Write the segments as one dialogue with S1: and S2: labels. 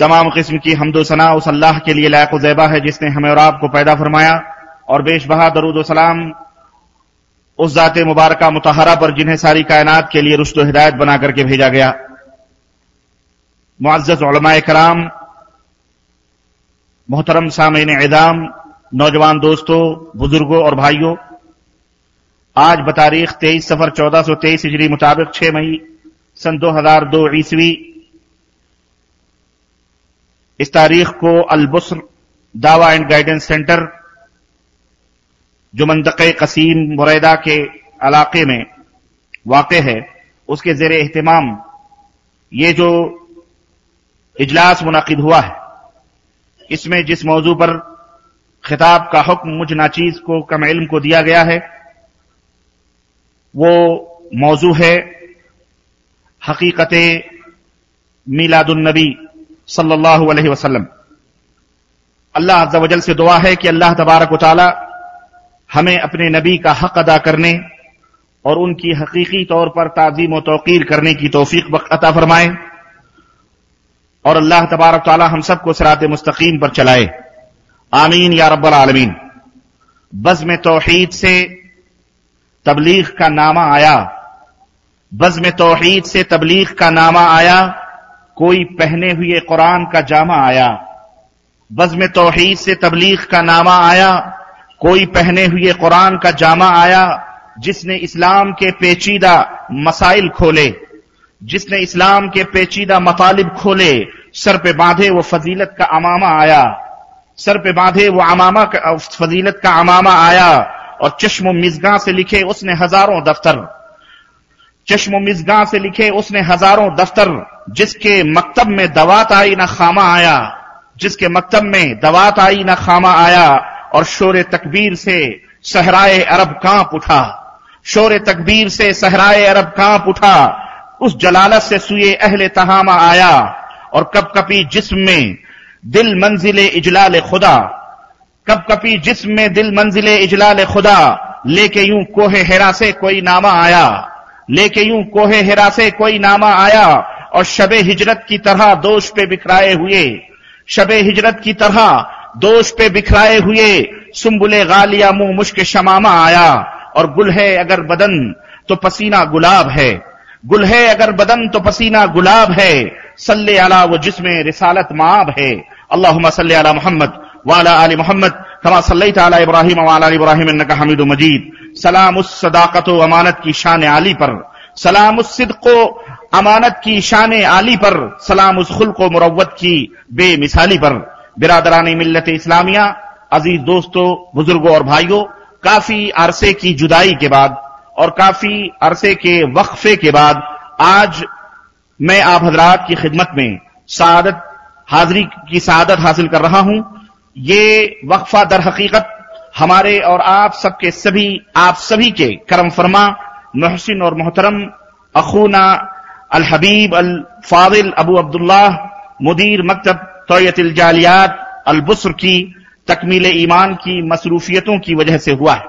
S1: तमाम किस्म की हमदो सना उस अल्लाह के लिए लायक ज़ैबा है जिसने हमें और आपको पैदा फरमाया और बेश बहा दरूद सलाम उस जात मुबारक मुतहरा पर जिन्हें सारी कायनात के लिए रुश्त हिदायत बना करके भेजा गया। मुआज़ कराम मोहतरम सामीन एदाम नौजवान दोस्तों, बुज़ुर्गों और भाइयों, आज बतारीख तेईस सफ़र चौदह सौ तेईस हिजरी मुताबिक छह मई सन दो हज़ार दो ईस्वी। इस तारीख को अलबुस्र दावा एंड गाइडेंस सेंटर जो मंतक़ कसीम मुरैदा के इलाके में वाक़ है। उसके जेर एहतमाम ये जो इजलास मुनद हुआ है, इसमें जिस मौजू पर खिताब का हुक्म मुझ नाचीज को कम इल्म को दिया गया है, वो मौजू है हकीकत मीलादुलनबी सल्लल्लाहु अलैहि वसल्लम। अल्लाह अज्जा से दुआ है कि अल्लाह तबारक ताला हमें अपने नबी का हक अदा करने और उनकी हकीकी तौर पर ताजीम तोकीर करने की तोफीक अता फरमाए और अल्लाह तबारक ताला हम सबको सरात मुस्तकीम पर चलाए। आमीन या रब्बल आलमीन। बज़म तोहीद से तबलीग का नामा आया। बज़म तोहीद से तबलीग का नामा आया। कोई पहने हुए कुरान का जामा आया। बज़म तोहीद से तबलीग का नामा आया। कोई पहने हुए कुरान का जामा आया, जिसने इस्लाम के पेचीदा मसाइल खोले, जिसने इस्लाम के पेचीदा मतालिब खोले, सर पे बांधे वो फजीलत का अमामा आया, सर पे बांधे वो अमामा का फजीलत का अमामा आया, और चश्म मिजगा से लिखे उसने हज़ारों दफ्तर। चश्म मिजगा से लिखे उसने हज़ारों दफ्तर, जिसके मकतब में दवात आई ना खामा आया, जिसके मकतब में दवात आई ना खामा आया और शोर तकबीर से सहराए अरब काँप उठा। शोर तकबीर से सहराए अरब काँप उठा। उस जलालत से सुए अहले तहामा आया और कब कपी जिस्म में दिल मंजिल इजलाल खुदा, कब कपी जिस्म में दिल मंजिल इजलाल खुदा, लेके यूँ कोहे हेरा से कोई नामा आया, लेके यूँ कोहे हेरा से कोई नामा आया और शबे हिजरत की तरह दोष पे बिखराए हुए, शबे हिजरत की तरह दोष पे बिखराए हुए सुम्बुले गालिया मुँह मुश्क शमामा आया। और गुल है अगर बदन तो पसीना गुलाब है। गुल है अगर बदन तो पसीना गुलाब है। सल्ले अला, वो जिसमें रिसालत माब है। अल्लाह सल्ले अला मोहम्मद वाला आली मोहम्मद, कमा सल्लई ताला इब्राहिम वाला इब्राहिम, इन्नका हमीद मजीद। सलाम उस सदाकत, अमानत की शान आली पर। सलाम उस सिद्को, अमानत की शान आली पर। सलाम उस खुल को मुरवत की बेमिसाली पर। बिरादरानी मिल्लत इस्लामिया, अज़ीज़ दोस्तों, बुज़ुर्गों और भाइयों, काफ़ी अरसे की जुदाई के बाद और काफ़ी अरसे के वक्फे के बाद आज मैं आप हजरात की खिदमत में सादत हाजिरी की सादत हासिल कर रहा हूँ। ये वक्फा दर हकीकत हमारे और आप सबके सभी, आप सभी के करम फरमा मोहसिन और मोहतरम अखूना अल हबीब अल फादिल अबू अब्दुल्ला मुदीर मकतब तोयतिल जालियात अल बुसर की, तकमील ईमान की, मसरूफियतों की वजह से हुआ है।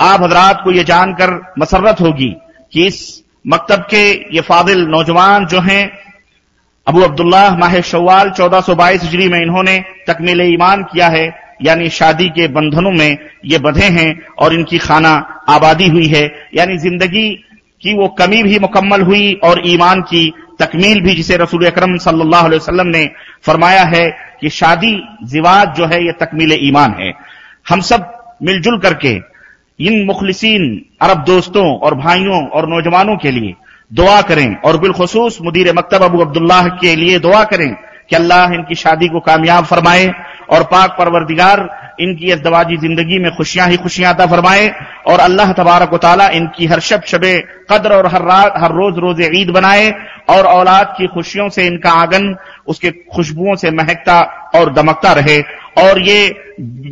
S1: आप हजरात को यह जानकर मसरत होगी कि इस मकतब के ये फादिल नौजवान जो हैं, अबू अब्दुल्ला माह शवाल चौदह सौ बाईस हिजरी में इन्होंने तकमील ईमान किया है, यानी शादी के बंधनों में ये बधे हैं और इनकी खाना आबादी हुई है, यानी ज़िंदगी की वो कमी भी मुकम्मल हुई और ईमान की तकमील भी जिसे रसूल अक्रम सल्लल्लाहु ने फरमाया है कि शादी जिवाज जो है, ये तकमील ईमान है। हम सब मिलजुल करके इन मुखलसिन अरब दोस्तों और भाइयों और नौजवानों के लिए दुआ करें और बिलखसूस मुदीर मकतब अबू अब्दुल्लाह के लिए दुआ करें कि अल्लाह इनकी शादी को कामयाब फरमाए और पाक परवरदिगार इनकी अजदवाजी ज़िंदगी में खुशियाँ ही खुशियाँ अता फरमाए और अल्लाह तबारक ताला इनकी हर शब शबे, कदर और हर रात, हर रोज रोज ईद बनाए और औलाद की खुशियों से इनका आँगन, उसके खुशबुओं से महकता और दमकता रहे। और ये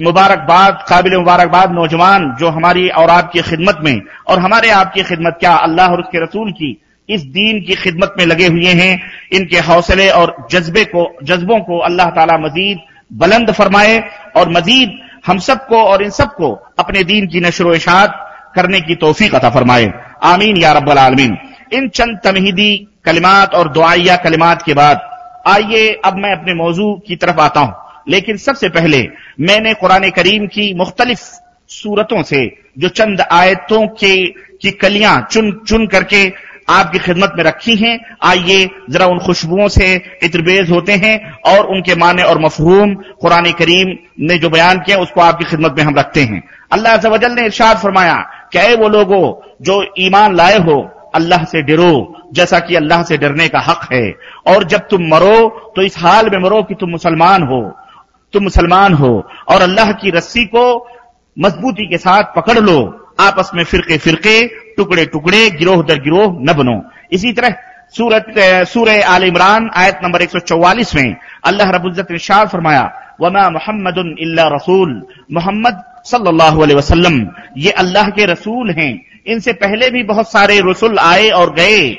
S1: मुबारकबाद, काबिल मुबारकबाद नौजवान जो हमारी और आपकी खिदमत में, और हमारे आपकी खिदमत क्या अल्लाह और उसके रसूल की इस दीन की खिदमत में लगे हुए हैं, इनके हौसले और जज्बे को, जज्बों को अल्लाह ताला मजीद बुलंद फरमाए और मजीद हम सबको और इन सबको अपने दीन की नशर इशात करने की तोफीक अता फरमाए। आमीन या रब्बल आलमीन। इन चंद तमहीदी कलिमात और दुआया कलिमात के बाद आइए अब मैं अपने मौजू की तरफ़ आता हूँ। लेकिन सबसे पहले मैंने कुरान करीम की मुख्तलिफ़ सूरतों से जो चंद आयतों के, की कलियाँ चुन चुन करके आपकी खिदमत में रखी हैं। आइए जरा उन खुशबुओं से इतरबेज होते हैं और उनके माने और मफहूम कुरान करीम ने जो बयान किया, उसको आपकी खिदमत में हम रखते हैं। अल्लाह जवजल ने इर्शाद फरमाया क्या वो लोगो, जो ईमान लाए हो, अल्लाह से डरो, जैसा कि अल्लाह से डरने का हक है। और जब तुम मरो तो इस हाल में मरो कि तुम मुसलमान हो, तुम मुसलमान हो। और अल्लाह की रस्सी को मजबूती के साथ पकड़ लो। आपस में फिरके फिरके, टुकड़े टुकड़े, गिरोह दर गिरोह न बनो। इसी तरह सूरत सूर्य आल इमरान, आयत नंबर 144 में अल्लाह रबुल्जत ने शाह फरमाया, वमा मोहम्मद रसूल। मोहम्मद सल्लल्लाहु अलैहि वसल्लम, ये अल्लाह के रसूल हैं। इनसे पहले भी बहुत सारे रसूल आए और गए।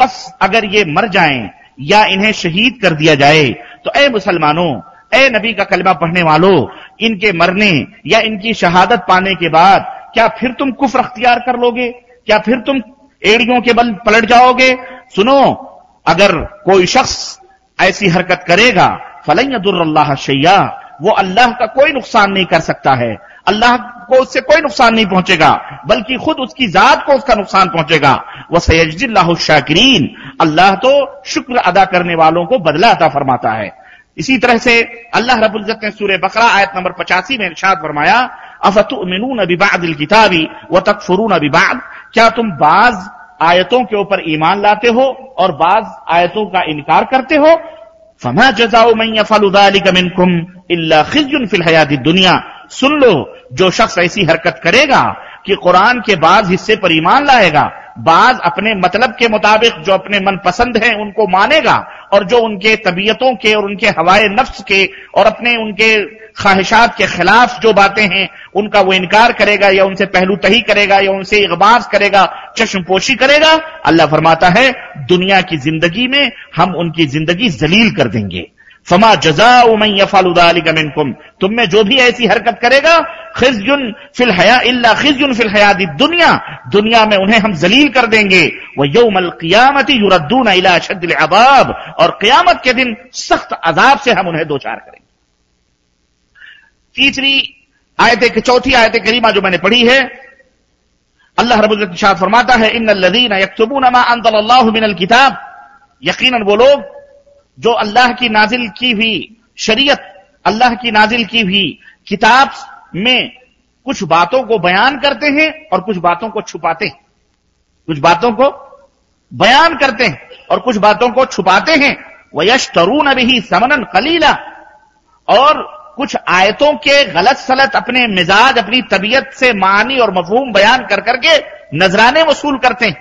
S1: बस अगर ये मर जाएँ या इन्हें शहीद कर दिया जाए तो ए मुसलमानों, ए नबी का कलमा पढ़ने वालों, इनके मरने या इनकी शहादत पाने के बाद क्या फिर तुम कुफर अख्तियार कर लोगे? क्या फिर तुम एड़ियों के बल पलट जाओगे? सुनो, अगर कोई शख्स ऐसी हरकत करेगा फलैदुल्लाह शैया वो अल्लाह का कोई नुकसान नहीं कर सकता है। अल्लाह को उससे कोई नुकसान नहीं पहुंचेगा, बल्कि खुद उसकी जात को उसका नुकसान पहुंचेगा। वह सैजिल्लाह शाकिरीन, अल्लाह तो शुक्र अदा करने वालों को बदला अदा फरमाता है। इसी तरह से अल्लाह रबुल्जत ने सूर्य बकरा आयत नंबर पचासी में इर्शाद फरमाया अफतुमिनून बिबादिल किताबी व तकफुरून बिबाद? क्या तुम बाज आयतों के ऊपर ईमान लाते हो और बाज आयतों का इनकार करते हो? फमा जजाओ मैं फलुदालिकमिनकुम इल्ला खिजुन फिल हयाती दुनिया। सुन लो, जो शख्स ऐसी हरकत करेगा कि कुरान के बाज हिस्से पर ईमान लाएगा, बाज अपने मतलब के मुताबिक जो अपने मन पसंद है उनको मानेगा और जो उनके तबीयतों के और उनके हवाए नफ्स के और अपने उनके ख्वाहिशात के खिलाफ जो बातें हैं उनका वो इनकार करेगा या उनसे पहलू तही करेगा या उनसे इकबास करेगा, चश्मपोशी करेगा, अल्लाह फरमाता है, दुनिया की ज़िंदगी में हम उनकी ज़िंदगी जलील कर देंगे। फमा जजा उमैया फालुदालिकुम तुम में जो भी ऐसी हरकत करेगा खिजुन फिल हया, इल्ला खिजुन फिल हयादी दुनिया दुनिया में उन्हें हम जलील कर देंगे। वह यौमल क़ियामती युरद्दून इला शद्दिल अबाब और क़ियामत के दिन सख्त अजाब से हम उन्हें दो चार करेंगे। तीसरी आयत चौथी आयत करीमा जो मैंने पढ़ी है। अल्लाह रबुल्लाद फरमाता है इन लदीन यकतबून किताब। यकीनन वो लोग, जो अल्लाह की नाजिल की हुई शरीयत, अल्लाह की नाजिल की हुई किताब में कुछ बातों को बयान करते हैं और कुछ बातों को छुपाते हैं। कुछ बातों को बयान करते हैं और कुछ बातों को छुपाते हैं। वयश तरुण भी समनन कलीला। और कुछ आयतों के गलत सलत अपने मिजाज, अपनी तबीयत से मानी और मफहूम बयान कर करके नजराने वसूल करते हैं,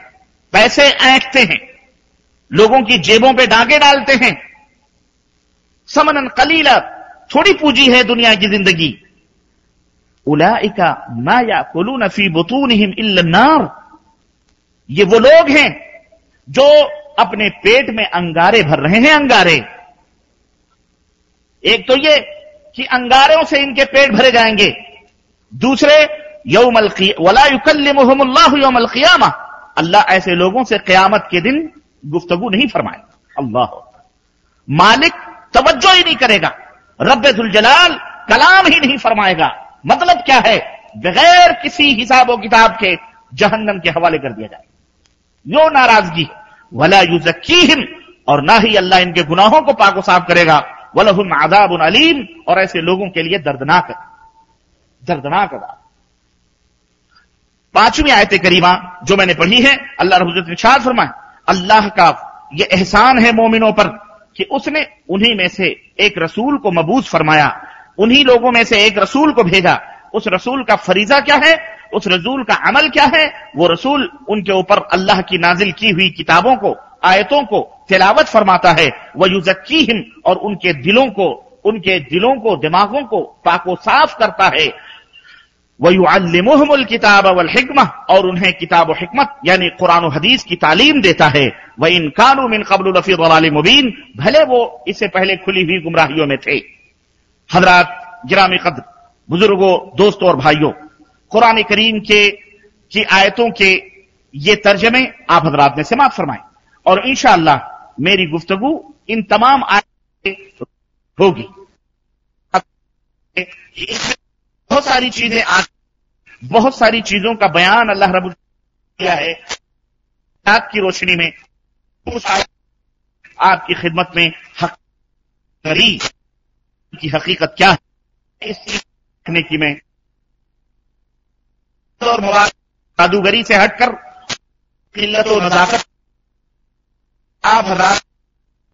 S1: पैसे ऐंठते हैं, लोगों की जेबों पे डांगे डालते हैं। समनन कलीला, थोड़ी पूंजी है दुनिया की ज़िंदगी। उलाइका मा या कुलू नफी बुतून इल्लनार ये वो लोग हैं जो अपने पेट में अंगारे भर रहे हैं, अंगारे। एक तो ये कि अंगारों से इनके पेट भरे जाएँगे। दूसरे, यौमल वला युकल्लिमुहुमुल्लाहु यौमल क़ियामा। अल्लाह ऐसे लोगों से कयामत के दिन गुफ्तगु नहीं फरमाए अल्लाह मालिक तवज्जो ही नहीं करेगा। रब्बुल जलाल कलाम ही नहीं फरमाएगा। मतलब क्या है? बगैर किसी हिसाब किताब के जहन्नम के हवाले कर दिया जाए। यो नाराज़गी वला युजक्कीहिम, और ना ही अल्लाह इनके गुनाहों को पाको साफ़ करेगा। वलहुम आदाब अलीम, और ऐसे लोगों के लिए दर्दनाक दर्दनाक अदाब पांचवी आयत करीमा जो मैंने पढ़ी है, अल्लाह रबुल्जत ने शाद फरमाए, अल्लाह का यह एहसान है मोमिनों पर कि उसने उन्हीं में से एक रसूल को मबूज फरमाया, उन्हीं लोगों में से एक रसूल को भेजा। उस रसूल का फरीजा क्या है? उस रसूल का अमल क्या है? वो रसूल उनके ऊपर अल्लाह की नाजिल की हुई किताबों को आयतों को तिलावत फरमाता है, वह युजक्कीहिम और उनके दिलों को, उनके दिलों को, दिमागों को पाको साफ़ करता है। वयुअल्लिमुहुमुल किताब वल हिकमा और उन्हें किताब हिकमत, यानी कुरान हदीस की तालीम देता है। वह इन कानू मिन कबल रफी मुबीन भले वो इससे पहले खुली हुई गुमराहियों में थे। हजरात गिरामी कद्र, बुज़ुर्गों, दोस्तों और भाइयों, कुरान करीम के, की आयतों के ये तर्जमे आप हजरात ने समाप्त फरमाए। और इंशाला मेरी गुफ्तगु इन तमाम होगी। बहुत सारी चीज़ें आ बहुत सारी चीज़ों का बयान अल्लाह रब किया है। की रोशनी में आपकी खिदमत में की हकीकत क्या है? इस रखने की मैं और जादूगरी से हटकर किल्लत और नजाकत आप हज़ार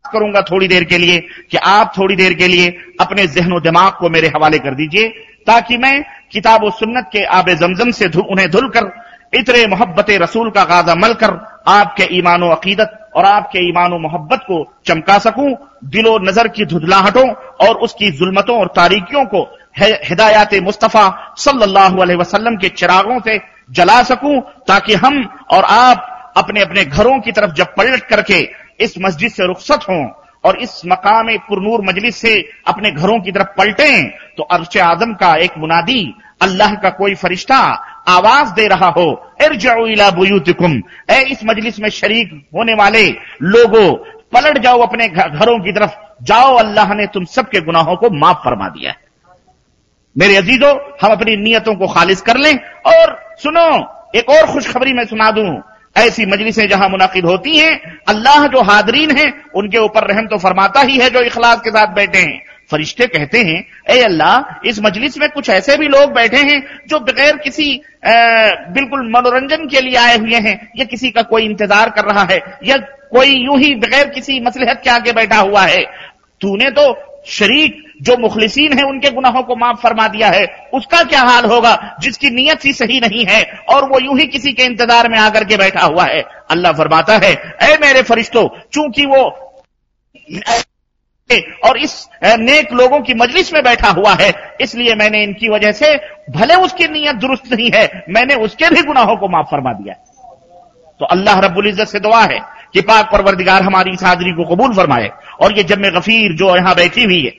S1: करूँगा थोड़ी देर के लिए कि आप थोड़ी देर के लिए अपने जहन दिमाग को मेरे हवाले कर दीजिए ताकि मैं किताब सुन्नत के आब जमजम से धु, उन्हें धुलकर इतरे मोहब्बत रसूल का गाजा मल कर आपके ईमान अकीदत और आपके ईमान मोहब्बत को चमका सकूँ दिलो नज़र की धुधलाहटों और उसकी जुल्मतों और तारीखियों को हिदायत मुस्तफ़ा सल्लल्लाहु अलैहि वसल्लम के चिरागों से जला सकूँ ताकि हम और आप अपने अपने घरों की तरफ़ जब पलट करके इस मस्जिद से रुखसत हों और इस मकाम पुरनूर मजलिस से अपने घरों की तरफ़ पलटें तो अरश आदम का एक मुनादी, अल्लाह का कोई फरिश्ता आवाज़ दे रहा हो इला बुयूतकुम। ए, इस मजलिस में शरीक होने वाले लोगों, पलट जाओ अपने घरों की तरफ़। जाओ, अल्लाह ने तुम सबके गुनाहों को माफ़ फरमा दिया है। मेरे अजीजों, हम अपनी नीयतों को खालिज कर लें और सुनो, एक और खुशखबरी मैं सुना दूँ। ऐसी मजलिसें जहाँ मुनद होती हैं अल्लाह जो हादरीन हैं उनके ऊपर रहम तो फरमाता ही है जो इखलास के साथ बैठे हैं। फरिश्ते कहते हैं ए अल्लाह इस मजलिस में कुछ ऐसे भी लोग बैठे हैं जो बगैर किसी आ, बिल्कुल मनोरंजन के लिए आए हुए हैं या किसी का कोई इंतज़ार कर रहा है या कोई यूँ ही बगैर किसी मसलहत के आगे बैठा हुआ है। तूने तो शरीक जो मुखलिसीन है, उनके गुनाहों को माफ़ फरमा दिया है। उसका क्या हाल होगा, जिसकी नीयत ही सही नहीं है, और वो यूँ ही किसी के इंतज़ार में आकर के बैठा हुआ है? अल्लाह फरमाता है ए मेरे फरिश्तों, चूँकि वो और इस नेक लोगों की मजलिस में बैठा हुआ है, इसलिए मैंने इनकी वजह से भले उसकी नीयत दुरुस्त नहीं है, मैंने उसके भी गुनाहों को माफ़ फरमा दिया तो अल्लाह रब्बुल इज़्ज़त से दुआ है कि पाक परवरदिगार हमारी इस हाजरी को कबूल फरमाए, और ये जब गफीर जो यहाँ बैठी हुई है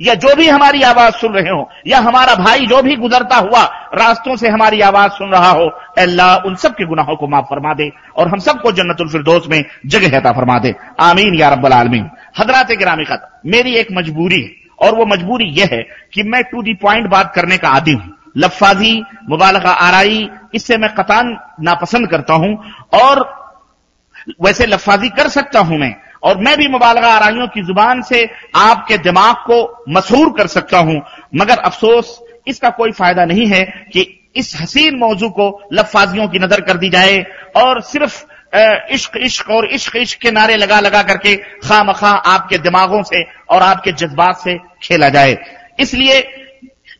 S1: या जो भी हमारी आवाज़ सुन रहे हो, या हमारा भाई जो भी गुजरता हुआ, रास्तों से हमारी आवाज़ सुन रहा हो, अल्लाह उन सब के गुनाहों को माफ़ फरमा दे और हम सबको जन्नतुल फिरदौस में जगह हता फरमा दे। आमीन या रब्बल आलमीन। हजरात गिरामी खत, मेरी एक मजबूरी है और वो मजबूरी यह है कि मैं टू दी पॉइंट बात करने का आदि हूँ। लफाजी, मुबालगा आराई, इससे मैं कतान नापसंद करता हूँ और वैसे लफाजी कर सकता हूँ मैं और मैं भी मुबालगा आराइयों की ज़ुबान से आपके दिमाग को मशहूर कर सकता हूँ। मगर अफसोस, इसका कोई फ़ायदा नहीं है कि इस हसीन मौजू को लफाजियों की नज़र कर दी जाए और सिर्फ़ इश्क इश्क और इश्क इश्क के नारे लगा लगा करके खाम खा आपके दिमागों से और आपके जज्बात से खेला जाए। इसलिए,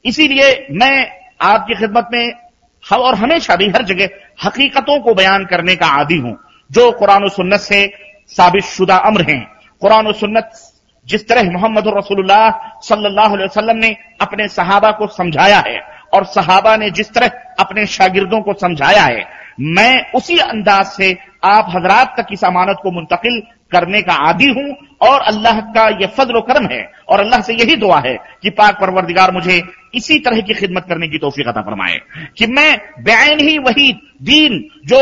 S1: इसीलिए मैं आपकी खिदमत में और हमेशा भी हर जगह हकीकतों को बयान करने का आदि हूँ। जो कुरान सुन्नत से साबित शुदा अम्र हैं। कुरान सुन्नत, जिस तरह मोहम्मद रसूलुल्लाह सल्लल्लाहु अलैहि वसल्लम ने अपने सहाबा को समझाया है, और सहाबा ने जिस तरह अपने शागिर्दों को समझाया है, मैं उसी अंदाज से आप हजरात तक इस अमानत को मुंतकिल करने का आदि हूँ और अल्लाह का यह फजल करम है, और अल्लाह से यही दुआ है कि पाक परवरदिगार मुझे इसी तरह की खिदमत करने की तोफीक अता फरमाए कि मैं बैन ही वही दीन जो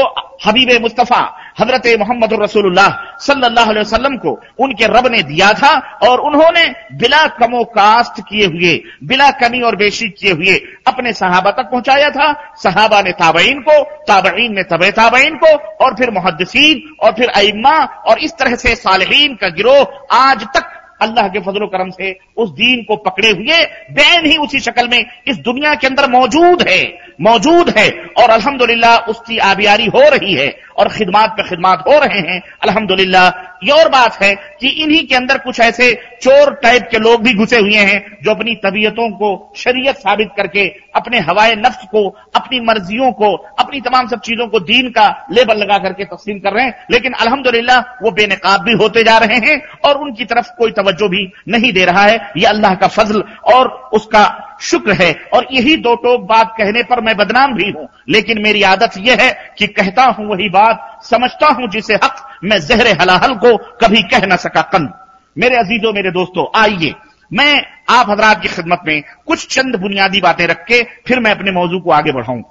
S1: हबीब मुस्तफ़ा, हज़रत मोहम्मद रसूलुल्लाह सल्लल्लाहु अलैहि वसल्लम को उनके रब ने दिया था और उन्होंने बिला कमो कास्ट किए हुए, बिला कमी और बेशी किए हुए अपने सहाबा तक पहुँचाया था। सहाबा ने ताबईन को, ताबईन ने तबे ताबईन को, और फिर मुहदसिन और फिर अइम्मा, और इस तरह से सालहीन का गिरोह आज तक अल्लाह के फजलो करम से उस दीन को पकड़े हुए बैन ही उसी शक्ल में इस दुनिया के अंदर मौजूद है मौजूद है और अल्हम्दुलिल्लाह उसकी आबियारी हो रही है और खिदमात पे खिदमात हो रहे हैं। अल्हम्दुलिल्लाह, ये और बात है कि इन्हीं के अंदर कुछ ऐसे चोर टाइप के लोग भी घुसे हुए हैं जो अपनी तबीयतों को शरीयत साबित करके अपने हवाए नफ्स को, अपनी मर्जियों को, अपनी तमाम सब चीज़ों को दीन का लेबल लगा करके तकसीम कर रहे हैं। लेकिन अल्हम्दुलिल्लाह वो बेनकाब भी होते जा रहे हैं और उनकी तरफ़ कोई तवज्जो भी नहीं दे रहा है। ये अल्लाह का फजल और उसका शुक्र है। और यही दो टोक बात कहने पर मैं बदनाम भी हूँ। लेकिन मेरी आदत यह है कि कहता हूँ वही बात, समझता हूँ जिसे हक, मैं जहर हलाहल को कभी कह ना सका। कन। मेरे अजीजों, मेरे दोस्तों, आइए। मैं आप हजरात की खिदमत में कुछ चंद बुनियादी बातें रख के फिर मैं अपने मौजू को आगे बढ़ाऊं।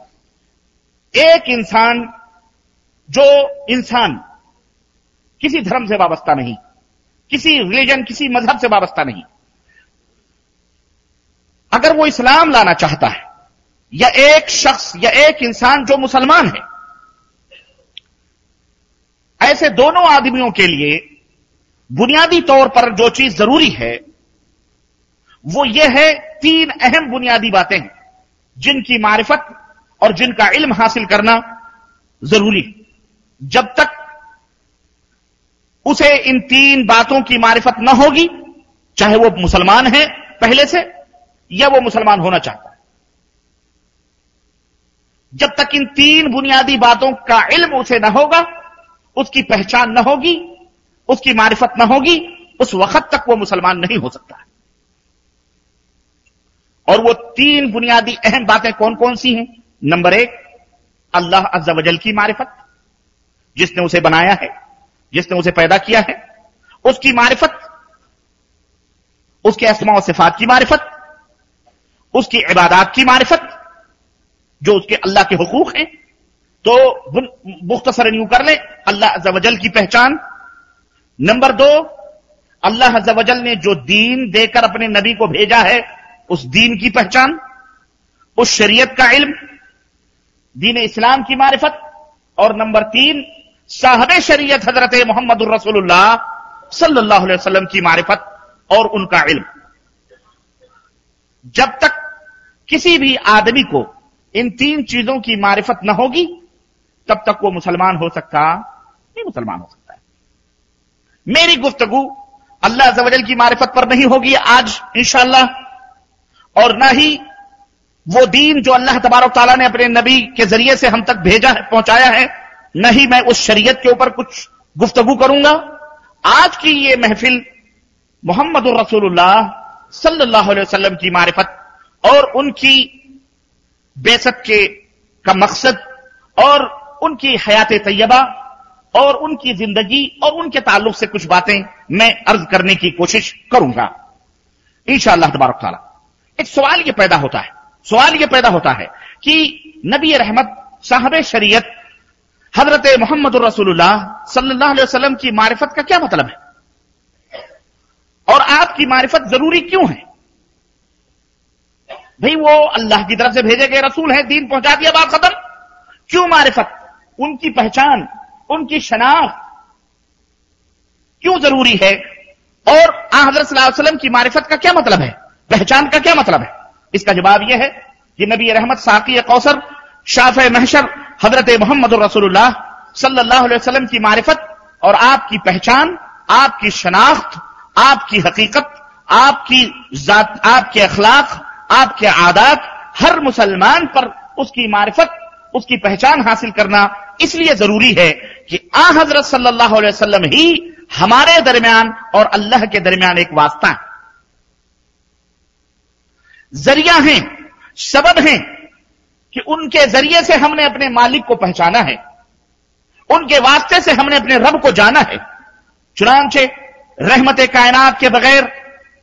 S1: एक इंसान, जो इंसान किसी धर्म से वाबस्ता नहीं, किसी रिलीजन किसी मज़हब से वाबस्ता नहीं, अगर वो इस्लाम लाना चाहता है, या एक शख्स, या एक इंसान जो मुसलमान है, ऐसे दोनों आदमियों के लिए बुनियादी तौर पर जो चीज़ ज़रूरी है वो ये है तीन अहम बुनियादी बातें हैं जिनकी मारिफत और जिनका इल्म हासिल करना ज़रूरी। जब तक उसे इन तीन बातों की मारिफत न होगी, चाहे वो मुसलमान है पहले से, या वो मुसलमान होना चाहता है। जब तक इन तीन बुनियादी बातों का इल्म उसे न होगा, उसकी पहचान न होगी, उसकी मारिफत न होगी, उस वक्त तक वो मुसलमान नहीं हो सकता और वो तीन बुनियादी अहम बातें कौन कौन सी हैं? नंबर एक, अल्लाह अज्जवजल की मारिफत। जिसने उसे बनाया है, जिसने उसे पैदा किया है, उसकी मारिफत, उसके असमा और सिफात की मारिफत, उसकी इबादत की मारिफत, जो उसके अल्लाह के हकूक हैं तो मुख्तसर यूँ कर ले, अल्लाह अजवजल की पहचान। नंबर दो, अल्लाह अजवजल ने जो दीन देकर अपने नबी को भेजा है उस दीन की पहचान, उस शरीयत का इल्म, दीन इस्लाम की मारिफत, और नंबर तीन, साहब शरीयत हज़रत मोहम्मद रसूलुल्लाह सल्लल्लाहु अलैहि वसल्लम की मारिफत और उनका इल्म। जब तक किसी भी आदमी को इन तीन चीज़ों की मारिफत न होगी, तब तक वो मुसलमान हो सकता, नहीं मुसलमान हो सकता है। मेरी गुफ्तगु अल्लाह जवजल की मारिफत पर नहीं होगी आज इंशाला और न ही वो दीन जो अल्लाह तबारक ने अपने नबी के ज़रिए से हम तक भेजा है, पहुँचाया है, न ही मैं उस शरीयत के ऊपर कुछ गुफ्तगु करूँगा। आज की ये महफिल मोहम्मद रसूलुल्लाह सल्लल्लाहु अलैहि वसल्लम की मारिफत और उनकी बेसत के का मकसद और उनकी हयात तैयबा और उनकी ज़िंदगी और उनके ताल्लुक से कुछ बातें मैं अर्ज़ करने की कोशिश करूँगा। इंशाअल्लाह तबारक ताला। एक सवाल यह पैदा होता है, सवाल यह पैदा होता है कि नबी रहमत, साहब शरीयत, हज़रत मोहम्मद रसूलुल्लाह सल्लल्लाहु अलैहि वसल्लम की मारिफत का क्या मतलब है? और आपकी मारिफत ज़रूरी क्यों है? भाई वो अल्लाह की तरफ़ से भेजे गए रसूल हैं, दीन पहुँचा दिया बात खत्म क्यों मारिफत? उनकी पहचान, उनकी शनाख्त क्यों ज़रूरी है? और हज़रत वसल्लम की मारिफत का क्या मतलब है? पहचान का क्या मतलब है? इसका जवाब यह है कि नबी रहमत साकी कौसर, शाफ महशर, हज़रत मोहम्मद रसूलुल्लाह सल्लल्लाहु अलैहि वसल्लम की मारिफत और आपकी पहचान, आपकी शनाख्त, आपकी हकीकत, आपकी आपके अखलाक, आपके आदात, हर मुसलमान पर उसकी मारिफत, उसकी पहचान हासिल करना इसलिए ज़रूरी है कि आ हज़रत सल्लल्लाहु अलैहि ही हमारे दरमियान और अल्लाह के दरमियान एक वास्ता है। ज़रिया हैं, सबब हैं कि उनके ज़रिए से हमने अपने मालिक को पहचाना है। उनके वास्ते से हमने अपने रब को जाना है। चुनाचे रहमत कायनात के बगैर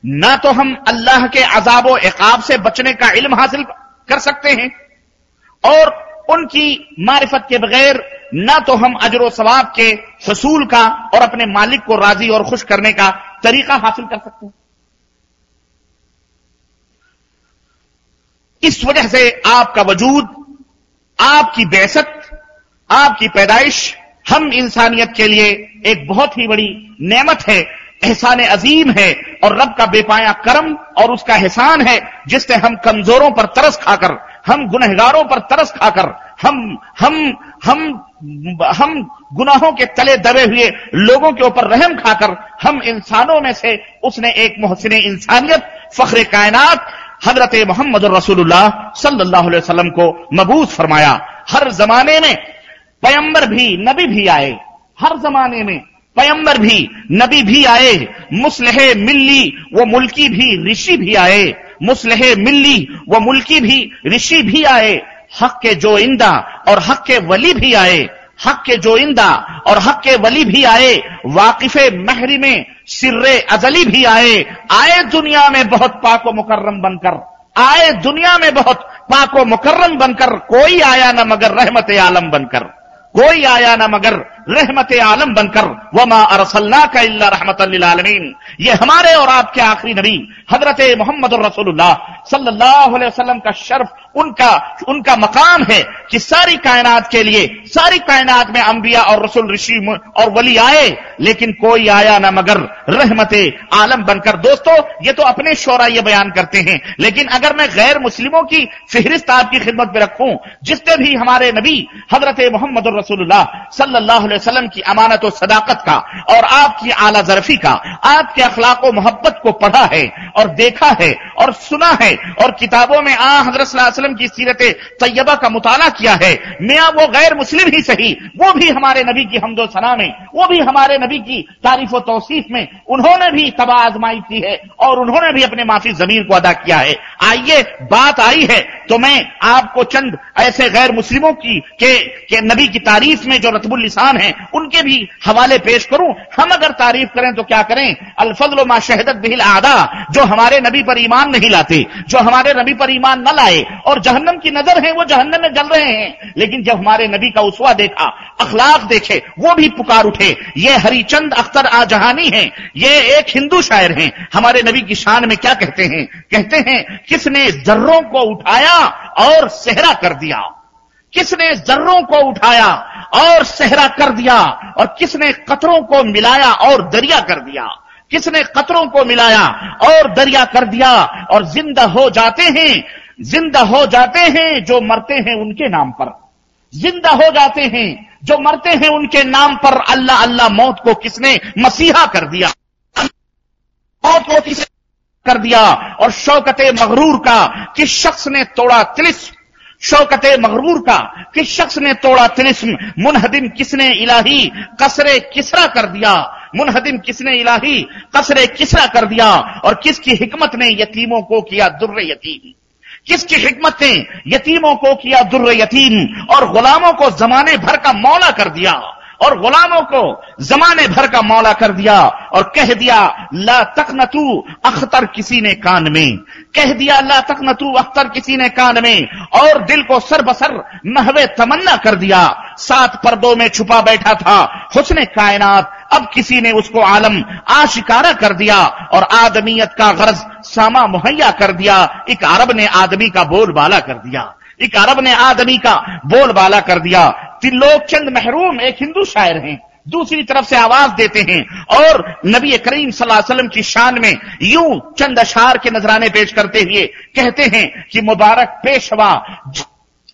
S1: ना तो हम अल्लाह के अजाब एकाब से बचने का इल्म हासिल कर सकते हैं और उनकी मारिफत के बगैर न तो हम अजर सवाब के हसूल का और अपने मालिक को राज़ी और खुश करने का तरीका हासिल कर सकते हैं। इस वजह से आपका वजूद, आपकी बेसत, आपकी पैदाइश हम इंसानियत के लिए एक बहुत ही बड़ी नेमत है, एहसान अजीम है और रब का बेपाया करम और उसका एहसान है जिसने हम कमजोरों पर तरस खाकर, हम गुनहगारों पर तरस खाकर, हम हम हम हम गुनाहों के तले दबे हुए लोगों के ऊपर रहम खाकर हम इंसानों में से उसने एक मोहसिन इंसानियत, फख्र कायनात हज़रत मोहम्मद रसूलुल्लाह सल्लल्लाहु अलैहि वसल्लम को मबूस फरमाया, हर जमाने में पयंबर भी नबी भी आए, हर जमाने में पयंबर भी नबी भी आए, मुसलह मिल्ली वो मुल्की भी ऋषि भी आए, मुसलह मिल्ली वो मुल्की भी ऋषि भी आए, हक के जो इंदा और हक के वली भी आए हक के जो इंदा और हक के वली भी आए, वाकिफ महरी में, सिर्रे अजली भी आए। आए दुनिया में बहुत पाको मुकर्रम बनकर, आए दुनिया में बहुत पाको मुकर्रम बनकर, कोई आया ना मगर रहमत आलम बनकर, कोई आया ना मगर रहमत आलम बनकर, वमा अरसल्ला का रहमत आलमीन। ये हमारे और आपके आखिरी नबी, हज़रत मोहम्मद रसूलुल्लाह सल्लल्लाहु अलैहि वसल्लम का शर्फ, उनका उनका मकाम है कि सारी कायनात के लिए, सारी कायनात में अंबिया और रसूल ऋषि और वली आए, लेकिन कोई आया ना मगर रहमत आलम बनकर। दोस्तों, ये तो अपने शोरा ये बयान करते हैं, लेकिन अगर मैं गैर मुस्लिमों की फहरिस्त आपकी खिदमत में रखूँ, जिसने भी हमारे नबी, हज़रत मोहम्मद रसूलुल्लाह सल्लल्लाहु अलैहि वसल्लम की अमानत और सदाकत का और आपकी आला जरफी का। आपके अखलाक मोहब्बत को पढ़ा है और देखा है और सुना है और किताबों में आ हज़रत वसल्लम की सीरत तैयबा का मुताला किया है। मियाँ वो गैर मुस्लिम ही सही, वो भी हमारे नबी की हमदो सना में, वो भी हमारे नबी की तारीफ़ व तोसीफ में उन्होंने भी तबाह आजमाई की है और उन्होंने भी अपने माफ़ी ज़मीन को अदा किया है। आइए, बात आई है तो मैं आपको चंद ऐसे गैर मुस्लिमों के नबी की तारीफ़ में जो रतबुल लिसान है उनके भी हवाले पेश करूँ। हम अगर तारीफ़ करें तो क्या करें? अल्फजल मा शहदत बिहिल आदा, जो हमारे नबी पर ईमान नहीं लाते, जो हमारे नबी पर ईमान न लाए, और जहन्नम की नज़र है, वो जहन्नम में जल रहे हैं। लेकिन जब हमारे नबी का उसवा देखा, अखलाक देखे, वो भी पुकार उठे, ये हरिचंद अख्तर आजहानी है, ये एक हिंदू शायर हैं। हमारे नबी की शान में क्या कहते हैं? कहते हैं, किसने जर्रों को उठाया और सेहरा कर दिया? किसने जर्रों को उठाया और सहरा कर दिया और किसने कतरों को मिलाया और दरिया कर दिया? किसने कतरों को मिलाया और दरिया कर दिया? और ज़िंदा हो जाते हैं, ज़िंदा हो जाते हैं जो मरते हैं उनके नाम पर। ज़िंदा हो जाते हैं जो मरते हैं उनके नाम पर अल्लाह अल्लाह मौत को किसने मसीहा कर दिया? मौत को किसने कर दिया? और शौकत मगरूर का, किस शख्स ने तोड़ा तिलिस? शौकत मगरूर का, किस शख्स ने तोड़ा तिलिस्म मुनहदिम किसने इलाही? कसरे किसरा कर दिया? मुनहदिम किसने इलाही? कसरे किसरा कर दिया? और किसकी हिकमत ने यतीमों को किया दुर्र यतीम? किसकी हिकमत ने यतीमों को किया दुर्र यतीम? और गुलामों को जमाने भर का मौला कर दिया? और गुलामों को जमाने भर का मौला कर दिया और कह दिया, ला तक न अख्तर किसी ने कान में। कह दिया, ला तक न अख्तर किसी ने कान में। और दिल को सर बसर महवे तमन्ना कर दिया। सात पर्दों में छुपा बैठा था, हुसने कायनात। अब किसी ने उसको आलम आशिकारा कर दिया और आदमियत का गर्ज सामा मुहैया कर दिया। एक अरब ने आदमी का बोलबाला कर दिया। एक अरब ने आदमी का बोलबाला कर दिया। तीन लोग चंद महरूम एक हिंदू शायर हैं, दूसरी तरफ़ से आवाज़ देते हैं, और नबी करीम वसल्लम की शान में यूँ चंद अशार के नजराने पेश करते हुए कहते हैं कि मुबारक पेशवा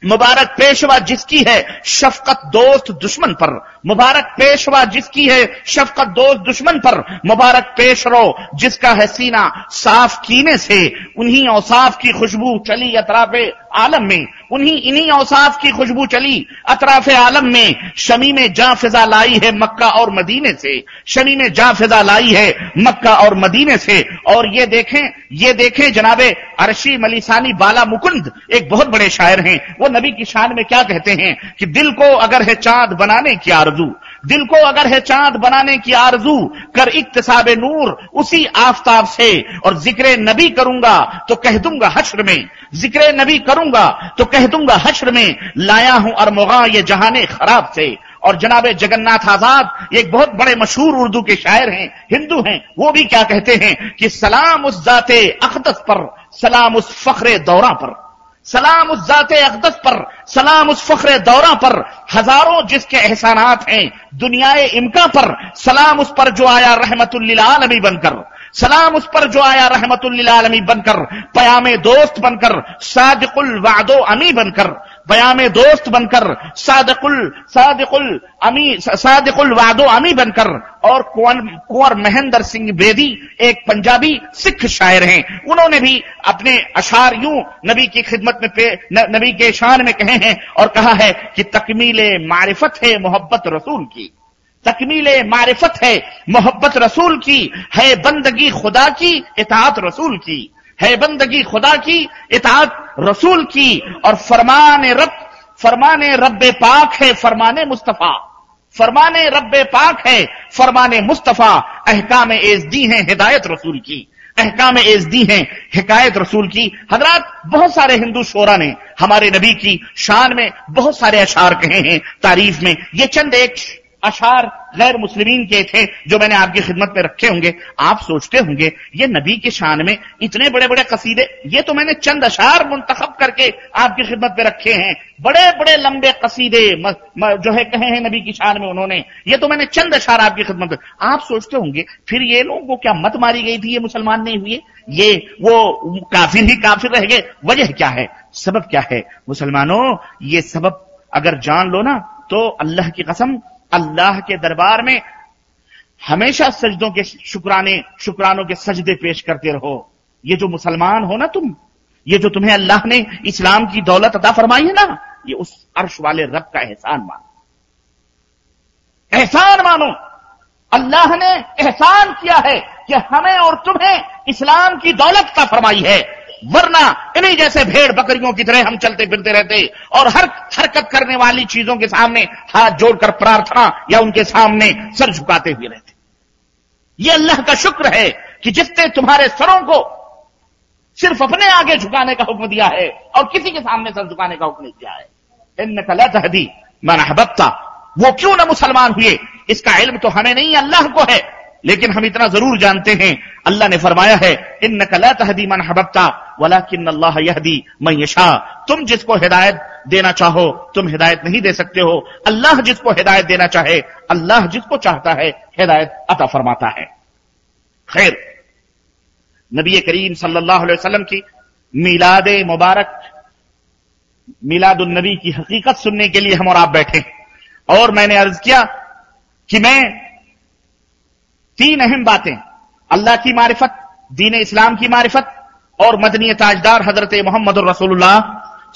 S1: मुबारक पेशवा जिसकी है शफकत दोस्त दुश्मन पर मुबारक पेशवा जिसकी है शफकत दोस्त दुश्मन पर, मुबारक पेश रो जिसका है सीना साफ़ कीने से, उन्हीं औसाफ की खुशबू चली अतराफ आलम में, उन्हीं इन्हीं औसाफ की खुशबू चली अतराफ आलम में, शमी में जा फिजा लाई है मक्का और मदीने से, शमी में जा फिजा लाई है मक्का और मदीने से, और ये देखें ये देखें जनाबे, अरशी मलिसानी बाला मुकुंद एक बहुत बड़े शायर हैं, वो नबी की शान में क्या कहते हैं कि दिल को अगर है चाँद बनाने की आरज़ू। दिल को अगर है चाँद बनाने की आरज़ू, कर इकतसाब नूर उसी आफ्ताब से, और ज़िक्र नबी करूँगा तो कह दूँगा हश्र में। ज़िक्र नबी करूँगा तो कह दूँगा हश्र में, लाया हूँ अरमुगा ये जहाने खराब से। और जनाब जगन्नाथ आज़ाद एक बहुत बड़े मशहूर उर्दू के शायर हैं, हिंदू हैं, वो भी क्या कहते हैं कि सलाम उस जाते अकदस पर, सलाम उस फखरे दौरा पर। सलाम उस जात अकदस पर, सलाम उस फख्र दौरा पर, हज़ारों जिसके एहसानात हैं, दुनियाए इमका पर, सलाम उस पर जो आया रहमतुल्लिलालमी बनकर, सलाम उस पर जो आया रहमतुल्लिलालमी बनकर पयामे दोस्त बनकर, सादिकुल वादो अमी बनकर बयाम दोस्त बनकर, सादकुल सादकुल अमी सादकुल वादो अमी बनकर, और कुंवर महेंद्र सिंह बेदी, एक पंजाबी सिख शायर हैं। उन्होंने भी अपने अशार यूँ नबी की खिदमत में पे नबी के शान में कहे हैं और कहा है कि तकमील मारिफत है मोहब्बत रसूल की। तकमील मारिफत है मोहब्बत रसूल की, है बंदगी खुदा की इतात रसूल की। है बंदगी खुदा की इतात रसूल की, और फरमान रब फरमान रब पाक है, फरमान मुस्तफ़ा। फरमान रब पाक है, फरमान मुस्तफ़ा। अहकाम एजदी है, हिदायत रसूल की। अहकाम एजदी हैं, हिकायत रसूल की। हजरात, बहुत सारे हिंदू शोरा ने हमारे नबी की शान में बहुत सारे अशार कहे हैं, तारीफ़ में। ये चंद एक अशार गैर मुस्लिमीन के थे जो मैंने आपकी खिदमत में रखे होंगे। आप सोचते होंगे ये नबी के शान में इतने बड़े बड़े कसीदे ये तो मैंने चंद अशार मुंतखब करके आपकी खिदमत में रखे हैं। बड़े बड़े लंबे कसीदे म, म, जो है कहे हैं नबी की शान में उन्होंने। ये तो मैंने चंद अशार आपकी खिदमत में आप सोचते होंगे फिर ये लोगों को क्या मत मारी गई थी ये मुसलमान नहीं हुए? ये वो काफिर ही काफिर रह गए। वजह क्या है? सबब क्या है? मुसलमानों ये सबब अगर जान लो ना तो अल्लाह की कसम अल्लाह के दरबार में हमेशा सजदों के शुक्राने, शुक्रानों के सजदे पेश करते रहो। ये जो मुसलमान हो ना तुम, ये जो तुम्हें अल्लाह ने इस्लाम की दौलत अदा फरमाई है ना, ये उस अर्श वाले रब का एहसान मानो। एहसान मानो। अल्लाह ने एहसान किया है कि हमें और तुम्हें इस्लाम की दौलत का फरमाई है। वरना इन्हीं जैसे भेड़ बकरियों की तरह हम चलते फिरते रहते, और हर हरकत करने वाली चीज़ों के सामने हाथ जोड़कर प्रार्थना या उनके सामने सर झुकाते हुए रहते। ये अल्लाह का शुक्र है कि जिसने तुम्हारे सरों को सिर्फ़ अपने आगे झुकाने का हुक्म दिया है, और किसी के सामने सर झुकाने का हुक्म नहीं दिया है। इन कला तहदी मन हबत्ता वो क्यों ना मुसलमान हुए? इसका इल्म तो हमें नहीं, अल्लाह को है। लेकिन हम इतना ज़रूर जानते हैं, अल्लाह ने फरमाया है इन नकला तहदी मन हबकता वला किन अल्लाह यहदी मैं यशा। तुम जिसको हिदायत देना चाहो, तुम हिदायत नहीं दे सकते हो। अल्लाह जिसको हिदायत देना चाहे, अल्लाह जिसको चाहता है, हिदायत अता फरमाता है। खैर, नबी करीम सल्लल्लाहु अलैहि वसल्लम की मिलाद मुबारक मिलादुलनबी की हकीकत सुनने के लिए हम और आप बैठे और मैंने अर्ज़ किया कि मैं तीन अहम बातें। अल्लाह की मारिफत, दीन इस्लाम की मारिफत और मदनी ताजदार हज़रत मोहम्मद रसूलुल्लाह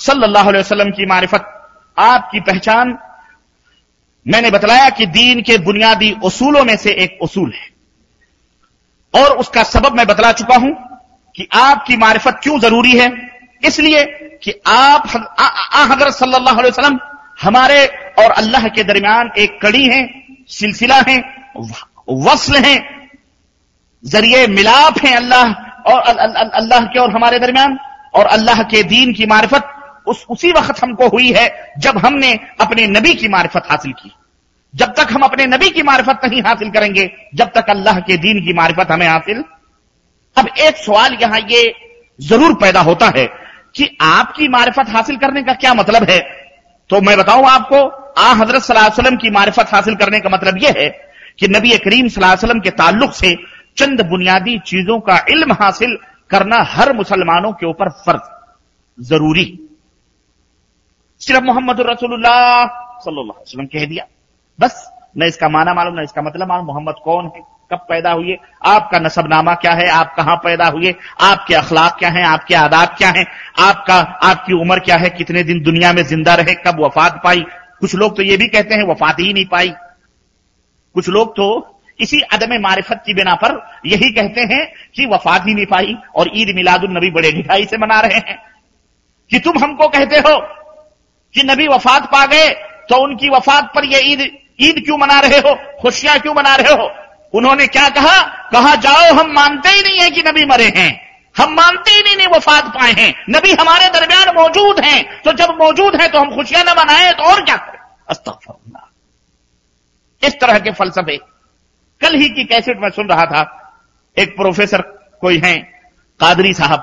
S1: सल्लल्लाहु अलैहि वसल्लम की मारिफत। आपकी पहचान, मैंने बतलाया कि दीन के बुनियादी उसूलों में से एक उसूल है। और उसका सबब मैं बतला चुका हूँ कि आपकी मारिफत क्यों ज़रूरी है। इसलिए कि आप हज़रत सल्लल्लाहु अलैहि वसल्लम हमारे और अल्लाह के दरमियान एक कड़ी है, सिलसिला है वसल हैं, ज़रिए मिलाप हैं अल्लाह और अल्लाह के और हमारे दरमियान, और अल्लाह के दीन की मारिफत, उस, उसी वक्त हमको हुई है जब हमने अपने नबी की मारिफत हासिल की। जब तक हम अपने नबी की मार्फत नहीं हासिल करेंगे, जब तक अल्लाह के दीन की मार्फत हमें हासिल। अब एक सवाल यहाँ ये ज़रूर पैदा होता है कि आपकी मार्फत हासिल करने का क्या मतलब है? तो मैं बताऊँ आपको, आ हज़रत सल्लल्लाहु की मारिफत हासिल करने का मतलब यह है कि नबी करीम सल्लल्लाहु के ताल्लुक से चंद बुनियादी चीज़ों का इल्म हासिल करना हर मुसलमानों के ऊपर फ़र्ज़, ज़रूरी। सिर्फ़ मोहम्मद सल्लल्लाहु वसल्लम कह दिया। बस, न इसका माना मालूम, न इसका मतलब मालूम। मोहम्मद कौन है? कब पैदा हुए आपका नसबनामा क्या है? आप कहाँ पैदा हुए आपके अखलाक क्या है? आपके आदाब क्या हैं? आपका, आपकी उम्र क्या है? कितने दिन दुनिया में ज़िंदा रहे? कब वफात पाई? कुछ लोग तो ये भी कहते हैं, वफात ही नहीं पाई। कुछ लोग तो इसी अदम मारिफत की बिना पर यही कहते हैं कि वफात ही नहीं पाई और ईद मिलादुल नबी बड़े मिठाई से मना रहे हैं कि तुम हमको कहते हो कि नबी वफात पा गए तो उनकी वफात पर यह ईद ईद क्यों मना रहे हो? खुशियाँ क्यों मना रहे हो? उन्होंने क्या कहा? कहा जाओ हम मानते ही नहीं है कि नबी मरे हैं। हम मानते ही नहीं, नहीं वफात पाए हैं। नबी हमारे दरमियान मौजूद हैं। तो जब मौजूद हैं तो हम खुशियाँ न मनाएँ तो और क्या करें? अस्तफरल्ला इस तरह के फलसफे। कल ही की कैसेट में सुन रहा था। एक प्रोफेसर कोई हैं, कादरी साहब,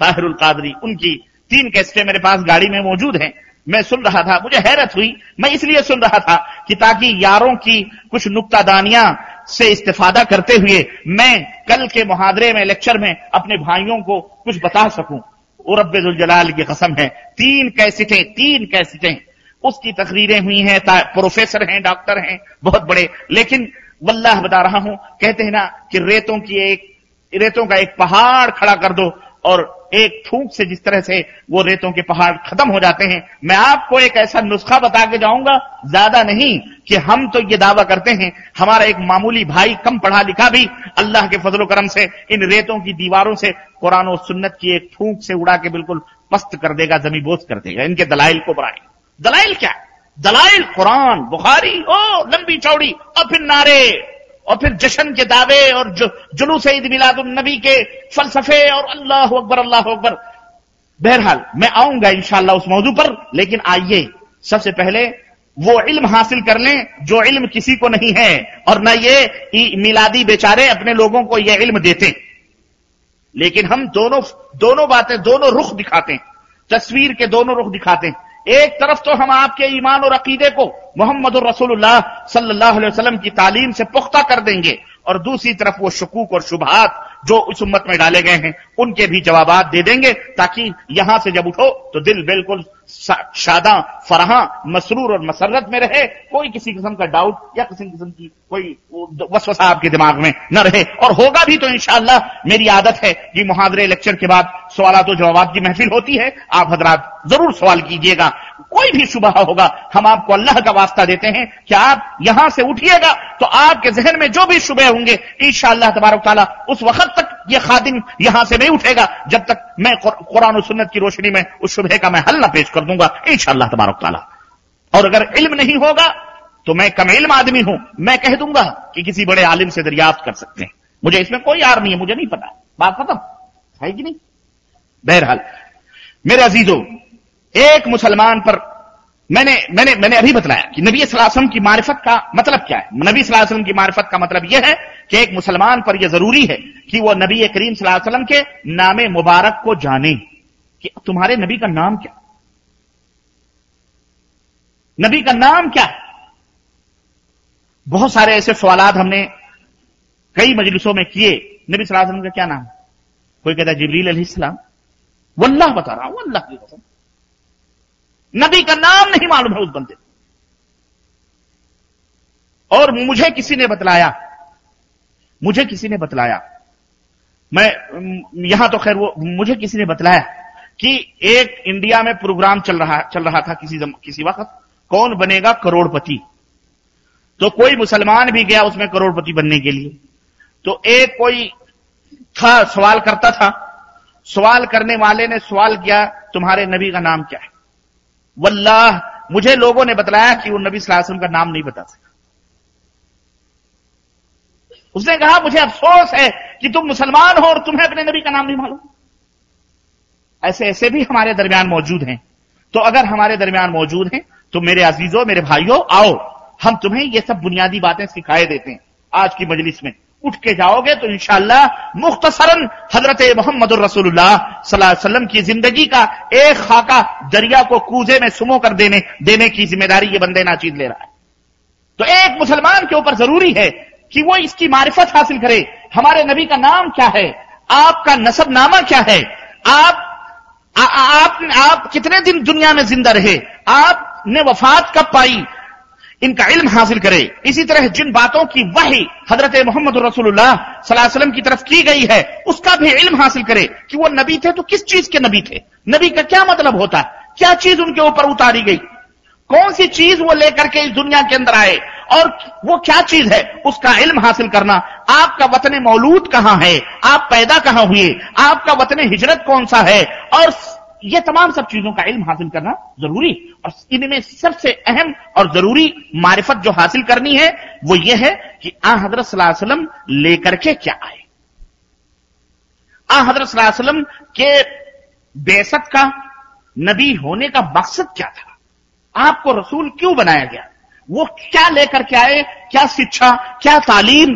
S1: ताहिरुल कादरी, उनकी तीन कैसेटें मेरे पास गाड़ी में मौजूद हैं। मैं सुन रहा था, मुझे हैरत हुई। मैं इसलिए सुन रहा था कि ताकि यारों की कुछ नुक्तादानियाँ से इस्तेफादा करते हुए मैं कल के मुहादरे में, लेक्चर में अपने भाइयों को कुछ बता सकूँ। उरबुल जलाल की कसम है, तीन कैसेटें तीन कैसेटें। उसकी तकरीरें हुई हैं प्रोफेसर हैं, डॉक्टर हैं, बहुत बड़े। लेकिन वल्लाह बता रहा हूँ, कहते हैं ना कि रेतों की एक रेतों का एक पहाड़ खड़ा कर दो और एक फूक से जिस तरह से वो रेतों के पहाड़ खत्म हो जाते हैं। मैं आपको एक ऐसा नुस्खा बता के जाऊँगा, ज़्यादा नहीं कि हम तो ये दावा करते हैं, हमारा एक मामूली भाई कम पढ़ा लिखा भी अल्लाह के फजलो करम से, इन रेतों की दीवारों से कुरान और सुन्नत की एक फूक से उड़ा के बिल्कुल पस्त कर देगा जमी बोझ कर देगा। इनके दलाइल को बढ़ाए दलाइल क्या? दलाइल, कुरान, बुखारी, ओ, लंबी चौड़ी, और फिर नारे, और फिर जश्न के दावे, और जुलूस ईद नबी के फलसफे, और अल्लाह अकबर अल्लाह अकबर। बहरहाल, मैं आऊँगा इंशाला उस मौजू पर, लेकिन आइए, सबसे पहले वो इल्म हासिल कर लें, जो इल्म किसी को नहीं है, और न ये मिलादी बेचारे अपने लोगों को यह इल्म देते। लेकिन हम दोनों दोनों बातें, दोनों रुख दिखाते हैं। तस्वीर के दोनों रुख दिखाते हैं। एक तरफ़ तो हम आपके ईमान और अकीदे को मोहम्मद रसूलुल्लाह सल्लल्लाहु अलैहि वसल्लम की तालीम से पुख्ता कर देंगे। और दूसरी तरफ़ वो शकूक और शुभात जो इस उम्मत में डाले गए हैं, उनके भी जवाब दे देंगे ताकि यहाँ से जब उठो तो दिल बिल्कुल शादा, फराहा, मसरूर और मसरत में रहे। कोई किसी किस्म का डाउट या किसी किस्म की कोई वसवसा आपके दिमाग में न रहे। और होगा भी तो इंशाला मेरी आदत है कि मुहावरे लेक्चर के बाद सवाल तो जवाब की महफिल होती है। आप हजरात ज़रूर सवाल कीजिएगा। कोई भी शुभ होगा। हम आपको अल्लाह का वास्ता देते हैं कि आप यहाँ से उठिएगा तो आपके जहन में जो भी शुभ होंगे इन तबारक ताला, उस वक्त तक ये खादिम यहाँ से नहीं उठेगा, जब तक मैं कुरान सुन्नत की रोशनी में उस शुभ का मैं हल न पेश कर दूँगा इन तबारक ताला। और अगर इल्म नहीं होगा तो मैं कम इल्म आदमी हूँ। मैं कह दूँगा कि किसी बड़े आलिम से दरियाफ्त कर सकते हैं। मुझे इसमें कोई आर नहीं है, मुझे नहीं पता। बात खत्म। है कि नहीं? बहरहाल, मेरे अजीजों एक मुसलमान पर मैंने मैंने मैंने अभी बतलाया कि नबी सलासम की मारिफत का मतलब क्या है? नबी सलासम की मारिफत का मतलब यह है कि एक मुसलमान पर यह ज़रूरी है कि वह नबी करीम सलाम के नाम मुबारक को जाने कि तुम्हारे नबी का नाम क्या? नबी का नाम क्या? है बहुत सारे ऐसे सवाल हमने कई मजलिसों में किए। नबी सलाम का क्या नाम? कोई कहता है, जबरील सलाम वल्लाह बता रहा हूँ अल्लाह की कसम। नबी का नाम नहीं मालूम है उस बंदे और मुझे किसी ने बतलाया, मुझे किसी ने बतलाया, मैं यहाँ तो खैर वो, मुझे किसी ने बतलाया कि एक इंडिया में प्रोग्राम चल रहा चल रहा था किसी किसी वक्त, कौन बनेगा करोड़पति? तो कोई मुसलमान भी गया उसमें करोड़पति बनने के लिए। तो एक कोई था, सवाल करता था, सवाल करने वाले ने सवाल किया, तुम्हारे नबी का नाम क्या है? वल्लाह, मुझे लोगों ने बताया कि वो नबी सलाम का नाम नहीं बता सका उसने कहा, मुझे अफसोस है कि तुम मुसलमान हो और तुम्हें अपने नबी का नाम नहीं मालूम। ऐसे ऐसे भी हमारे दरमियान मौजूद हैं। तो अगर हमारे दरमियान मौजूद हैं तो मेरे अजीजों, मेरे भाइयों, आओ, हम तुम्हें ये सब बुनियादी बातें सिखाए देते हैं आज की मजलिस में। उठ के जाओगे तो इंशाला मुख्तसरन हज़रत मोहम्मद रसूलुल्लाह की ज़िंदगी का एक खाका दरिया को कूजे में सुमो कर देने देने की ज़िम्मेदारी ये बंदे नाचीज ले रहा है। तो एक मुसलमान के ऊपर ज़रूरी है कि वो इसकी मारिफत हासिल करे। हमारे नबी का नाम क्या है? आपका नसब नामा क्या है? आप आ, आप आप कितने दिन दुनिया में ज़िंदा रहे? आपने वफात कब पाई? इनका इल्म हासिल करे। इसी तरह जिन बातों की वही हज़रत मोहम्मद रसूलुल्लाह की तरफ़ की गई है, उसका भी इल्म हासिल करे कि वो नबी थे तो किस चीज़ के नबी थे? नबी का क्या मतलब होता है? क्या चीज़ उनके ऊपर उतारी गई? कौन सी चीज़ वो लेकर के इस दुनिया के अंदर आए? और वो क्या चीज़ है? उसका इल्म हासिल करना। आपका वतन मौलूद कहाँ है? आप पैदा कहाँ हुए? आपका वतन हिजरत कौन सा है? और ये तमाम सब चीज़ों का इल्म हासिल करना ज़रूरी। और इनमें सबसे अहम और ज़रूरी मारिफत जो हासिल करनी है, वो ये है कि आ हज़रत सल्लम लेकर के क्या आए। आ हज़रत सल्लम के बेसत का, नबी होने का मकसद क्या था? आपको रसूल क्यों बनाया गया? वो क्या लेकर के आए? क्या शिक्षा, क्या तालीम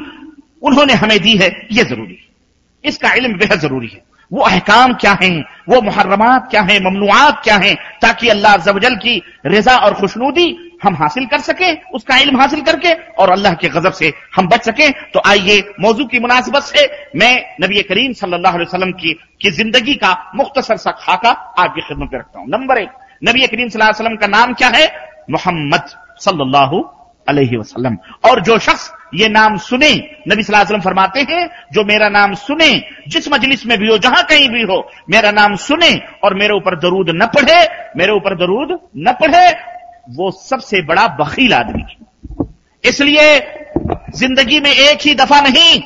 S1: उन्होंने हमें दी है? यह ज़रूरी। है इसका इल्म बेहद ज़रूरी है। वो अहकाम क्या हैं? वो मुहर्रमात क्या हैं? ममनुआत क्या हैं? ताकि अल्लाह जवजल की रजा और खुशनूदी हम हासिल कर सके उसका इल्म हासिल करके और अल्लाह के गजब से हम बच सके। तो आइए मौजू की मुनासिबत से मैं नबी करीम सल्लल्लाहु अलैहि वसल्लम की, की ज़िंदगी का मुख्तसर सा खाका आपकी खिदमत में रखता हूँ। नंबर एक नबी करीम सल्लल्लाहु अलैहि वसल्लम का नाम क्या है? मोहम्मद सल्लल्लाहु अलैहि वसल्लम। और जो शख्स ये नाम सुने, नबी वसल्लम फरमाते हैं, जो मेरा नाम सुने, जिस मजलिस में भी हो, जहाँ कहीं भी हो, मेरा नाम सुने और मेरे ऊपर दरूद न पढ़े, मेरे ऊपर दरूद न पढ़े, वो सबसे बड़ा बखील आदमी इसलिए ज़िंदगी में एक ही दफ़ा नहीं,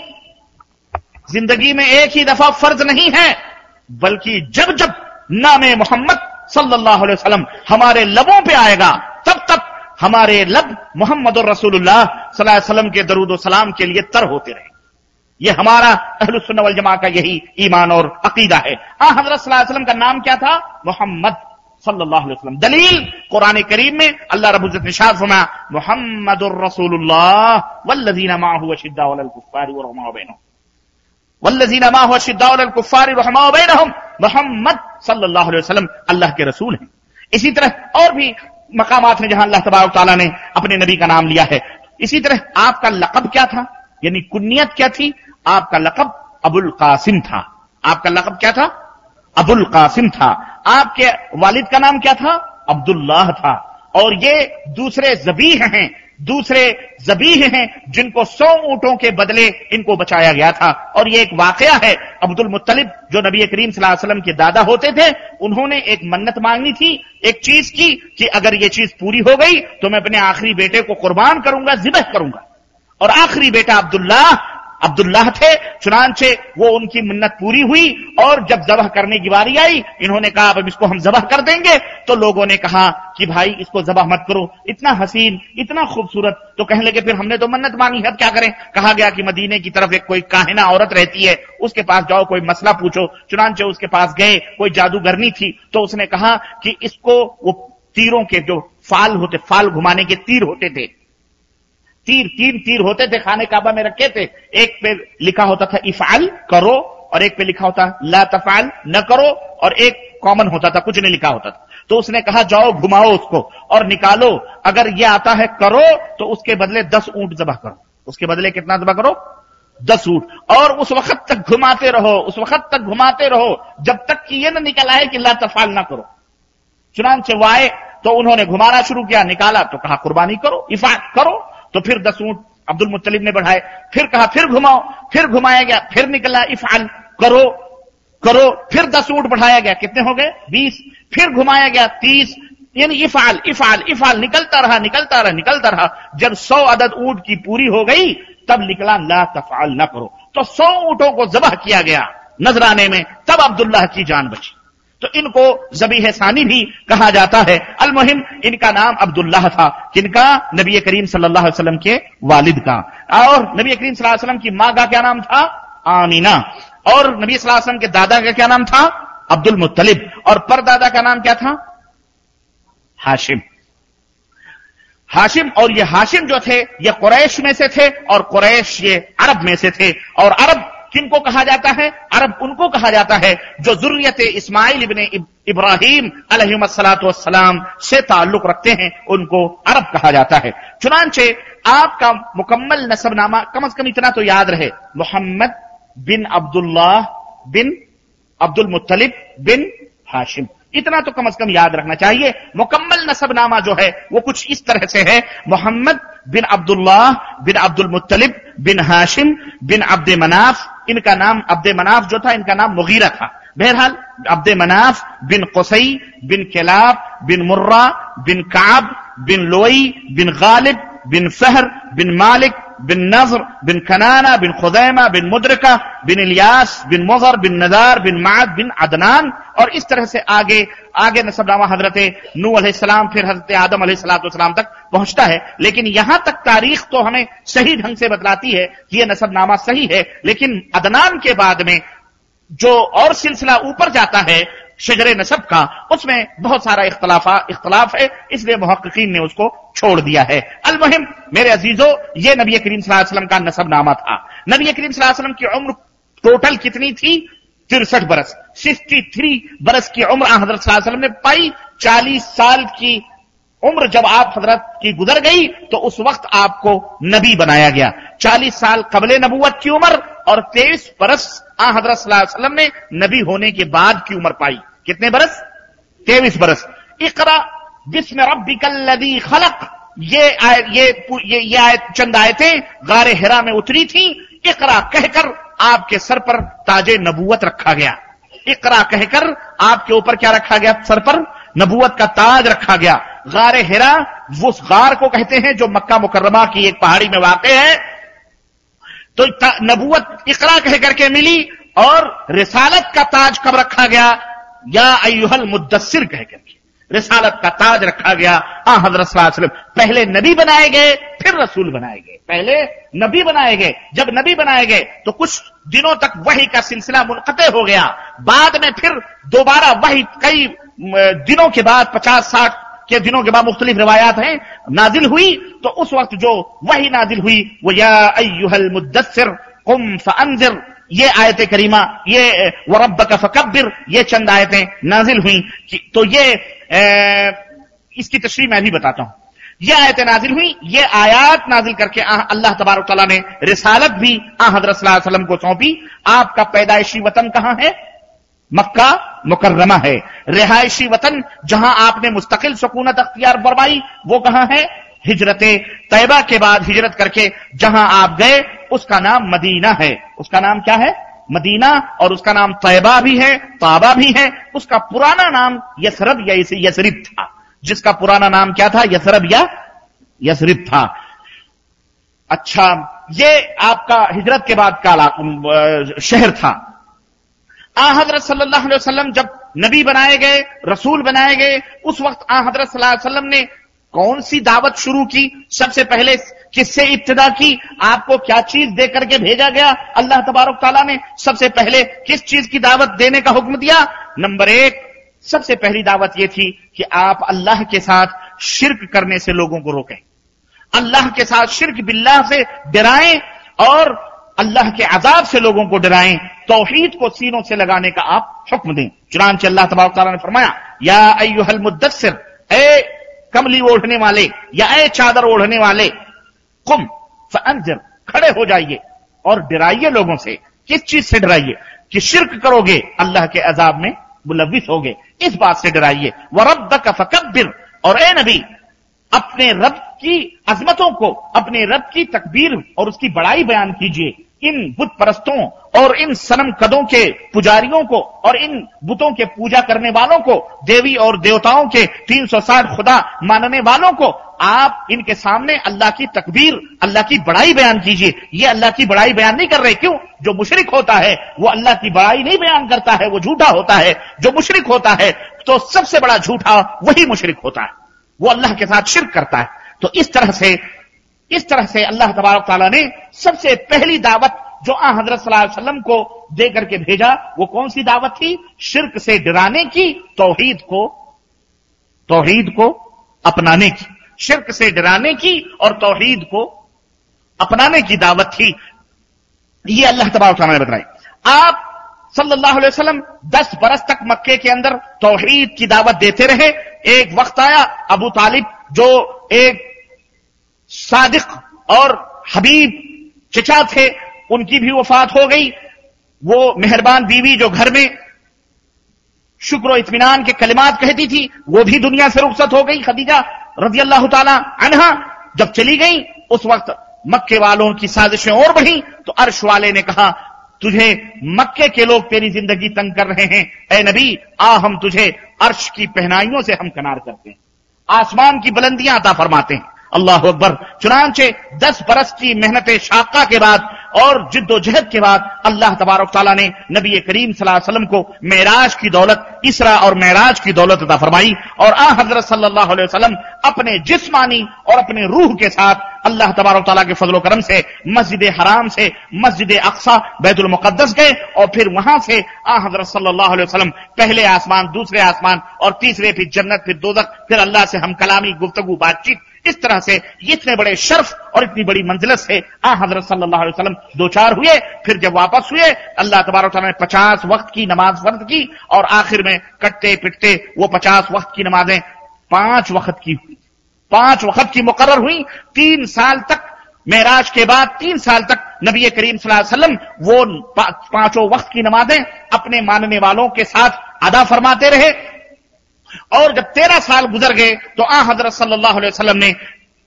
S1: ज़िंदगी में एक ही दफ़ा फ़र्ज़ नहीं है, बल्कि जब जब नाम मोहम्मद सल्लल्लाहु अलैहि वसल्लम हमारे लबों पे आएगा, तब तक हमारे लब मोहम्मद रसूलुल्लाह वसल्लम के दरूद सलाम के लिए तर होते रहे। ये हमारा अहलुसुन्नवल जमा का यही ईमान और अकीदा है। आ, हज़रत वसल्लम का नाम क्या था? मोहम्मद सल्लल्लाहु अलैहि वसल्लम। दलील कुरान करीम में अल्लाह रबुल्जत निशाद फरमा मोहम्मद रसूलुल्लाह वल्लजीना माहु वलल कुफ्फारि रहमा वल्लजीना माहु वलल कुफ्फारि रहमा मोहम्मद सल्लल्लाहु अलैहि वसल्लम अल्लाह के रसूल हैं। इसी तरह और भी मकामात में जहाँ अल्लाह तबारक ताला ने अपने नबी का नाम लिया है। इसी तरह आपका लकब क्या था? यानी कुन्नीत क्या थी? आपका लकब अबुल कासिम था। आपका लकब क्या था? अबुल कासिम था। आपके वालिद का नाम क्या था? अब्दुल्लाह था। और ये दूसरे जबीह हैं। दूसरे जबीह हैं जिनको सौ ऊंटों के बदले इनको बचाया गया था। और ये एक वाकया है। अब्दुल मुत्तलिब, जो नबी करीम वसल्लम के दादा होते थे, उन्होंने एक मन्नत मांगनी थी, एक चीज़ की, कि अगर ये चीज़ पूरी हो गई तो मैं अपने आखिरी बेटे को कुर्बान करूँगा, जिबह करूँगा। और आखिरी बेटा अब्दुल्ला अब्दुल्लाह थे चुनाचे वो उनकी मन्नत पूरी हुई और जब जबह करने की बारी आई, इन्होंने कहा, अब इसको हम जबह कर देंगे। तो लोगों ने कहा कि, भाई, इसको जबह मत करो, इतना हसीन, इतना खूबसूरत। तो कहने लगे, फिर हमने तो मन्नत मांगी है क्या करें? कहा गया कि मदीने की तरफ़ एक कोई काहिना औरत रहती है, उसके पास जाओ, कोई मसला पूछो। चुनाचे उसके पास गए, कोई जादूगरनी थी तो उसने कहा कि इसको वो तीरों के जो फाल होते, फाल घुमाने के तीर होते थे। तीर, तीन तीर होते थे खाने काबा में रखे थे। एक पे लिखा होता था, इफाल, करो, और एक पे लिखा होता, ला तफाल, न करो, और एक कॉमन होता था, कुछ नहीं लिखा होता था। तो उसने कहा, जाओ, घुमाओ उसको, और निकालो। अगर ये आता है, करो तो उसके बदले दस ऊँट जबा करो। उसके बदले कितना जबा करो? दस ऊँट। और उस वक्त तक घुमाते रहो, उस वक्त तक घुमाते रहो, जब तक कि ये ना निकल आए कि ला तफाल ना करो। चुनाव वाए तो उन्होंने घुमाना शुरू किया, निकाला तो कहा, कुर्बानी करो इफात करो तो फिर दस ऊँट अब्दुल मुतलिब ने बढ़ाए। फिर कहा, फिर घुमाओ, फिर घुमाया गया, फिर निकला इफाल करो करो, फिर दस ऊँट बढ़ाया गया। कितने हो गए? बीस। फिर घुमाया गया, तीस। यानी इफाल इफाल इफाल निकलता रहा निकलता रहा निकलता रहा। जब सौ अदद ऊँट की पूरी हो गई, तब निकला, ला तफाल ना करो। तो सौ ऊंटों को जबह किया गया नजराने में, तब अब्दुल्लाह की जान बची। तो इनको जबी सानी भी कहा जाता है। अलमुहिम, इनका नाम अब्दुल्लाह था। किनका? नबी करीम सल्लल्लाहु अलैहि वसल्लम के वालिद का। और नबी करीम सल्लल्लाहु अलैहि वसल्लम की माँ का क्या नाम था? आमीना। और नबी सल्लल्लाहु अलैहि वसल्लम के दादा का क्या नाम था? अब्दुल मुत्तलिब। और परदादा का नाम क्या था? हाशिम। हाशिम और ये हाशिम जो थे, ये कुरैश में से थे और कुरैश ये अरब में से थे। और अरब किनको कहा जाता है? अरब उनको कहा जाता है, जो जुर्रियत इस्माइल इबन इब्राहिम अलैहिस्सलाम से ताल्लुक रखते हैं, उनको अरब कहा जाता है। चुनाचे आपका मुकम्मल नसबनामा कम अज कम इतना तो याद रहे। मोहम्मद बिन अब्दुल्लाह बिन अब्दुल मुतलिब बिन हाशिम। इतना तो कम अज कम याद रखना चाहिए। मुकम्मल नसबनामा जो है, वो कुछ इस तरह से है। मोहम्मद बिन अब्दुल्लाह बिन अब्दुल मुतलिब बिन हाशिम बिन अब्द मनाफ इनका नाम अब्दे मनाफ जो था, इनका नाम मुगीरा था। बहरहाल, अब्द मनाफ बिन कसई बिन केलाब, बिन मुर्रा, बिन काब, बिन लोई, बिन गालिब, बिन फहर, बिन मालिक बिन नज़र बिन कनाना बिन खुदैमा बिन मुद्रका बिन इलियास बिन मुजर बिन नदार बिन माद बिन अदनान और इस तरह से आगे आगे नसबनामा हज़रत नू अलैहिस्सलाम फिर हज़रत आदम अलैहिस्सलाम तक पहुँचता है। लेकिन यहाँ तक तारीख तो हमें सही ढंग से बतलाती है कि यह नसबनामा सही है। लेकिन अदनान के बाद में जो और सिलसिला ऊपर जाता है शजर नसब का, उसमें बहुत सारा इख्तलाफा, इख्तलाफ है, इसलिए महक्कीन ने उसको छोड़ दिया है। अलमहिम, मेरे अजीजों, ये नबी करीम वसल्लम का नसब नामा था। नबी करीम वसल्लम की उम्र टोटल कितनी थी? तिरसठ बरस। सिक्सटी थ्री बरस की उम्र हज़रत वसल्लम ने पाई। चालीस साल की उम्र जब आप हज़रत की गुजर गई तो उस वक्त आपको नबी बनाया गया। चालीस साल कबले नबूवत की उम्र और तेईस बरस आ हज़रत ने नबी होने के बाद की उम्र पाई। कितने बरस? तेईस बरस। इकरा जिसमें रबिकल्लदी खलक। ये आय, ये ये, ये आय, चंद आयतें गारे हिरा में उतरी थी। इकरा कहकर आपके सर पर ताजे नबूवत रखा गया। इकरा कहकर आपके ऊपर क्या रखा गया? सर पर नबूवत का ताज रखा गया। गार हिरा उस गार को कहते हैं जो मक्का मुकर्रमा की एक पहाड़ी में वाक़ है। तो नबूवत इकरा कह करके मिली और रिसालत का ताज कब रखा गया? या अयुहल मुद्दसिर कह करके। रिसालत का ताज रखा गया हाँ हज़रत पहले नबी बनाए गए, फिर रसूल बनाए गए। पहले नबी बनाए गए, जब नबी बनाए गए तो कुछ दिनों तक वही का सिलसिला मुनकते हो गया। बाद में फिर दोबारा वही कई दिनों के बाद, पचास साठ के दिनों के बाद मुख्तलिफ़ रिवायात हैं नाजिल हुई तो उस वक्त जो वही नाजिल हुई वो या अयुहल मुद्दसर कुम फंजिर ये आयत करीमा ये वरब फकबिर ये चंद आयतें नाजिल हुई तो ये ए, इसकी तशरी मैं भी बताता हूँ। ये आयत नाजिल हुई ये आयात नाजिल करके अल्लाह तबारक ने रिसालत भी आ हज़रत को सौंपी। आपका पैदाइशी वतन कहाँ है? मक्का मुकर्रमा है। रिहायशी वतन, जहाँ आपने मुस्तकिल सुकूनत अख्तियार फरमाई, वो कहाँ है? हिजरत तैयबा के बाद हिजरत करके जहाँ आप गए, उसका नाम मदीना है। उसका नाम क्या है? मदीना, और उसका नाम तैयबा भी है, ताबा भी है। उसका पुराना नाम यसरब या इसे यसरिब था। जिसका पुराना नाम क्या था? यसरब या यसरिब था। अच्छा ये आपका हिजरत के बाद का शहर था। आ हज़रत सल्लल्लाहु अलैहि वसल्लम जब नबी बनाए गए, रसूल बनाए गए, उस वक्त आ हज़रत सल्लल्लाहु अलैहि वसल्लम ने कौन सी दावत शुरू की? सबसे पहले किससे इब्तदा की? आपको क्या चीज़ दे करके भेजा गया? अल्लाह तबारक ताला ने सबसे पहले किस चीज़ की दावत देने का हुक्म दिया? नंबर एक, सबसे पहली दावत यह थी कि आप अल्लाह के साथ शिरक करने से लोगों को रोकें। अल्लाह के साथ शिरक बिल्लाह से डराएँ और अल्लाह के अजाब से लोगों को डराएँ, तोहीद को सीनों से लगाने का आप हुक्म दें। चुनाच अल्लाह तबाक ने फरमाया, या अयुहल मुद्दसर ए कमली ओढ़ने वाले, या ए चादर ओढ़ने वाले, कुम फंजर खड़े हो जाइए और डराइए लोगों से। किस चीज़ से डराइए? कि शिरक करोगे, अल्लाह के अजाब में मुलविस होगे। इस बात से डराइए। व रब का और ए नबी, अपने रब की अजमतों को, अपने रब की तकबीर और उसकी बड़ाई बयान कीजिए। इन बुत परस्तों और इन सनम कदों के पुजारियों को और इन बुतों के पूजा करने वालों को, देवी और देवताओं के 360 खुदा मानने वालों को, आप इनके सामने अल्लाह की तकबीर, अल्लाह की बड़ाई बयान कीजिए। ये अल्लाह की बड़ाई बयान नहीं कर रहे। क्यों? जो मुशरिक होता है, वो अल्लाह की बड़ाई नहीं बयान करता है, वो झूठा होता है। जो मुशरिक होता है तो सबसे बड़ा झूठा वही मुशरिक होता है। वो अल्लाह के साथ शिरक करता है। तो इस तरह से इस तरह से अल्लाह तबारक ताला ने सबसे पहली दावत जो आ हज़रत वसल्लम को दे करके भेजा, वो कौन सी दावत थी? शिरक से डराने की, तोहीद को तोहीद को अपनाने की। शिरक से डराने की और तोहीद को अपनाने की दावत थी। ये अल्लाह तबारक ने बताई। आप सल्लल्लाहु अलैहि वसल्लम दस बरस तक मक्के के अंदर तोहीद की दावत देते रहे। एक वक्त आया अबू तालिब, जो एक सादिक और हबीब चचा थे, उनकी भी वफात हो गई। वो मेहरबान बीवी जो घर में शुक्र इतमान के कलिमात कहती थी, वो भी दुनिया से रुखसत हो गई। खदीजा रज़ी अल्लाह तहा जब चली गई, उस वक्त मक्के वालों की साजिशें और बढ़ी तो अर्श वाले ने कहा, तुझे मक्के के लोग तेरी ज़िंदगी तंग कर रहे हैं। ए नबी, आ हम तुझे अर्श की पहनाइयों से हम कनार करते हैं। आसमान की बुलंदियाँ अता फरमाते हैं। अल्लाह अकबर। चुनाचे दस बरस की मेहनत शाका के बाद और जिद्दोजहद के बाद अल्लाह तबारक ताला ने नबी करीम वसल्लम को मेराज की दौलत, इसरा और मेराज की दौलत अदा फरमाई और आ हज़रत सल्लल्लाहु अलैहि वसल्लम अपने जिस्मानी और अपने रूह के साथ अल्लाह तबारक ताला के फजलो करम से मस्जिद हराम से मस्जिद अक्सा बैतुल मुकद्दस गए और फिर वहाँ से आ हज़रत सल्लल्लाहु अलैहि वसल्लम पहले आसमान, दूसरे आसमान और तीसरे फिर जन्नत, फिर दोजख, फिर अल्लाह से हम कलामी, गुफ्तगु, बातचीत इस तरह से इतने बड़े शर्फ और इतनी बड़ी मंजिलत से आ, हज़रत सल्लल्लाहु अलैहि वसल्लम दो चार हुए, फिर जब वापस हुए, अल्लाह तबारक ने पचास वक्त की नमाज़ फर्द की और आखिर में कटते पिटते वो पचास वक्त की नमाजें पाँच वक्त की हुई। पाँच वक्त की मुकर्र हुई। तीन साल तक, मेराज के बाद तीन साल तक नबी करीम वसल्लम वो पाँचों वक्त की नमाजें अपने मानने वालों के साथ अदा फरमाते रहे। और जब तेरह साल गुजर गए तो आ हज़रत सल्लल्लाहु ने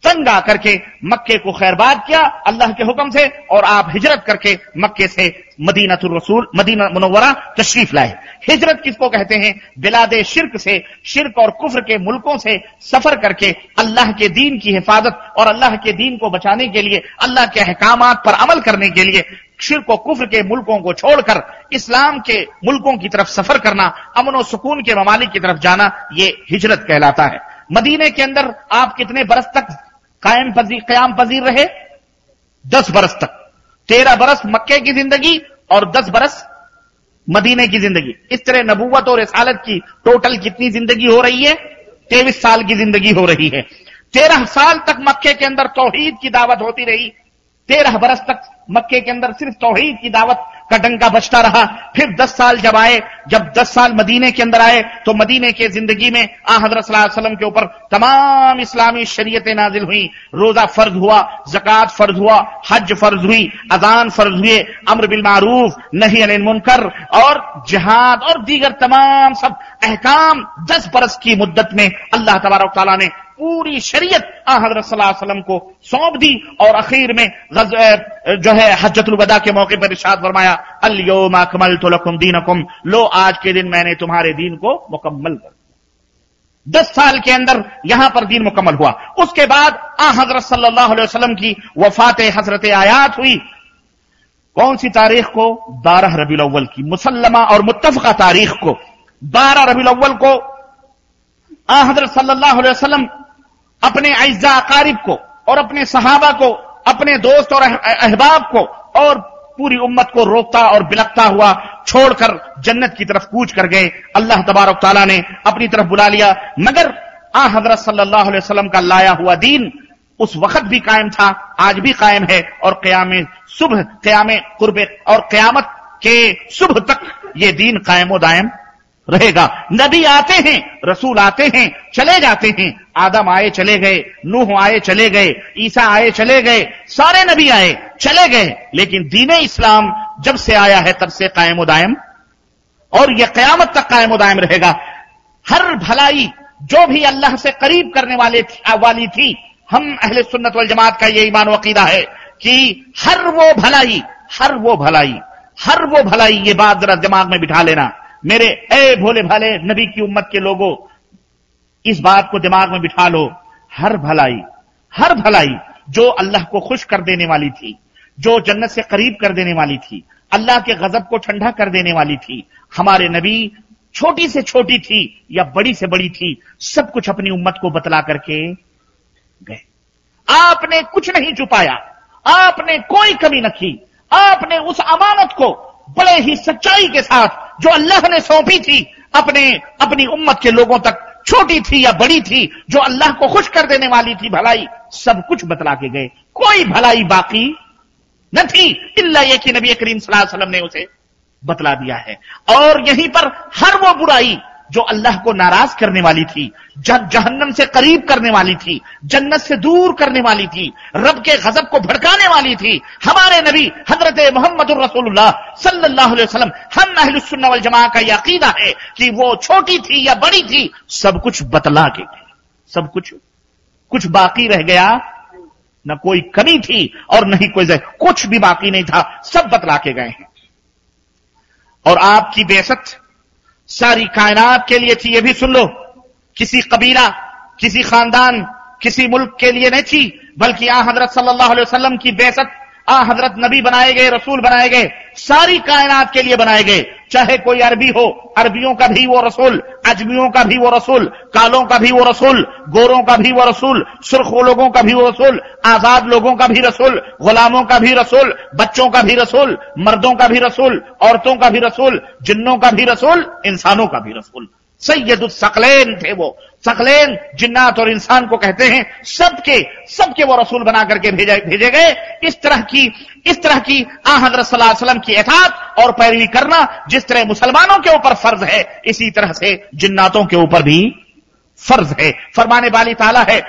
S1: तंग आकर के मक्के को खैरबाद किया अल्लाह के हुक्म से और आप हिजरत करके मक्के से मदीना रसूल, मदीना मुनवरा तशरीफ़ लाए। हिजरत किसको कहते हैं? बिलाद शिरक से, शिरक और कुफर के मुल्कों से सफ़र करके अल्लाह के दीन की हिफाजत और अल्लाह के दीन को बचाने के लिए, अल्लाह के अहकाम पर अमल करने के लिए शिरक और कुफर के मुल्कों को छोड़कर, इस्लाम के मुल्कों की तरफ़ सफ़र करना, अमन और सुकून के ममालिक की तरफ़ जाना, ये हिजरत कहलाता है। मदीने के अंदर आप कितने बरस तक कायम पजीर क्याम पजीर रहे दस बरस तक। तेरह बरस मक्के की ज़िंदगी और दस बरस मदीने की ज़िंदगी। इस तरह नबूवत और रसालत की टोटल कितनी ज़िंदगी हो रही है? तेईस साल की ज़िंदगी हो रही है। तेरह साल तक मक्के के अंदर तोहीद की दावत होती रही। तेरह बरस तक मक्के के अंदर सिर्फ़ तोहीद की दावत का डंका बचता रहा। फिर दस साल जब आए, जब दस साल मदीने के अंदर आए तो मदीने के ज़िंदगी में आ हज़रत वसल्लम के ऊपर तमाम इस्लामी शरीयतें नाजिल हुई। रोजा फ़र्ज़ हुआ, जक़ात फ़र्ज़ हुआ, हज फ़र्ज़ हुई, अजान फ़र्ज़ हुए, अमर बिल मारूफ, नहीं अनिल मुनकर और जहाद और दीगर तमाम सब अहकाम दस बरस की मुद्दत में अल्लाह तबारक ने पूरी शरीयत हज़रत वसल्लम को सौंप दी और आखिर में जो है हजतुलवदा के मौके पर इशाद फरमाया, अलियोम अकमल तो लकुम दीनकुम लो, आज के दिन मैंने तुम्हारे दीन को मुकम्मल कर दस साल के अंदर यहाँ पर दीन मुकम्मल हुआ। उसके बाद आ हज़रत सल्लल्लाहु अलैहि वसल्लम की वफात हज़रत आयात हुई। कौन सी तारीख को? बारह रबी अव्वल की। मुसलमा और मुतफ़ा तारीख को। बारह रबी अव्वल को। आ हज़रत सल्लल्लाहु अलैहि वसल्लम अपने अज्जा अकारिब को और अपने सहाबा को, अपने दोस्त और अहबाब को और पूरी उम्मत को रोकता और बिलकता हुआ छोड़कर जन्नत की तरफ़ कूच कर गए। अल्लाह तबारक ताला ने अपनी तरफ़ बुला लिया। मगर आ हज़रत सल्लल्लाहु अलैहि वसल्लम का लाया हुआ दीन उस वक्त भी कायम था, आज भी कायम है और क्याम सुबह, क्याम कुर्ब और क्यामत के सुबह तक ये दीन कायम दायम रहेगा। नबी आते हैं, रसूल आते हैं, चले जाते हैं। आदम आए, चले गए, नूह आए, चले गए, ईसा आए, चले गए, सारे नबी आए, चले गए। लेकिन दीन इस्लाम जब से आया है, तब से कायम उदायम और यह कयामत तक कायम उदायम रहेगा। हर भलाई जो भी अल्लाह से करीब करने वाले वाली थी, हम अहले सुन्नत वल जमात का ये ईमान वकीदा है कि हर वो भलाई, हर वो भलाई, हर वो भलाई ये बात जरा दिमाग में बिठा लेना। मेरे ए भोले भाले नबी की उम्मत के लोगों, इस बात को दिमाग में बिठा लो। हर भलाई हर भलाई जो अल्लाह को खुश कर देने वाली थी, जो जन्नत से करीब कर देने वाली थी, अल्लाह के गजब को ठंडा कर देने वाली थी, हमारे नबी छोटी से छोटी थी या बड़ी से बड़ी थी, सब कुछ अपनी उम्मत को बतला करके गए। आपने कुछ नहीं छुपाया, आपने कोई कमी न की, आपने उस अमानत को बड़े ही सच्चाई के साथ जो अल्लाह ने सौंपी थी, अपने, अपनी उम्मत के लोगों तक, छोटी थी या बड़ी थी, जो अल्लाह को खुश कर देने वाली थी, भलाई, सब कुछ बतला के गए। कोई भलाई बाकी न थी, इल्ला ये कि नबी करीम सल्लल्लाहु ने उसे बतला दिया है। और यहीं पर हर वो बुराई जो अल्लाह को नाराज़ करने वाली थी जहन्नम से करीब करने वाली थी, जन्नत से दूर करने वाली थी, रब के गजब को भड़काने वाली थी, हमारे नबी हज़रत मोहम्मद रसूलुल्लाह सल्लल्लाहु अलैहि वसल्लम, हम अहलुसुन्ना वल जमा का यकीदा है कि वो छोटी थी या बड़ी थी, सब कुछ बतला के सब कुछ कुछ बाकी रह गया, न कोई कमी थी और नहीं कोई कुछ भी बाकी नहीं था, सब बतला के गए हैं। और आपकी बेसत सारी कायनात के लिए थी, ये भी सुन लो। किसी कबीला, किसी खानदान, किसी मुल्क के लिए नहीं थी, बल्कि आ हज़रत सल्लल्लाहु अलैहि वसल्लम की बेसत आ हज़रत नबी बनाए गए रसूल बनाए गए सारी कायनात के लिए बनाए गए चाहे कोई अरबी हो अरबियों का भी वो रसूल अजमियों का भी वो रसूल कालों का भी वो रसूल गोरों का भी वो रसूल सुर्ख लोगों का भी वो रसूल आज़ाद लोगों का भी रसूल गुलामों का भी रसूल बच्चों का भी रसूल मर्दों का भी रसूल औरतों का भी रसूल जिन्नों का भी रसूल इंसानों का भी रसूल सैयद थे वो सकलैन, जिन्नात और इंसान को कहते हैं, सबके सबके वो रसूल बना करके भेजे भेजे गए। इस तरह की, इस तरह की आ हज़रत की एहतियात और पैरवी करना जिस तरह मुसलमानों के ऊपर फ़र्ज़ है, इसी तरह से जिन्नातों के ऊपर भी फ़र्ज़ है। फरमाने वाली ताला है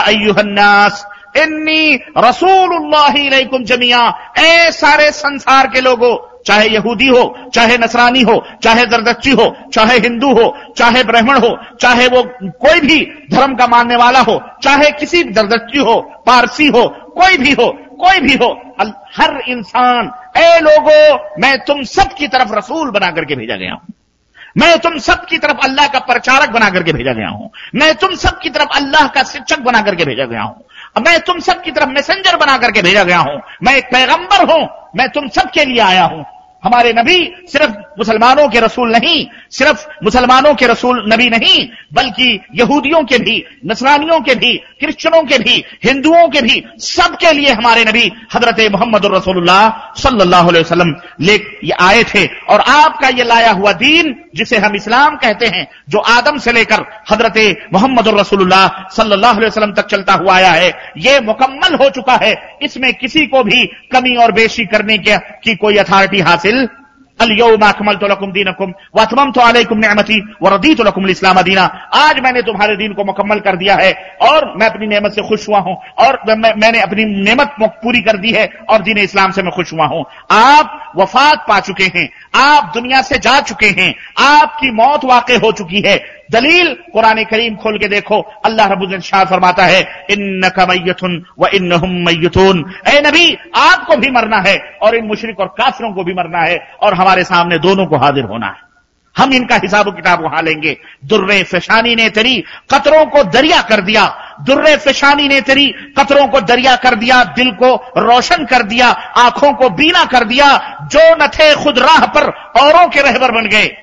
S1: अयुहन्नास इन्नी रसूल जमिया ए सारे संसार के लोगों चाहे यहूदी हो, चाहे नसरानी हो, चाहे जरदच्ची हो, चाहे हिंदू हो, चाहे ब्राह्मण हो, चाहे वो कोई भी धर्म का मानने वाला हो, चाहे किसी जरदच्ची हो, पारसी हो, कोई भी हो, कोई भी हो हर इंसान, ए लोगो, मैं तुम सब की तरफ़ रसूल बना करके भेजा गया हूँ। मैं तुम सब की तरफ़ अल्लाह का प्रचारक बना करके भेजा गया हूँ। मैं तुम सब की तरफ़ अल्लाह का शिक्षक बना करके भेजा गया हूँ। मैं तुम सब की तरफ़ मैसेंजर बना करके भेजा गया हूँ। मैं एक पैगंबर हूँ। मैं तुम सब के लिए आया हूँ। हमारे नबी सिर्फ़ मुसलमानों के रसूल नहीं, सिर्फ़ मुसलमानों के रसूल नबी नहीं, बल्कि यहूदियों के भी, नसरानियों के भी क्रिश्चनों के भी, हिंदुओं के भी सबके लिए हमारे नबी हज़रत मोहम्मद रसूलुल्लाह सल्लल्लाहु अलैहि वसल्लम ले आए थे। और आपका ये लाया हुआ दीन जिसे हम इस्लाम कहते हैं, जो आदम से लेकर हज़रत मोहम्मद रसूलुल्लाह सल्लल्लाहु अलैहि वसल्लम तक चलता हुआ आया है, ये मुकम्मल हो चुका है। इसमें किसी को भी कमी और बेशी करने की कोई अथॉरिटी हासिल इस्लाम दीना आज मैंने तुम्हारे दीन को मुकम्मल कर दिया है और मैं अपनी नेमत से खुश हुआ हूँ और मैं, मैंने अपनी नेमत पूरी कर दी है और दीन इस्लाम से मैं खुश हुआ हूँ आप वफात पा चुके हैं आप दुनिया से जा चुके हैं आपकी मौत वाकई हो चुकी है दलील कुरान करीम खोल के देखो। अल्लाह रबुल शाह फरमाता है इन मैयतुन व इन मैयतून। ए नबी, आपको भी मरना है और इन मुशरक और काफिरों को भी मरना है और हमारे सामने दोनों को हाजिर होना है। हम इनका हिसाब किताब वहाँ लेंगे। दुर्रे फिशानी ने तेरी कतरों को दरिया कर दिया। दुर्रे फिशानी ने तेरी कतरों को दरिया कर दिया, दिल को रोशन कर दिया, आँखों को बीना कर दिया। जो न थे खुद राह पर औरों के रहबर बन गए।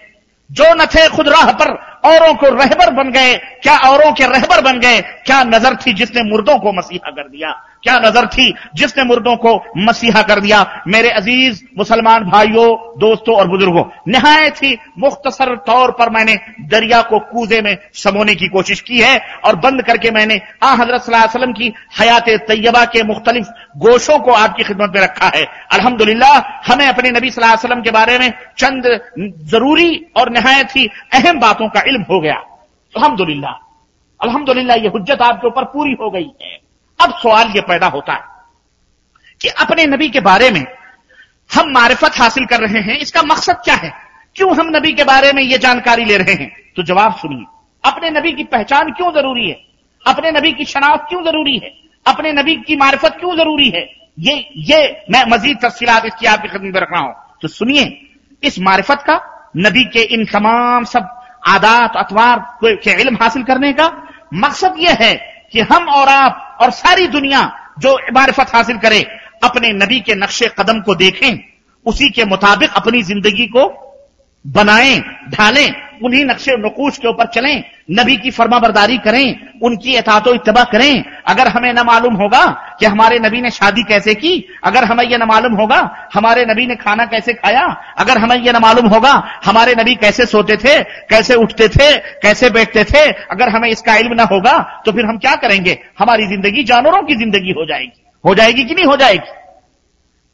S1: जो न थे खुद राह पर औरों को रहबर बन गए, क्या औरों के रहबर बन गए, क्या नज़र थी जिसने मुर्दों को मसीहा कर दिया। क्या नज़र थी? जिसने मुर्दों को मसीहा कर दिया। मेरे अज़ीज़, मुसलमान भाइयों, दोस्तों और बुज़ुर्गों, नहायत ही मुख्तसर तौर पर मैंने दरिया को कूजे में समोने की कोशिश की है और बंद करके मैंने आ हज़रत वसल्लम की हयात तैयबा के मुख्तलिफ़ गोशों को आपकी खिदमत में रखा है। अल्हम्दुलिल्लाह, हमें अपने नबी वसल्लम के बारे में चंद ज़रूरी और नहायत ही अहम बातों का इल्म हो गया। अल्हम्दुलिल्लाह अल्हम्दुलिल्लाह, ये हुज्जत आपके ऊपर पूरी हो गई है। अब सवाल यह पैदा होता है कि अपने नबी के बारे में हम मारिफत हासिल कर रहे हैं, इसका मकसद क्या है? क्यों हम नबी के बारे में यह जानकारी ले रहे हैं? तो जवाब सुनिए। अपने नबी की पहचान क्यों ज़रूरी है? अपने नबी की शनाख्त क्यों ज़रूरी है? अपने नबी की मारिफत क्यों ज़रूरी है? ये ये मैं मजीद तफसीलात इसकी आपकी खदमत में रख रहा हूँ। तो सुनिए, इस मारिफत का नबी के इन तमाम सब आदात, अतवार के इल्म हासिल करने का मकसद यह है कि हम और आप और सारी दुनिया जो इमारफत हासिल करे, अपने नबी के नक्शे कदम को देखें, उसी के मुताबिक अपनी ज़िंदगी को बनाएँ, ढालें, उन्हीं नक्शे नकूश के ऊपर चलें, नबी की फर्मा बरदारी करें, उनकी एतातो इतबा करें। अगर हमें न मालूम होगा कि हमारे नबी ने शादी कैसे की, अगर हमें यह न मालूम होगा हमारे नबी ने खाना कैसे खाया, अगर हमें यह न मालूम होगा हमारे नबी कैसे सोते थे, कैसे उठते थे, कैसे बैठते थे, अगर हमें इसका इल्म न होगा तो फिर हम क्या करेंगे? हमारी ज़िंदगी जानवरों की ज़िंदगी हो जाएगी। हो जाएगी कि नहीं हो जाएगी?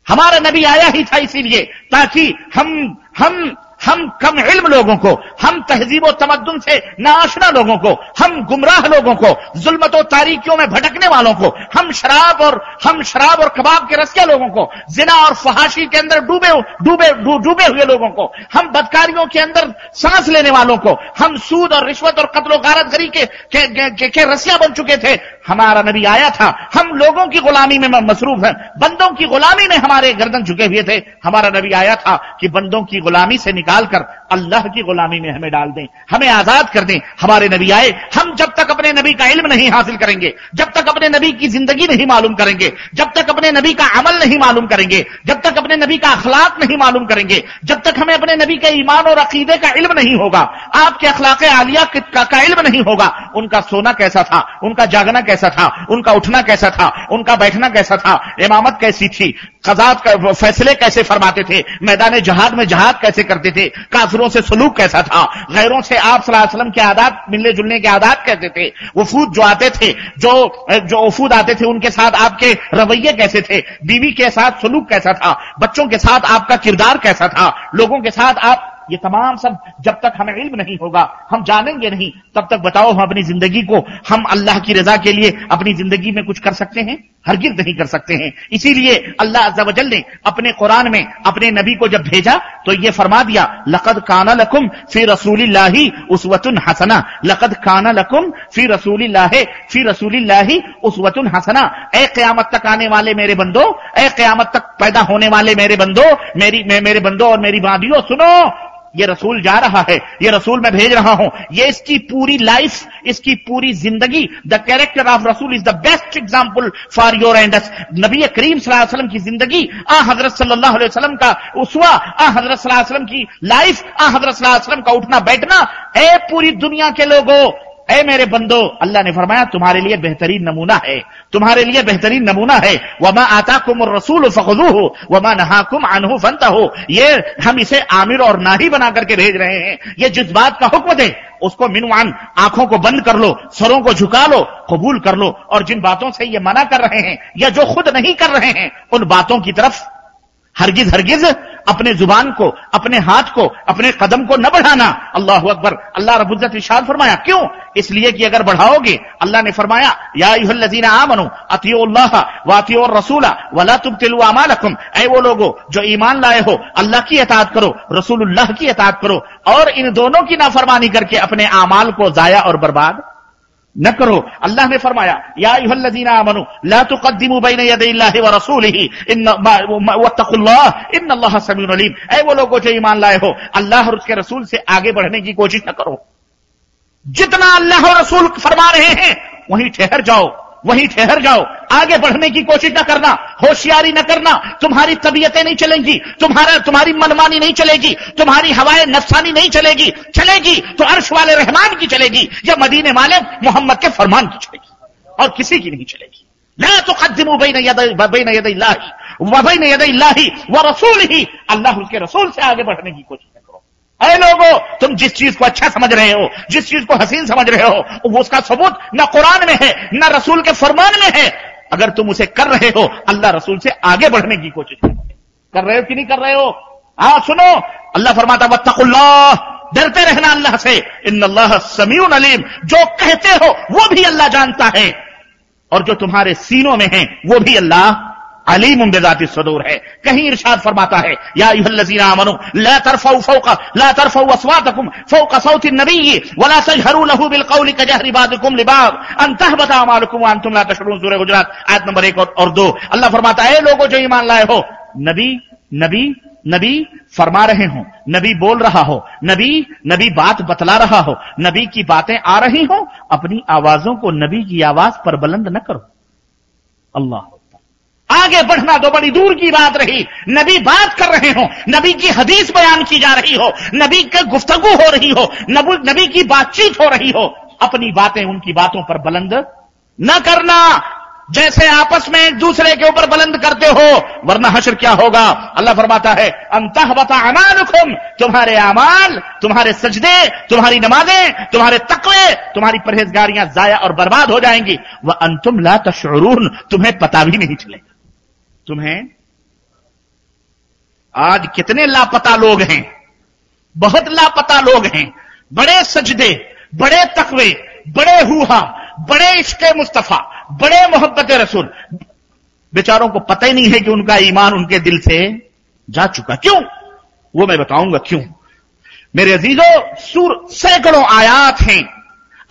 S1: हमारा नबी आया ही था इसीलिए, ताकि हम हम हम कम इल्म लोगों को हम तहजीब तमद्दुन से नाशना लोगों को हम गुमराह लोगों को जुल्मत तारीखियों में भटकने वालों को हम शराब और हम शराब और कबाब के रसिया लोगों को जिना और फहाशी के अंदर डूबे डूबे डूबे हुए लोगों को हम बदकारियों के अंदर सांस लेने वालों को हम सूद और रिश्वत और कत्लो गारत गरी के, के, के, के, के रसिया बन चुके थे हमारा नबी आया था। हम लोगों की गुलामी में मसरूफ हैं। बंदों की गुलामी में हमारे गर्दन झुके हुए थे। हमारा नबी आया था कि बंदों की गुलामी से निकालकर अल्लाह की गुलामी में हमें डाल दें। हमें आज़ाद कर दें। हमारे नबी आए। हम जब तक अपने नबी का इल्म नहीं हासिल करेंगे जब तक अपने नबी की ज़िंदगी नहीं मालूम करेंगे जब तक अपने नबी का अमल नहीं मालूम करेंगे जब तक अपने नबी का अखलाक नहीं मालूम करेंगे जब तक हमें अपने नबी के ईमान और अकीदे का इल्म नहीं होगा आपके अखलाक आलिया का, इल्म नहीं होगा। उनका सोना कैसा था? उनका जागना कैसा था? उनका उठना कैसा था? उनका बैठना कैसा था? इमामत कैसी थी? खजात का फैसले कैसे फरमाते थे? मैदान जहाद में जहाद कैसे करते थे? काफिरों से सलूक कैसा था? गैरों से आप सलाम के आदात, मिलने जुलने के आदात कैसे थे? वफूद जो आते थे, जो जो वफूद आते थे, उनके साथ आपके रवैये कैसे थे? बीवी के साथ सलूक कैसा था? बच्चों के साथ आपका किरदार कैसा था? लोगों के साथ आप ये तमाम सब जब तक हमें इल्म नहीं होगा, हम जानेंगे नहीं। तब तक बताओ हम अपनी ज़िंदगी को, हम अल्लाह की रजा के लिए अपनी ज़िंदगी में कुछ कर सकते हैं? हरगिज नहीं कर सकते हैं। इसीलिए अल्लाह अज्जल ने अपने कुरान में, अपने नबी को जब भेजा तो ये फरमा दिया, लकद काना लकुम फ़ी रसूल लाही उसवतुन हसना। लकद काना लकुम फ़ी रसूल फ़ी रसूल लाही उसवतुन हसना। ए क्यामत तक आने वाले मेरे बंदो, ए क्यामत तक पैदा होने वाले मेरे बंदो, मेरी मेरे बंदो और मेरी बादियों सुनो ये रसूल जा रहा है, ये रसूल मैं भेज रहा हूँ। ये इसकी पूरी लाइफ इसकी पूरी ज़िंदगी द कैरेक्टर ऑफ़ रसूल is the best example for your and नबी करीम वसल्लम की ज़िंदगी, आ हज़रत सल्लल्लाहु अलैहि वसल्लम का उसवा, आ हज़रत वसल्लम की लाइफ आ हज़रत वसल्लम का उठना बैठना ए पूरी दुनिया के लोगों ए मेरे बंदो, अल्लाह ने फरमाया, तुम्हारे लिए बेहतरीन नमूना है। तुम्हारे लिए बेहतरीन नमूना है। वमा आता कुम रसूल फखजू हो वमा नहाकुम अनहु फनता हो ये हम इसे आमिर और नाही बना करके भेज रहे हैं। ये जिस बात का हुक्म दे। उसको मिनवान, आँखों को बंद कर लो, सरों को झुका लो, कबूल कर लो। और जिन बातों से ये मना कर रहे हैं, या जो खुद नहीं कर रहे हैं, उन बातों की तरफ़ हरगिज हरगिज अपने ज़ुबान को, अपने हाथ को, अपने कदम को न बढ़ाना। अल्लाह अकबर। अल्लाह रबुल्जत इशाद फरमाया, क्यों? इसलिए कि अगर बढ़ाओगे, अल्लाह ने फरमाया याजीना आमनो अतियोल्लाह वातियो रसूला वला तुम तिलु अमालकुम। ऐ वो लोगो, जो ईमान लाए हो, अल्लाह की अतात करो, रसूलुल्लाह की अतात करो, और इन दोनों की नाफरमानी करके अपने आमाल को जाया और बर्बाद। न करो। अल्लाह ने फरमाया याजीना मनु ला तुकद्दिमु बैन व रसूलिही इन अल्लाह समीउन अलीम। वो लोगों जो ईमान लाए हो, अल्लाह और उसके रसूल से आगे बढ़ने की कोशिश न करो। जितना अल्लाह और रसूल फरमा रहे हैं, वहीं ठहर जाओ। वहीं ठहर जाओ। आगे बढ़ने की कोशिश न करना, होशियारी न करना। तुम्हारी तबीयतें नहीं चलेंगी, तुम्हारा, तुम्हारी मनमानी नहीं चलेगी, तुम्हारी हवाएँ नफसानी नहीं चलेगी चलेगी तो अर्श वाले रहमान की चलेगी, या मदीने वाले मोहम्मद के फरमान की चलेगी, और किसी की नहीं चलेगी। न तो कदम बैन बैन यद वबैन यद व रसूल ही अल्लाह उसके रसूल से आगे बढ़ने की कोशिश अरे लोगो, तुम जिस चीज़ को अच्छा समझ रहे हो, जिस चीज़ को हसीन समझ रहे हो, वो उसका सबूत न कुरान में है, न रसूल के फरमान में है। अगर तुम उसे कर रहे हो, अल्लाह रसूल से आगे बढ़ने की कोशिश कर। रहे हो कि नहीं कर रहे हो? हाँ सुनो। अल्लाह फरमाता वत्तकुल्लाह, डरते रहना अल्लाह से। इन अल्लाह समीउन अलीम। जो कहते हो, वो भी अल्लाह जानता है। और जो तुम्हारे सीनों में है, वो भी अल्लाह अलीम बेजाती सदूर है। कहीं इरशाद फरमाता है, या यूहल्लजीना आमनु, ला तरफऊ फौका, ला तरफऊ अस्वातकुम, फौका सौति नबी वला तजहरू लहू बिल कौली कजहरी बादकुम लिबाद अन तहबता अमालकुम व अंतुम ला तशउरून सूरह गुजरात, आयत नंबर 1 और 2 अल्लाह फरमाता है लोगों, जो ईमान लाए हो, नबी नबी नबी फरमा रहे हो, नबी बोल रहा हो, नबी नबी बात बतला रहा हो, नबी की बातें आ रही हो, अपनी आवाजों को नबी की आवाज़ पर बुलंद न करो। अल्लाह आगे बढ़ना तो बड़ी दूर की बात रही। नबी बात कर रहे हो, नबी की हदीस बयान की जा रही हो, नबी के गुफ्तगु हो रही हो, नबी की बातचीत हो रही हो, अपनी बातें उनकी बातों पर बुलंद न करना। जैसे आपस में एक दूसरे के ऊपर बुलंद करते हो, वरना हशर क्या होगा? अल्लाह फरमाता है अंतः बता अमानुकुम, तुम्हारे अमाल, तुम्हारे सजदे, तुम्हारी नमाजें, तुम्हारे तकवे, तुम्हारी परहेजगारियाँ जाया और बर्बाद हो जाएँगी। वह अंतुम ला तशरून तुम्हें पता भी नहीं चलेगा। तुम्हें? आज कितने लापता लोग हैं? बहुत लापता लोग हैं। बड़े सजदे, बड़े तकवे, बड़े हुआ बड़े इश्क मुस्तफ़ा, बड़े मोहब्बत रसूल। बेचारों को पता ही नहीं है कि उनका ईमान उनके दिल से जा चुका क्यों? वो मैं बताऊँगा क्यों? मेरे अजीजों, सूर सैकड़ों आयात हैं।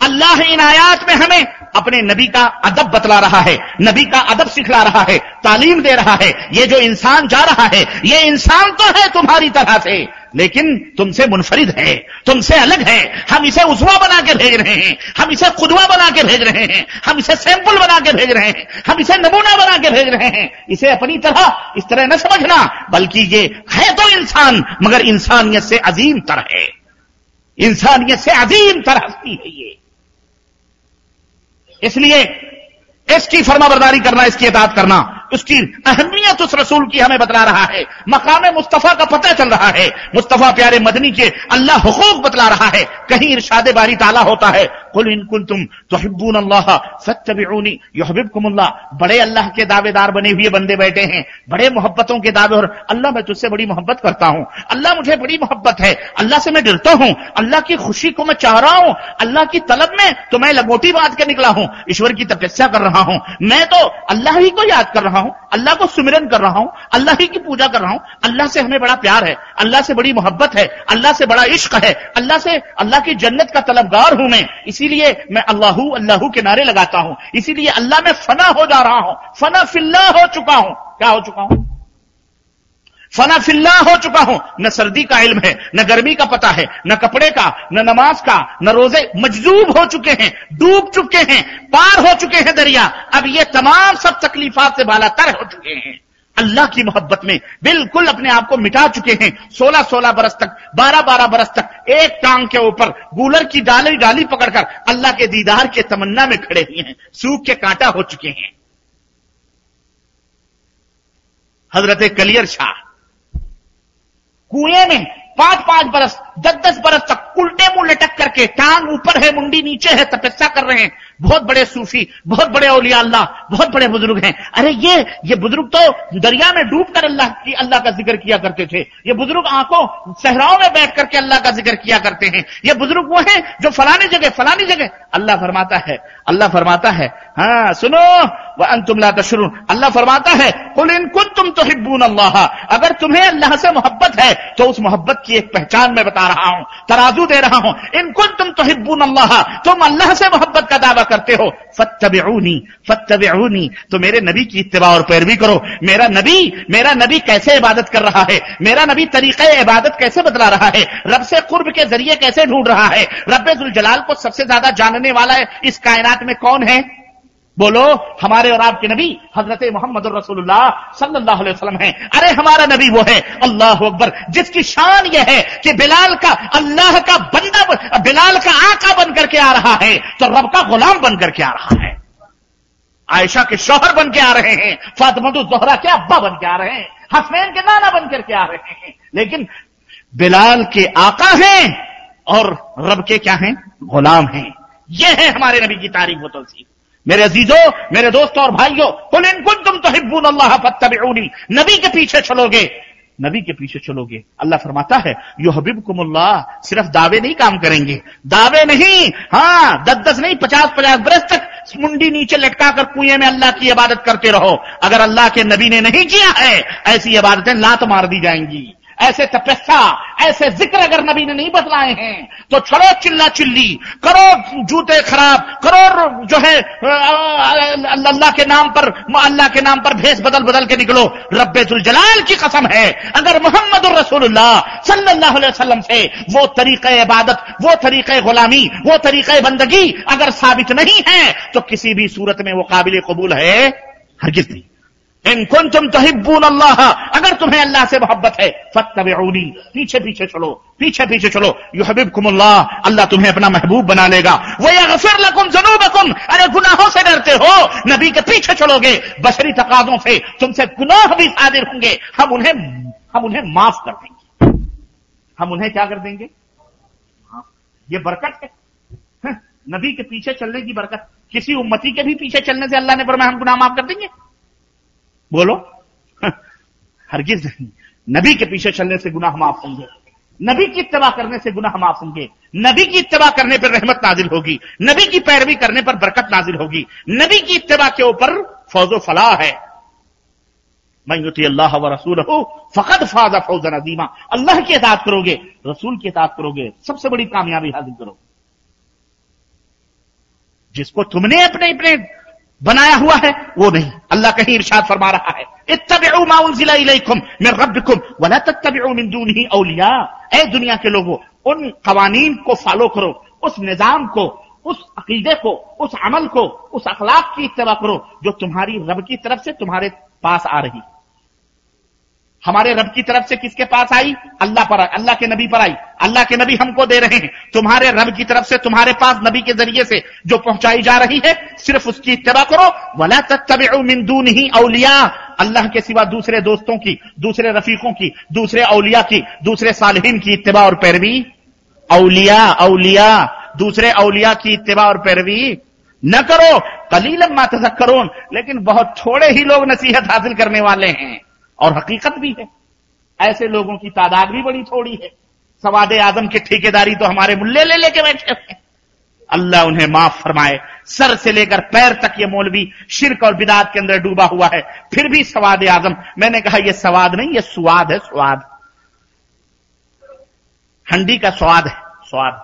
S1: अल्लाह इन आयात में हमें अपने नबी का अदब बतला रहा है, नबी का अदब सिखला रहा है, तालीम दे रहा है, ये जो इंसान जा रहा है, ये इंसान तो है तुम्हारी तरह से, लेकिन तुमसे मुनफरिद है, तुमसे अलग है, हम इसे उसवा बना के भेज रहे हैं, हम इसे खुदवा बना के भेज रहे हैं, हम इसे सैंपल बना के भेज रहे हैं, हम इसे नमूना बना के भेज रहे हैं, इसे अपनी तरह इस तरह न समझना, बल्कि ये है तो इंसान, मगर इंसानियत से अजीम तरह है, इंसानियत से अजीम तरह हस्ती है ये। इसलिए इसकी फर्माबरदारी करना इसकी इतात करना। उसकी अहमियत उस रसूल की हमें बतला रहा है। मकाम मुस्तफ़ा का पता चल रहा है। मुस्तफ़ा प्यारे मदनी के अल्लाह हुकूक बतला रहा है। कहीं इर्शाद बारी ताला होता है। कुल इनकुल तुम तो हिब्बून अल्लाह सत्यबिऊनी युहबिबकुमुल्लाह बड़े अल्लाह के दावेदार बने हुए बंदे बैठे हैं। बड़े मोहब्बतों के दावे और अल्लाह मैं तुझसे बड़ी मोहब्बत करता हूँ। अल्लाह मुझे बड़ी मोहब्बत है। अल्लाह से मैं डरता हूँ। अल्लाह की खुशी को मैं चाह रहा हूँ। अल्लाह की तलब में तो मैं लगोटी बात के निकला हूँ। ईश्वर की तपस्या कर रहा हूँ। मैं तो अल्लाह ही को याद कर रहा हूँ अल्लाह को सुमिरन कर रहा हूँ, अल्लाह ही की पूजा कर रहा हूँ, अल्लाह से हमें बड़ा प्यार है, अल्लाह से बड़ी मोहब्बत है, अल्लाह से बड़ा इश्क है, अल्लाह से, अल्लाह की जन्नत का तलबगार हूँ मैं, इसीलिए मैं अल्लाह अल्लाह के नारे लगाता हूँ, इसीलिए अल्लाह में फना हो जा रहा हूँ, फना फिल्ला हो चुका हूँ, क्या हो चुका हूँ? फना फिल्ला हो चुका हूँ। न सर्दी का इल्म है, न गर्मी का पता है, न कपड़े का, न नमाज़ का, न रोज़े मजजूब हो चुके हैं, डूब चुके हैं, पार हो चुके हैं दरिया। अब ये तमाम सब तकलीफात से बालातर हो चुके हैं। अल्लाह की मोहब्बत में बिल्कुल अपने आप को मिटा चुके हैं। सोलह सोलह बरस तक बारह बारह बरस तक एक टांग के ऊपर गूलर की डाली डाली पकड़कर अल्लाह के दीदार के तमन्ना में खड़े हुए हैं। सूख के कांटा हो चुके हैं। हज़रत कलियर शाह कुएँ में पाँच पाँच बरस, दस दस बरस तक उल्टे मुँह लटक करके टांग ऊपर है, मुंडी नीचे है, तपस्या कर रहे हैं। बहुत बड़े सूफी, बहुत बड़े औलिया अल्लाह, बहुत बड़े बुज़ुर्ग हैं। अरे ये ये बुज़ुर्ग तो दरिया में डूब कर अल्लाह की, अल्लाह का ज़िक्र किया करते थे। ये बुज़ुर्ग आँखों, सहराओं में बैठ करके अल्लाह का ज़िक्र किया करते हैं। ये बुज़ुर्ग वो हैं जो फलानी जगह फलानी जगह, अल्लाह फरमाता है, अल्लाह फरमाता है। हाँ सुनो वह अंतुमला तशरून। अल्लाह फरमाता है, कुल इन कुल तुम तो हिब्बून अल्लाह। अगर तुम्हें अल्लाह से मोहब्बत है तो उस मोहब्बत की एक पहचान मैं बता रहा हूँ, तराजू दे रहा हूँ। इन कुल तुम तो हिब्बून अल्लाह। तुम अल्लाह से मोहब्बत का दावा करते हो। फतबेऊनी फतबेऊनी तो मेरे नबी की इतबा और पैरवी करो। मेरा नबी मेरा नबी कैसे इबादत कर रहा है? मेरा नबी तरीके इबादत कैसे बदला रहा है? रब से कुर्ब के ज़रिए कैसे ढूंढ रहा है? रब जलाल को सबसे ज़्यादा जानने वाला है इस कायनात में कौन है? बोलो, हमारे और आपके नबी हज़रत मोहम्मद रसूलुल्लाह सल्लल्लाहु अलैहि वसल्लम है। अरे, हमारा नबी वो है, अल्लाह अकबर, जिसकी शान यह है कि बिलाल का, अल्लाह का बंदा, बिलाल का आका बन करके आ रहा है तो रब का गुलाम बन करके आ रहा है। आयशा के शोहर बन के आ रहे हैं फातमत जोहरा के अब्बा बन के आ रहे हैं, हसनैन के नाना बन करके आ रहे हैं। लेकिन बिलाल के आका हैं और रब के क्या हैं? गुलाम हैं। यह है हमारे नबी की तारीफ़ व तोसीफ मेरे अजीजों, मेरे दोस्तों और भाइयों कुल इन कुल तुम तो हिब्बून अल्लाह फतबूनी नबी के पीछे चलोगे। नबी के पीछे चलोगे। अल्लाह फरमाता है यो हबीब कुमुल्लाह सिर्फ़ दावे नहीं काम करेंगे। दावे नहीं। हाँ दस दस नहीं पचास पचास बरस तक मुंडी नीचे लटका कर कुएँ में अल्लाह की इबादत करते रहो। अगर अल्लाह के नबी ने नहीं किया है, ऐसी इबादतें लात मार दी जाएँगी। ऐसे तपस्या, ऐसे ज़िक्र अगर नबी ने नहीं बतलाए हैं तो छोड़ो चिल्ला चिल्ली, करो जूते खराब, करो जो है अल्लाह के नाम पर, अल्लाह के नाम पर भेस बदल बदल के निकलो। रब्बेजुल जलाल की कसम है, अगर मोहम्मद रसूलुल्लाह सल्लल्लाहु अलैहि वसल्लम से वो तरीक़े इबादत, वो तरीक़े गुलामी, वो तरीक़े बंदगी अगर साबित नहीं है तो किसी भी सूरत में वो काबिल कबूल है, हरगिज नहीं। इन कुन तुम तहिबून अल्लाह। अगर तुम्हें अल्लाह से मोहब्बत है फतबी पीछे पीछे चलो पीछे पीछे चलो। यू हबीब कुमल्लाह अल्लाह तुम्हें अपना महबूब बना लेगा। वह गफिर लकुम जनूबकुम। अरे गुनाहों से डरते हो नबी के पीछे चलोगे। बशरी तकाजों से तुमसे गुनाह भी सादिर होंगे। हम उन्हें हम उन्हें माफ़ कर देंगे। हम उन्हें क्या कर देंगे? ये बरकत है। हाँ, नबी के पीछे चलने की बरकत। किसी उम्मती के भी पीछे चलने से अल्लाह ने फरमाया हम गुनाह माफ़ कर देंगे। बोलो। हरगिज नहीं नबी के पीछे चलने से गुनाह माफ़ होंगे। नबी की इतवा करने से गुनाह माफ़ होंगे। नबी की इतवा करने पर रहमत नाजिल होगी। नबी की पैरवी करने पर बरकत नाजिल होगी। नबी की इतवा के ऊपर फौजो फलाह है। मैं युति अल्लाह व रसूल हो फकत फाजा फौजन अजीमा। अल्लाह की इतात करोगे, रसूल की इतात करोगे, सबसे बड़ी कामयाबी हासिल करोगे जिसको तुमने अपने अपने बनाया हुआ है, वो नहीं। अल्लाह कहीं इर्शाद फरमा रहा है। इत्तबिउ मा उनजिला इलैकुम मिन रब्बिकुम वला तत्तबिउ मिन दूनिही औलिया। ए दुनिया के लोगों, उन कवानीन को फॉलो करो, उस निज़ाम को, उस अकीदे को, उस अमल को, उस अखलाक की इत्तबा करो, जो तुम्हारी रब की तरफ़ से तुम्हारे पास आ रही। हमारे रब की तरफ़ से किसके पास आई? अल्लाह पर अल्लाह के नबी पर आई। अल्लाह के नबी हमको दे रहे हैं। तुम्हारे रब की तरफ़ से, तुम्हारे पास नबी के ज़रिए से जो पहुंचाई जा रही है, सिर्फ़ उसकी इतबा करो। वला तत्तबिउ मिन दूनिही औलिया। अल्लाह के सिवा दूसरे दोस्तों की, दूसरे रफीकों की, दूसरे औलिया की, दूसरे सालहीन की इतबा और पैरवी। औलिया औलिया। दूसरे औलिया की इतबा और पैरवी न करो। कलीलम मात करो लेकिन बहुत थोड़े ही लोग नसीहत हासिल करने वाले हैं। और हकीकत भी है। ऐसे लोगों की तादाद भी बड़ी थोड़ी है। सवाद आज़म की ठेकेदारी तो हमारे मुल्ले ले लेके बैठे हैं। अल्लाह उन्हें माफ़ फरमाए। सर से लेकर पैर तक ये मौलवी शिरक और बिदात के अंदर डूबा हुआ है। फिर भी सवाद आज़म। मैंने कहा यह स्वाद नहीं यह स्वाद है स्वाद हंडी का स्वाद है स्वाद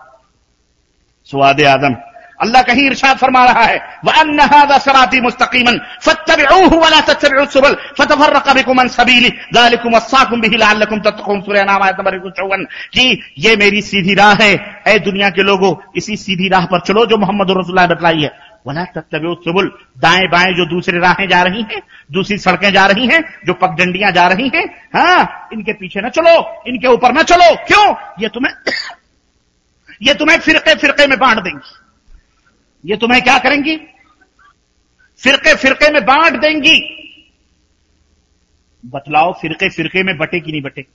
S1: स्वाद आज़म अल्लाह कहीं इरशाद फरमा रहा है। वह सराती मुस्तकीमन फतबिऊहु तत्तबिउस फतफर्रक सबीली, जालिकुम वस्साकुम बिही लअल्लकुम तत्तकून। सूरह नाम आयत नंबर 154 कि ये मेरी सीधी राह है। ए दुनिया के लोगों, इसी सीधी राह पर चलो जो मोहम्मद रसूलुल्लाह ने बतलाई है। वला तत्तबिउ सुबुल, दाएँ बाएँ जो दूसरी राहें जा रही हैं, दूसरी सड़कें जा रही हैं, जो पगडंडियाँ जा रही हैं हाँ इनके पीछे ना चलो, इनके ऊपर ना चलो। क्यों? ये तुम्हें ये तुम्हें फिरके फिरके में बांट देंगी। ये तुम्हें क्या करेंगी? फिरके फिरके में बांट देंगी। बतलाओ, फिरके फिरके में बटे कि नहीं बटे?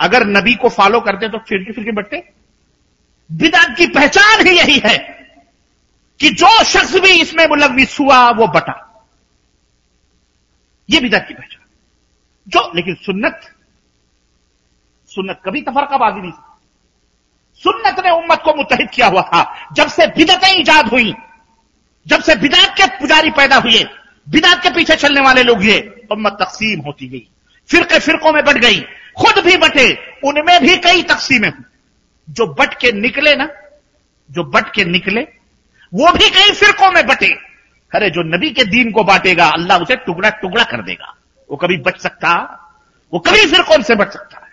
S1: अगर नबी को फॉलो करते तो फिरके फिरके बटे? बिदात की पहचान ही यही है कि जो शख्स भी इसमें मुलविस हुआ, वो बटा। ये बिदात की पहचान। जो, लेकिन सुन्नत सुन्नत कभी तफरकाबाजी नहीं सुन्नत ने उम्मत को मुतहिद किया हुआ था। जब से बिदतें ईजाद हुई, जब से बिदात के पुजारी पैदा हुए, बिदात के पीछे चलने वाले लोग ये, उम्मत तकसीम होती गई। फिरके फिरकों में बट गई। खुद भी बटे, उनमें भी कई तकसीमें हुई। जो बट के निकले ना, जो बट के निकले, वो भी कई फिरकों में बटे। अरे, जो नबी के दीन को बांटेगा, अल्लाह उसे टुकड़ा टुकड़ा कर देगा। वो कभी बच सकता, वो कभी फिरकों से बच सकता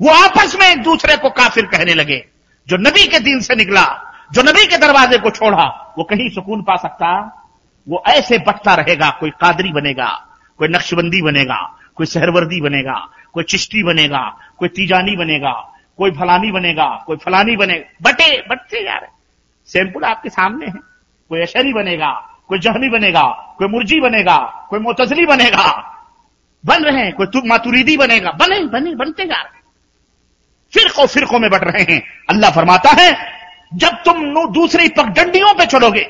S1: वो आपस में एक दूसरे को काफिर कहने लगे। जो नबी के दिन से निकला, जो नबी के दरवाजे को छोड़ा, वो कहीं सुकून पा सकता? वो ऐसे बटता रहेगा, कोई कादरी बनेगा, कोई नक्शबंदी बनेगा, कोई सहरवर्दी बनेगा, कोई चिश्ती बनेगा, कोई तीजानी बनेगा, कोई फलानी बनेगा, कोई फलानी बनेगा बटे, बटते यार सैंपल आपके सामने है। कोई अशरी बनेगा, कोई जहनी बनेगा, कोई मुर्जी बनेगा, कोई मोतजली बनेगा। बन रहे हैं, कोई मातुरीदी बनेगा। बने बने, बनते जा रहे फिरकों फिरकों में बट रहे हैं। अल्लाह फरमाता है, जब तुम दूसरी पगडंडियों पे चलोगे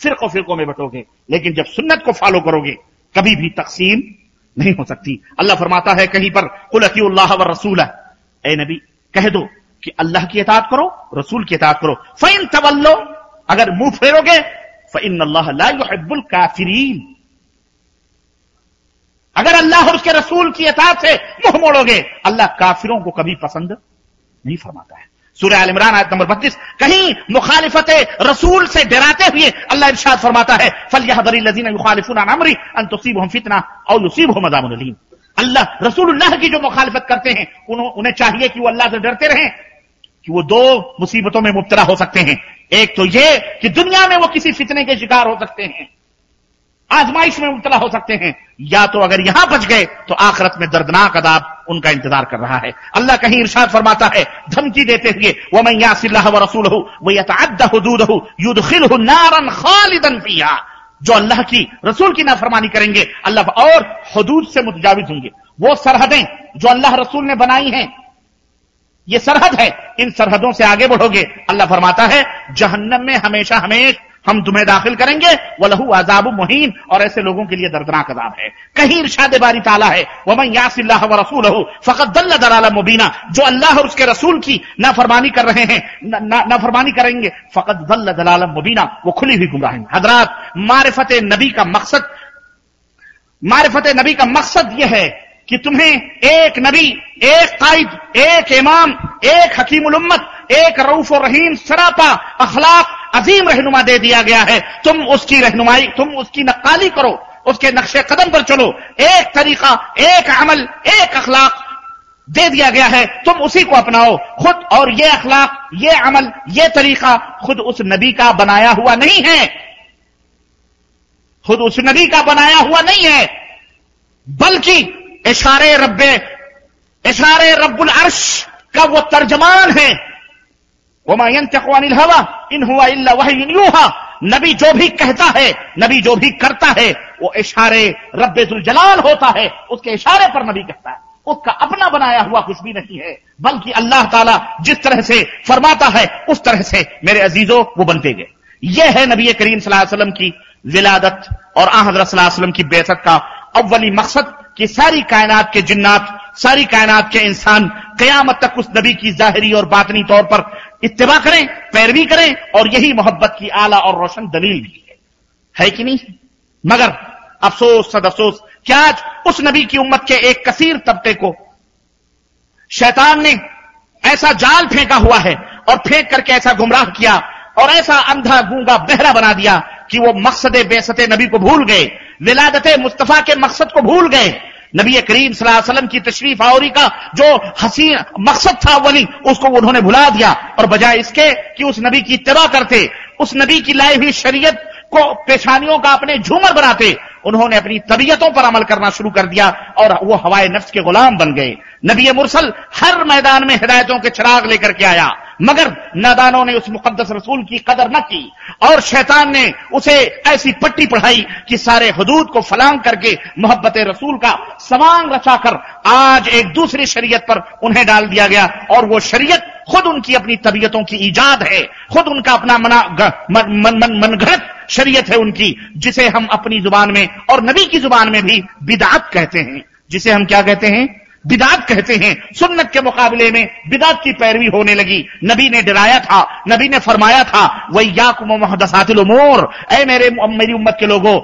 S1: फिरकों फिरकों में बटोगे, लेकिन जब सुन्नत को फॉलो करोगे, कभी भी तकसीम नहीं हो सकती। अल्लाह फरमाता है कहीं पर कुलती अल्लाह व रसूल ए नबी, कह दो कि अल्लाह की इतात करो, रसूल की इतात करो। फ़ैन तवल्लो, अगर मुँह फेरोगे फ़ैन अल्लाह काफिरीन। अगर अल्लाह और उसके रसूल की अतात से मुँह मोड़ोगे, अल्लाह काफिरों को कभी पसंद नहीं फरमाता है। सूर्य आल इमरान आयत नंबर बत्तीस, कहीं मुखालिफत रसूल से डराते हुए अल्लाह इरशाद फरमाता है फल यह बरी लजीन युखालिफुन अमरी, अन तुसीब हम फितना और युसीब हो मदामुलीम अल्लाह, रसूलुल्लाह की जो मुखालिफत करते हैं उन्हें चाहिए कि वो अल्लाह से डरते रहें, कि वो दो मुसीबतों में मुबतला हो सकते हैं। एक तो ये कि दुनिया में वो किसी फितने के शिकार हो सकते हैं। आजमाइश में मुबतला हो सकते हैं। या तो अगर यहाँ बच गए तो आखरत में दर्दनाक अदाब उनका इंतज़ार कर रहा है। अल्लाह कहीं इर्शाद फरमाता है, धमकी देते हुए वो मैं यासिल्लाह व रसूल हूँ वो यतअद्दा हुदूद युदखिल नारन खालिदन पिया जो अल्लाह की, रसूल की नाफरमानी करेंगे, अल्लाह और हदूद से मुतजाविज होंगे। वो सरहदें जो अल्लाह रसूल ने बनाई हैं, ये सरहद है। इन सरहदों से आगे बढ़ोगे, अल्लाह फरमाता है, जहन्नम में हमेशा हमेशा हम तुम्हें दाखिल करेंगे। वह लहू आजाब मुहीन। और ऐसे लोगों के लिए दर्दनाक अजाब है। कहीं इर्शाद बारी ताला है। मैं यासिल्लाह व रसूल फ़कत दलाला मुबीना। जो अल्लाह और उसके रसूल की नाफरमानी कर रहे हैं नाफरमानी करेंगे। फ़कत दल्ला दलाला मुबीना, वो खुली हुई गुमराह हजरात, मारिफत नबी का मकसद, मारिफत नबी का मकसद यह है कि तुम्हें एक नबी, एक कायद, एक इमाम, एक हकीम उम्मत, एक रऊफ और रहीम, सरापा अखलाक अजीम रहनुमा दे दिया गया है। तुम उसकी रहनुमाई, तुम उसकी नक्काली करो, उसके नक्शे कदम पर चलो। एक तरीका, एक अमल, एक अखलाक दे दिया गया है। तुम उसी को अपनाओ। खुद और ये अखलाक, ये अमल, ये तरीका खुद उस नबी का बनाया हुआ नहीं है। खुद उस नबी का बनाया हुआ नहीं है। बल्कि इशारे रब्बे, इशारे रब्बुल अर्श का वो तर्जमान है। वमायन चकवानिल हवा, इन हुआ इल्ला वही यूहा। नबी जो भी कहता है, नबी जो भी करता है, वो इशारे रब्बुल जलाल होता है, उसके इशारे पर नबी कहता है। उसका अपना बनाया हुआ कुछ भी नहीं है, बल्कि अल्लाह ताला जिस तरह से फरमाता है, उस तरह से मेरे अजीजों, वो बनते गए। यह है नबी करीम वसल्लम की विलादत और आ हज़रत की बेसत का अव्वली मकसद। कि सारी कायनात के जिन्नात, सारी कायनात के इंसान कयामत तक उस नबी की जाहिरी और बातनी तौर पर इतवा करें, पैरवी करें और यही मोहब्बत की आला और रोशन दलील भी है। है कि नहीं? मगर, अफसोस सद अफसोस क्या आज उस नबी की उम्मत के एक कसीर तबके को शैतान ने ऐसा जाल फेंका हुआ है और फेंक करके ऐसा गुमराह किया और ऐसा अंधा गूँगा बहरा बना दिया कि वो मकसद बेसत नबी को भूल गए विलादत मुस्तफ़ा के मकसद को भूल गए। नबी करीम वसल्लम की तशरीफ़ आवरी का जो हसी मकसद था वली, उसको उन्होंने भुला दिया। और बजाय इसके कि उस नबी की इतवा करते, उस नबी की लाई हुई शरीयत को पेशानियों का अपने झूमर बनाते, उन्होंने अपनी तबीयतों पर अमल करना शुरू कर दिया और वो हवाए नफ्स के गुलाम बन गए। नबी मुरसल हर मैदान में हिदायतों के चिराग लेकर के आया। मगर नादानों ने उस मुकदस रसूल की कदर न की और शैतान ने उसे ऐसी पट्टी पढ़ाई कि सारे हदूद को फलांग करके मोहब्बत रसूल का सवांग रचाकर आज एक दूसरी शरीयत पर उन्हें डाल दिया गया और वो शरीयत खुद उनकी अपनी तबीयतों की ईजाद है। खुद उनका अपना मना मन मन मन, मनगढ़ंत शरीयत है उनकी, जिसे हम अपनी ज़ुबान में और नबी की ज़ुबान में भी बिदात कहते हैं। जिसे हम क्या कहते हैं? बिदात कहते हैं। सुन्नत के मुकाबले में बिदात की पैरवी होने लगी। नबी ने डराया था, नबी ने फरमाया था वही याकुम महदसातिल उमूर, ऐ मेरे मेरी उम्मत के लोगों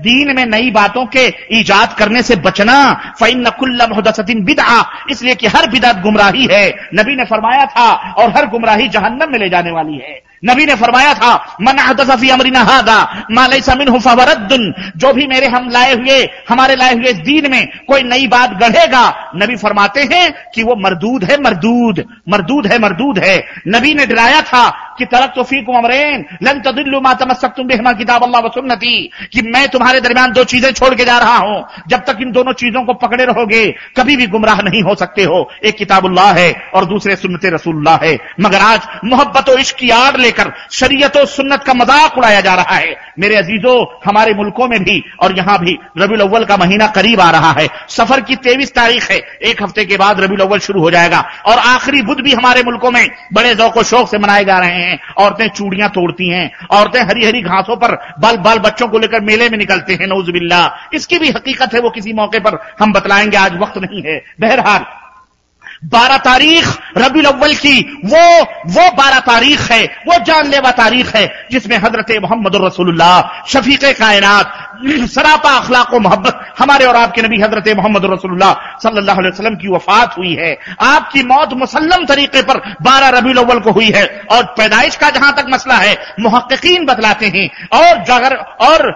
S1: दीन में नई बातों के ईजाद करने से बचना, फ़ैन नकुल्ला महदसतिन बिदा इसलिए कि हर बिदात गुमराही है। नबी ने फरमाया था और हर गुमराही जहन्नम में ले जाने वाली है। नबी ने फरमाया था मनाफी अमरी अमरीना हादा मालई समिन हुफावरदन जो भी मेरे हम लाए हुए, हमारे लाए हुए दीन में कोई नई बात गढ़ेगा, नबी फरमाते हैं कि वो मरदूद है मरदूद मरदूद है मरदूद है। नबी ने डराया था कि तरक तो फीकुम अमरेन। लन तदिल्लु मा तमस्सकतुम बिहिमा किताब अल्लाह व सुन्नती। कि मैं तुम्हारे दरमियान दो चीज़ें छोड़ के जा रहा हूँ। जब तक इन दोनों चीज़ों को पकड़े रहोगे, कभी भी गुमराह नहीं हो सकते हो। एक किताबुल्लाह है और दूसरे सुन्नत रसूलुल्लाह है। मगर आज मोहब्बत और इश्क की आड़ लेकर शरीयत और सुन्नत का मज़ाक उड़ाया जा रहा है। मेरे अजीजों, हमारे मुल्कों में भी और यहाँ भी रबी अव्वल का महीना करीब आ रहा है। सफ़र की तेईस तारीख है। एक हफ़्ते के बाद रबी अव्वल शुरू हो जाएगा। और आखिरी बुध भी हमारे मुल्कों में बड़े जौक शौक से मनाए जा रहे हैं। हैं, औरतें चूड़ियाँ तोड़ती हैं, औरतें हरी हरी घासों पर बाल बाल बच्चों को लेकर मेले में निकलते हैं नौजबिल्ला इसकी भी हकीकत है, वो किसी मौके पर हम बतलाएँगे, आज वक्त नहीं है। बहरहाल, बारह तारीख रबी अव्वल की, वो वो बारह तारीख है, वो जानलेवा तारीख है, जिसमें हज़रत मोहम्मद रसूलुल्लाह, शफीक कायनात सरापा अखलाक मोहब्बत हमारे और आपके नबी हज़रत मोहम्मद रसूलुल्लाह सल्लल्लाहु अलैहि की वफात हुई है। आपकी मौत मुसल्लम तरीके पर बारह रबी अव्वल को हुई है और पैदाइश का जहाँ तक मसला है मुहक्कीन बतलाते हैं और जगर और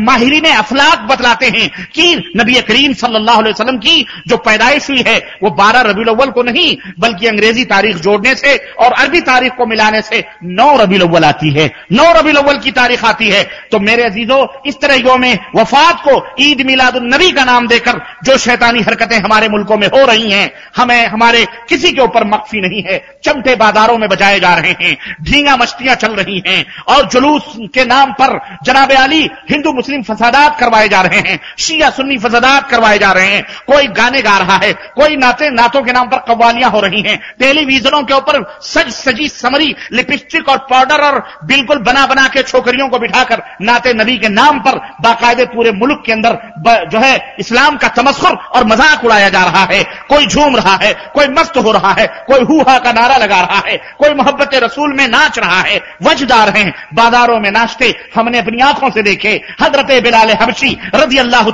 S1: माहिरीन अफलाक बतलाते हैं कि नबी करीम सल्लल्लाहु अलैहि वसल्लम की जो पैदाइश हुई है, वो बारह रबी अव्वल को नहीं, बल्कि अंग्रेज़ी तारीख जोड़ने से और अरबी तारीख को मिलाने से नौ रबी अव्वल आती है। नौ रबी अव्वल की तारीख आती है। तो मेरे अजीजों, इस तरह योम वफात को ईद मिलाद नबी का नाम देकर जो शैतानी हरकतें हमारे मुल्कों में हो रही हैं, हमें, हमारे किसी के ऊपर मकफी नहीं है, चमटे बाजारों में बजाए जा रहे हैं, ढींगा मस्तियाँ चल रही हैं, और जुलूस के नाम पर जनाब अली हिंदू मुस्लिम फसादात करवाए जा रहे हैं, शिया सुन्नी फसादात करवाए जा रहे हैं, कोई गाने गा रहा है, कोई नाते, नातों के नाम पर कव्वालियाँ हो रही हैं, टेलीविजनों के ऊपर सज सजी समरी, लिपस्टिक और पाउडर और बिल्कुल बना बना के छोकरियों को बिठाकर नाते नबी के नाम पर बाकायदे पूरे मुल्क के अंदर जो है इस्लाम का तमस्खुर और मज़ाक उड़ाया जा रहा है। कोई झूम रहा है, कोई मस्त हो रहा है, कोई हुहा का नारा लगा रहा है, कोई मोहब्बत रसूल में नाच रहा है, वजदार हैं, बाजारों में नाचते हमने अपनी आँखों से देखे, हज़रत बिलाल हबशी रज़ी अल्लाह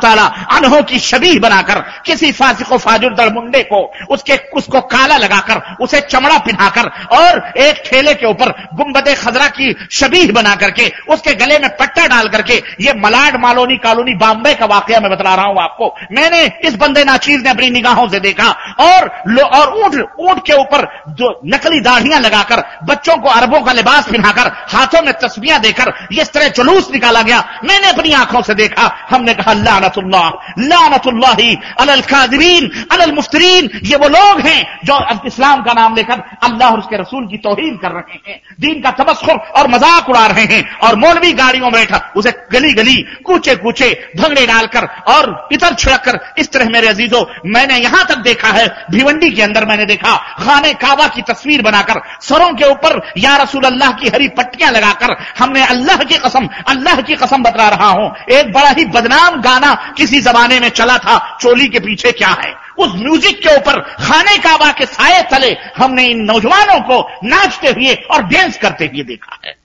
S1: अनहों की शबीह बनाकर, किसी फासिको फाजुर मुंडे को, उसके, उसको काला लगाकर, उसे चमड़ा पिन्हाकर, और एक ठेले के ऊपर गुंबद खजरा की शबीह बना करके उसके गले में पट्टा डाल करके, ये मलाड मालोनी कॉलोनी बॉम्बे का वाकया मैं बता रहा हूँ आपको। मैंने इस बंदे नाचीज ने अपनी निगाहों से देखा और और ऊँट ऊँट के ऊपर जो नकली दाढ़ियाँ लगाकर, बच्चों को अरबों का लिबास पिन्हाकर, हाथों में तस्वीर देकर, इस तरह जुलूस निकाला गया। मैंने अपनी आँखों से देखा, हमने कहा, लानतुल्लाह, लानतुल्लाही, अलल कादिरीन, अलल मुफ्तरीन, ये वो लोग हैं जो इस्लाम का नाम लेकर अल्लाह और उसके रसूल की तोहीन कर रहे हैं, दीन का तबस्खुर और मज़ाक उड़ा रहे हैं, और मौलवी गाड़ियों में बैठा, उसे गली गली कूचे कूचे भंगड़े डालकर और इतर छिड़क कर इस तरह मेरे अजीजों, मैंने यहाँ तक देखा है, भिवंडी के अंदर मैंने देखा, खाने काबा की तस्वीर बनाकर, सरों के ऊपर या रसूल अल्लाह की हरी पट्टियाँ लगाकर, हमने अल्लाह की कसम, अल्लाह की कसम बतला रहा हूँ, एक बड़ा ही बदनाम गाना किसी जमाने में चला था, चोली के पीछे क्या है? उस म्यूज़िक के ऊपर, खाने काबा के साय तले, हमने इन नौजवानों को नाचते हुए और डांस करते हुए देखा है।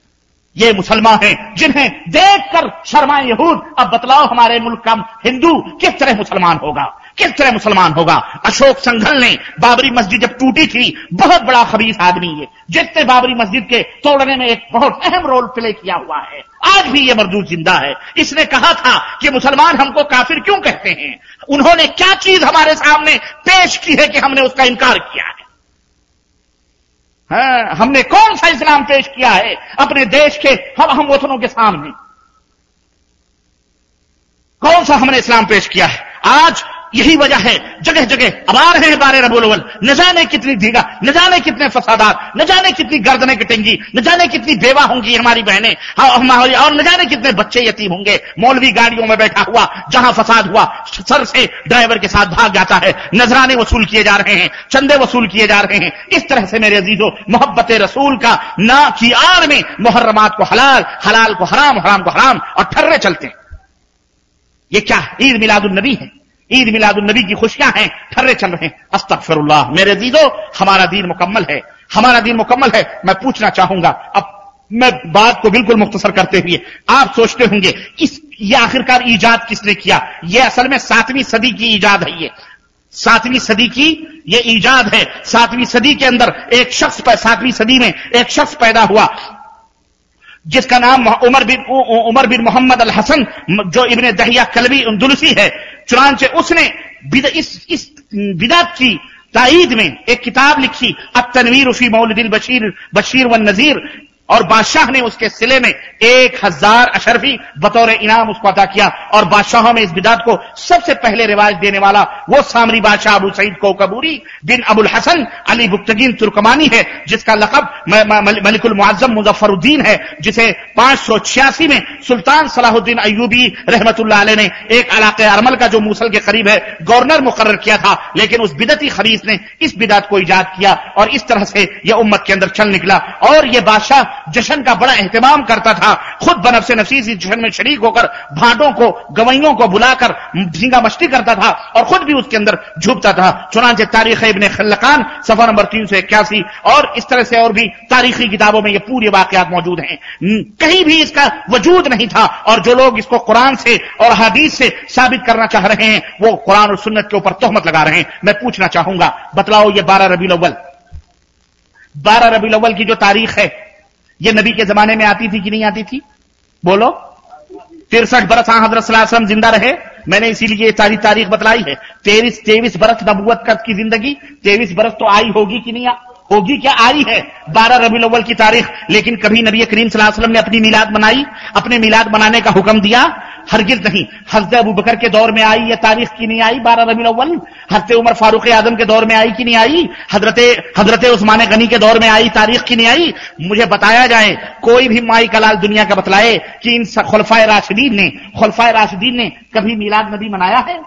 S1: ये मुसलमान हैं, जिन्हें देखकर शर्मा यहूद, अब बतलाओ हमारे मुल्क का हिंदू किस तरह मुसलमान होगा? किस तरह मुसलमान होगा? अशोक संघल ने बाबरी मस्जिद जब टूटी थी, बहुत बड़ा खबीस आदमी है जिसने बाबरी मस्जिद के तोड़ने में एक बहुत अहम रोल प्ले किया हुआ है। आज भी ये मरदूद ज़िंदा है। इसने कहा था कि मुसलमान हमको काफिर क्यों कहते हैं? उन्होंने क्या चीज़ हमारे सामने पेश की है कि हमने उसका इनकार किया है? हमने कौन सा इस्लाम पेश किया है? अपने देश के हम हम वतनों के सामने। कौन सा हमने इस्लाम पेश किया है? आज यही वजह है। जगह जगह अब आ रहे हैं बारे रबुल अवल न जाने कितनी धीगा न जाने कितने फसादात न जाने कितनी गर्दने कटेंगी, न जाने कितनी बेवा होंगी हमारी बहनें। हमारी और न जाने कितने बच्चे यतीम होंगे। मौलवी गाड़ियों में बैठा हुआ, जहाँ फसाद हुआ, सर से ड्राइवर के साथ भाग जाता है। नजराने वसूल किए जा रहे हैं, चंदे वसूल किए जा रहे हैं। इस तरह से मेरे अजीजों, मोहब्बत रसूल का ना की आड़ में मुहर्रमात को हलाल हलाल को हराम हराम को हराम, और ठर्रे चलते हैं। ये क्या ईद मिलादुल नबी है। ईद मिलादुलनबी की खुशियाँ हैं, ठर्रे चल रहे हैं। अस्तफरुल्लाह मेरे दीदो, हमारा दीन मुकम्मल है। हमारा दीन मुकम्मल है। मैं पूछना चाहूँगा, अब मैं बात को बिल्कुल मुख्तसर करते हुए, आप सोचते होंगे, इस, ये आखिरकार ईजाद किसने किया? ये असल में सातवीं सदी की ईजाद है ये। सातवीं सदी की ये ईजाद है। सातवीं सदी के अंदर एक शख्स सातवीं सदी में एक शख्स पैदा हुआ। जिसका नाम उमर बिन उमर बिन मोहम्मद अल हसन जो इबन दहिया कलबी दुलसी है। चुनाचे उसने इस इस बिदात की ताईद में एक किताब लिखी अब तनवीर उफी मौलदिन बशीर बशीर व नजीर। और बादशाह ने उसके सिले में एक हज़ार अशरफी बतौर इनाम उसको अदा किया। और बादशाहों में इस बिदात को सबसे पहले रिवाज देने वाला वो सामरी बादशाह अबू सईद को कबूरी बिन अबुल हसन अली बुख्तगीन तुर्कमानी है, जिसका लकब मलिकुल मुआजम मुजफ्फरुद्दीन है, जिसे पाँच सौ छियासी में सुल्तान सलाहुद्दीन अयूबी रहमत ने एक इलाके अरमल का जो मूसल के करीब है, गवर्नर मुकर किया था। लेकिन उस बिदती खरीस ने इस बिदात को ईजाद किया और इस तरह से यह उम्मत के अंदर चल निकला। और यह बादशाह जश्न का बड़ा एहतमाम करता था। खुद बनफ से नफीस इस जश्न में शरीक होकर भाटों को, गवैयों को बुलाकर झींगा मस्ती करता था और खुद भी उसके अंदर झुकता था। चुनाचे तारीख इबन खल्लकान, सफ़र नंबर तीन सौ इक्यासी, और इस तरह से और भी तारीखी किताबों में ये पूरे वाकयात मौजूद हैं। कहीं भी इसका वजूद नहीं था, और जो लोग इसको कुरान से और हदीस से साबित करना चाह रहे हैं, वो कुरान और सुन्नत के ऊपर तोहमत लगा रहे हैं। मैं पूछना चाहूँगा, बतलाओ ये बारह रबी अव्वल। बारह रबी अव्वल की जो तारीख है ये नबी के जमाने में आती थी कि नहीं आती थी? बोलो। तिरसठ बरस हाँ ज़िंदा रहे। मैंने इसीलिए सारी तारीख बतलाई है। तेईस तेईस बरस नबुवत की ज़िंदगी, तेईस बरस तो आई होगी कि नहीं होगी क्या? आई है। बारह रबी अव्वल की तारीख। लेकिन कभी नबी करीम वसल्लम ने अपनी मिलाद बनाई अपने मिलाद बनाने का हुक्म दिया? हरगिज नहीं। हज़रत अबू बकर के दौर में आई यह तारीख की नहीं आई, बारह रबी अव्वल? हज़रत उमर फारूक आज़म के दौर में आई कि नहीं आई? हज़रत हज़रत उस्मान गनी के दौर में आई, तारीख की नहीं आई? मुझे बताया जाए, कोई भी माई कलाल दुनिया का बतलाए कि इन खुलफाए राशिदीन ने, खुलफाए राशिदीन ने कभी मिलाद नबी मनाया है?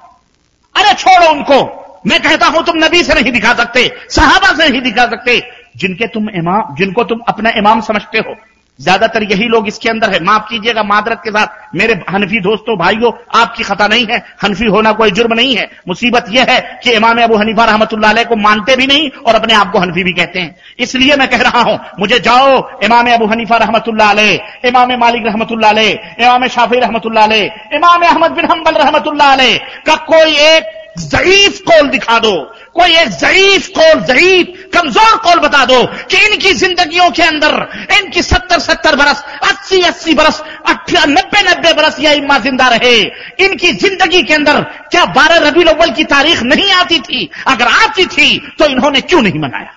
S1: अरे छोड़ो उनको! मैं कहता हूँ, तुम नबी से नहीं दिखा सकते, सहाबा से नहीं दिखा सकते। जिनके तुम इमाम, जिनको तुम अपना इमाम समझते हो, ज़्यादातर यही लोग इसके अंदर है। माफ़ कीजिएगा, मादरत के साथ मेरे हनफी दोस्तों, भाइयों, आपकी खता नहीं है, हनफी होना कोई जुर्म नहीं है। मुसीबत यह है कि इमाम अबू हनीफा रहमतुल्लाह को मानते भी नहीं और अपने आप को हनफी भी कहते हैं। इसलिए मैं कह रहा हूँ, मुझे जाओ, इमाम अबू हनीफा रहमतुल्लाह इमाम मालिक रहमतुल्लाह इमाम शाफी रहमतुल्लाह इमाम अहमद बिन हम्बल रहमतुल्लाह का कोई एक जईफ कौल दिखा दो? कोई एक जईफ कौल जईफ कमज़ोर कौल बता दो कि इनकी जिंदगियों के अंदर, इनकी सत्तर सत्तर बरस, अस्सी अस्सी बरस नब्बे नब्बे बरस यह इम्मा ज़िंदा रहे। इनकी ज़िंदगी के अंदर क्या बारह रबी अव्वल की तारीख नहीं आती थी? अगर आती थी तो इन्होंने क्यों नहीं मनाया?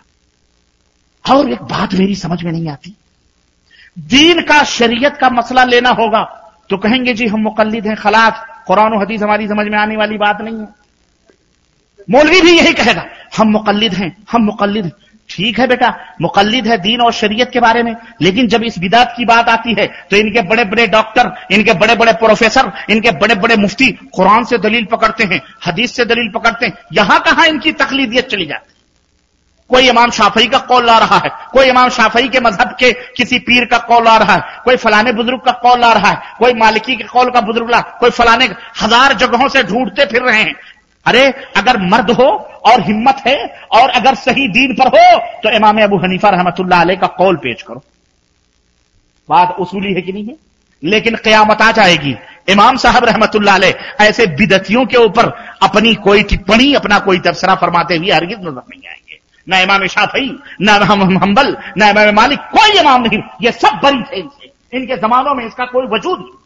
S1: और एक बात मेरी समझ में नहीं आती। दीन का, शरीयत का मसला लेना होगा तो कहेंगे, जी, हम मुकलद हैं, खलाफ। कुरान हदीस हमारी समझ में आने वाली बात नहीं है। मौलवी भी यही कहेगा, हम मुकलद हैं, हम मुकलद हैं। ठीक है बेटा मुकलद है दीन और शरीयत के बारे में, लेकिन जब इस बिदात की बात आती है तो इनके बड़े बड़े डॉक्टर, इनके बड़े बड़े प्रोफेसर, इनके बड़े बड़े मुफ्ती कुरान से दलील पकड़ते हैं, हदीस से दलील पकड़ते हैं, यहाँ कहाँ इनकी तकलीदियत चली जाती कोई इमाम शाफई का कौल ला रहा है, कोई इमाम शाफई के मज़हब के किसी पीर का कौल ला रहा है, कोई फलाने बुज़ुर्ग का कौल ला रहा है, कोई मालिकी के कौल का बुज़ुर्ग ला, कोई फलाने हज़ार जगहों से ढूंढते फिर रहे हैं अरे, अगर मर्द हो और हिम्मत है और अगर सही दीन पर हो तो इमाम अबू हनीफा रहमतुल्लाह अलैह का कौल पेश करो। बात उसूली है कि नहीं है? लेकिन कयामत आ जाएगी। इमाम साहब रहमतुल्लाह अलैह ऐसे बिदतियों के ऊपर अपनी कोई टिप्पणी, अपना कोई तबसरा फरमाते हुए हरगिज नज़र नहीं आएँगे। न इमाम शाफई, न हम्बल, न इमाम मालिक, कोई इमाम नहीं। ये सब बड़ी थे इनसे। इनके जमानों में इसका कोई वजूद नहीं।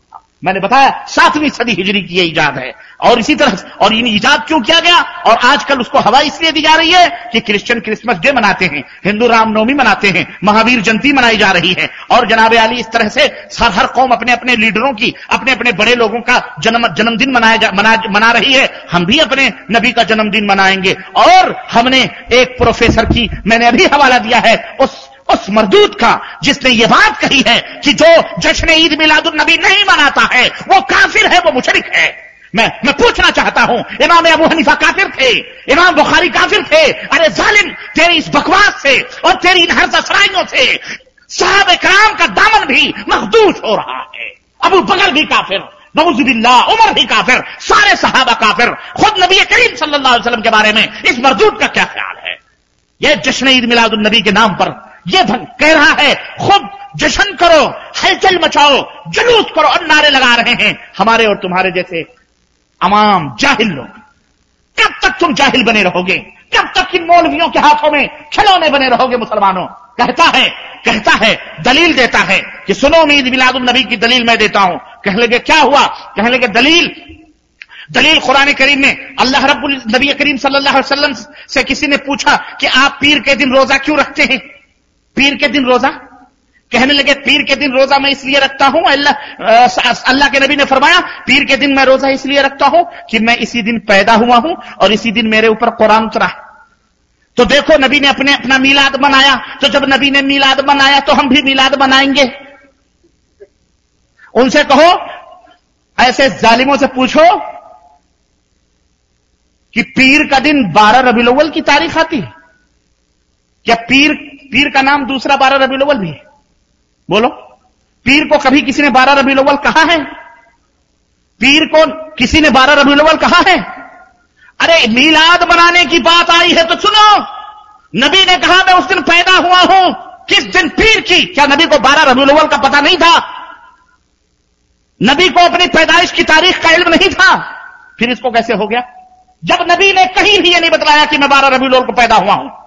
S1: मैंने बताया सातवीं सदी हिजरी की यह ईजाद है। और इसी तरह और इन ईजाद क्यों किया गया? और आजकल उसको हवा इसलिए दी जा रही है कि क्रिश्चियन क्रिसमस डे मनाते हैं हिंदू रामनवमी मनाते हैं महावीर जयंती मनाई जा रही है। और जनाबे आली इस तरह से हर कौम अपने अपने लीडरों की अपने अपने बड़े लोगों का जन्म जन्मदिन मनाया मना, मना रही है। हम भी अपने नबी का जन्मदिन मनाएँगे। और हमने एक प्रोफेसर की मैंने अभी हवाला दिया है उस उस मरदूत का जिसने ये बात कही है कि जो जश्न ईद मिलादुल नबी नहीं मनाता है, वो काफिर है, वो मुशरिक है। मैं मैं पूछना चाहता हूँ, इमाम अबू हनीफा काफिर थे, इमाम बुखारी काफिर थे, अरे जालिम, तेरी इस बकवास से और तेरी इन हरसराइयों से साहब कराम का दामन भी मखदूस हो रहा है। अबू बगल भी काफिर नवजुबिल्ला उमर भी काफिर, सारे सहाबा काफिर। खुद नबी करीम सल्लल्लाहु अलैहि वसल्लम के बारे में इस मरदूत का क्या ख्याल है? यह जश्न ईद मिलादुल नबी के नाम पर ये कह रहा है खुद जश्न करो, हलचल मचाओ, जुलूस करो और नारे लगा रहे हैं हमारे और तुम्हारे जैसे अमाम जाहिल लोग। कब तक तुम जाहिल बने रहोगे? कब तक इन मौलवियों के हाथों में खिलौने बने रहोगे मुसलमानों? कहता है कहता है, दलील देता है कि सुनो मीद मिलादुल नबी की दलील मैं देता हूँ। कह लगे, क्या हुआ? कह लगे, दलील दलील कुरान करीम में अल्लाह रब्बुल नबी करीम सल्लल्लाहु अलैहि वसल्लम से किसी ने पूछा कि आप पीर के दिन रोजा क्यों रखते हैं? पीर के दिन रोजा? कहने लगे, पीर के दिन रोजा मैं इसलिए रखता हूँ, अल्लाह अल्लाह के नबी ने फरमाया, पीर के दिन मैं रोजा इसलिए रखता हूँ कि मैं इसी दिन पैदा हुआ हूँ और इसी दिन मेरे ऊपर कुरान उतरा तो देखो, नबी ने अपने, अपना मिलाद बनाया तो जब नबी ने मिलाद बनाया तो हम भी मीलाद बनाएँगे उनसे कहो, ऐसे जालिमों से पूछो कि पीर का दिन बारह रबी की तारीख आती है। क्या पीर पीर का नाम दूसरा बारह रबी अव्वल भी है। बोलो, पीर को कभी किसी ने बारह रबी अव्वल कहा है? पीर को किसी ने बारह रबी अव्वल कहा है? अरे, मीलाद बनाने की बात आई है तो सुनो। नबी ने कहा, मैं उस दिन पैदा हुआ हूँ। किस दिन पीर की? क्या नबी को बारह रबी अव्वल का पता नहीं था? नबी को अपनी पैदाइश की तारीख का इल्म नहीं था। फिर इसको कैसे हो गया? जब नबी ने कहीं भी यह नहीं बतलाया कि मैं बारह रबी को पैदा हुआ हूँ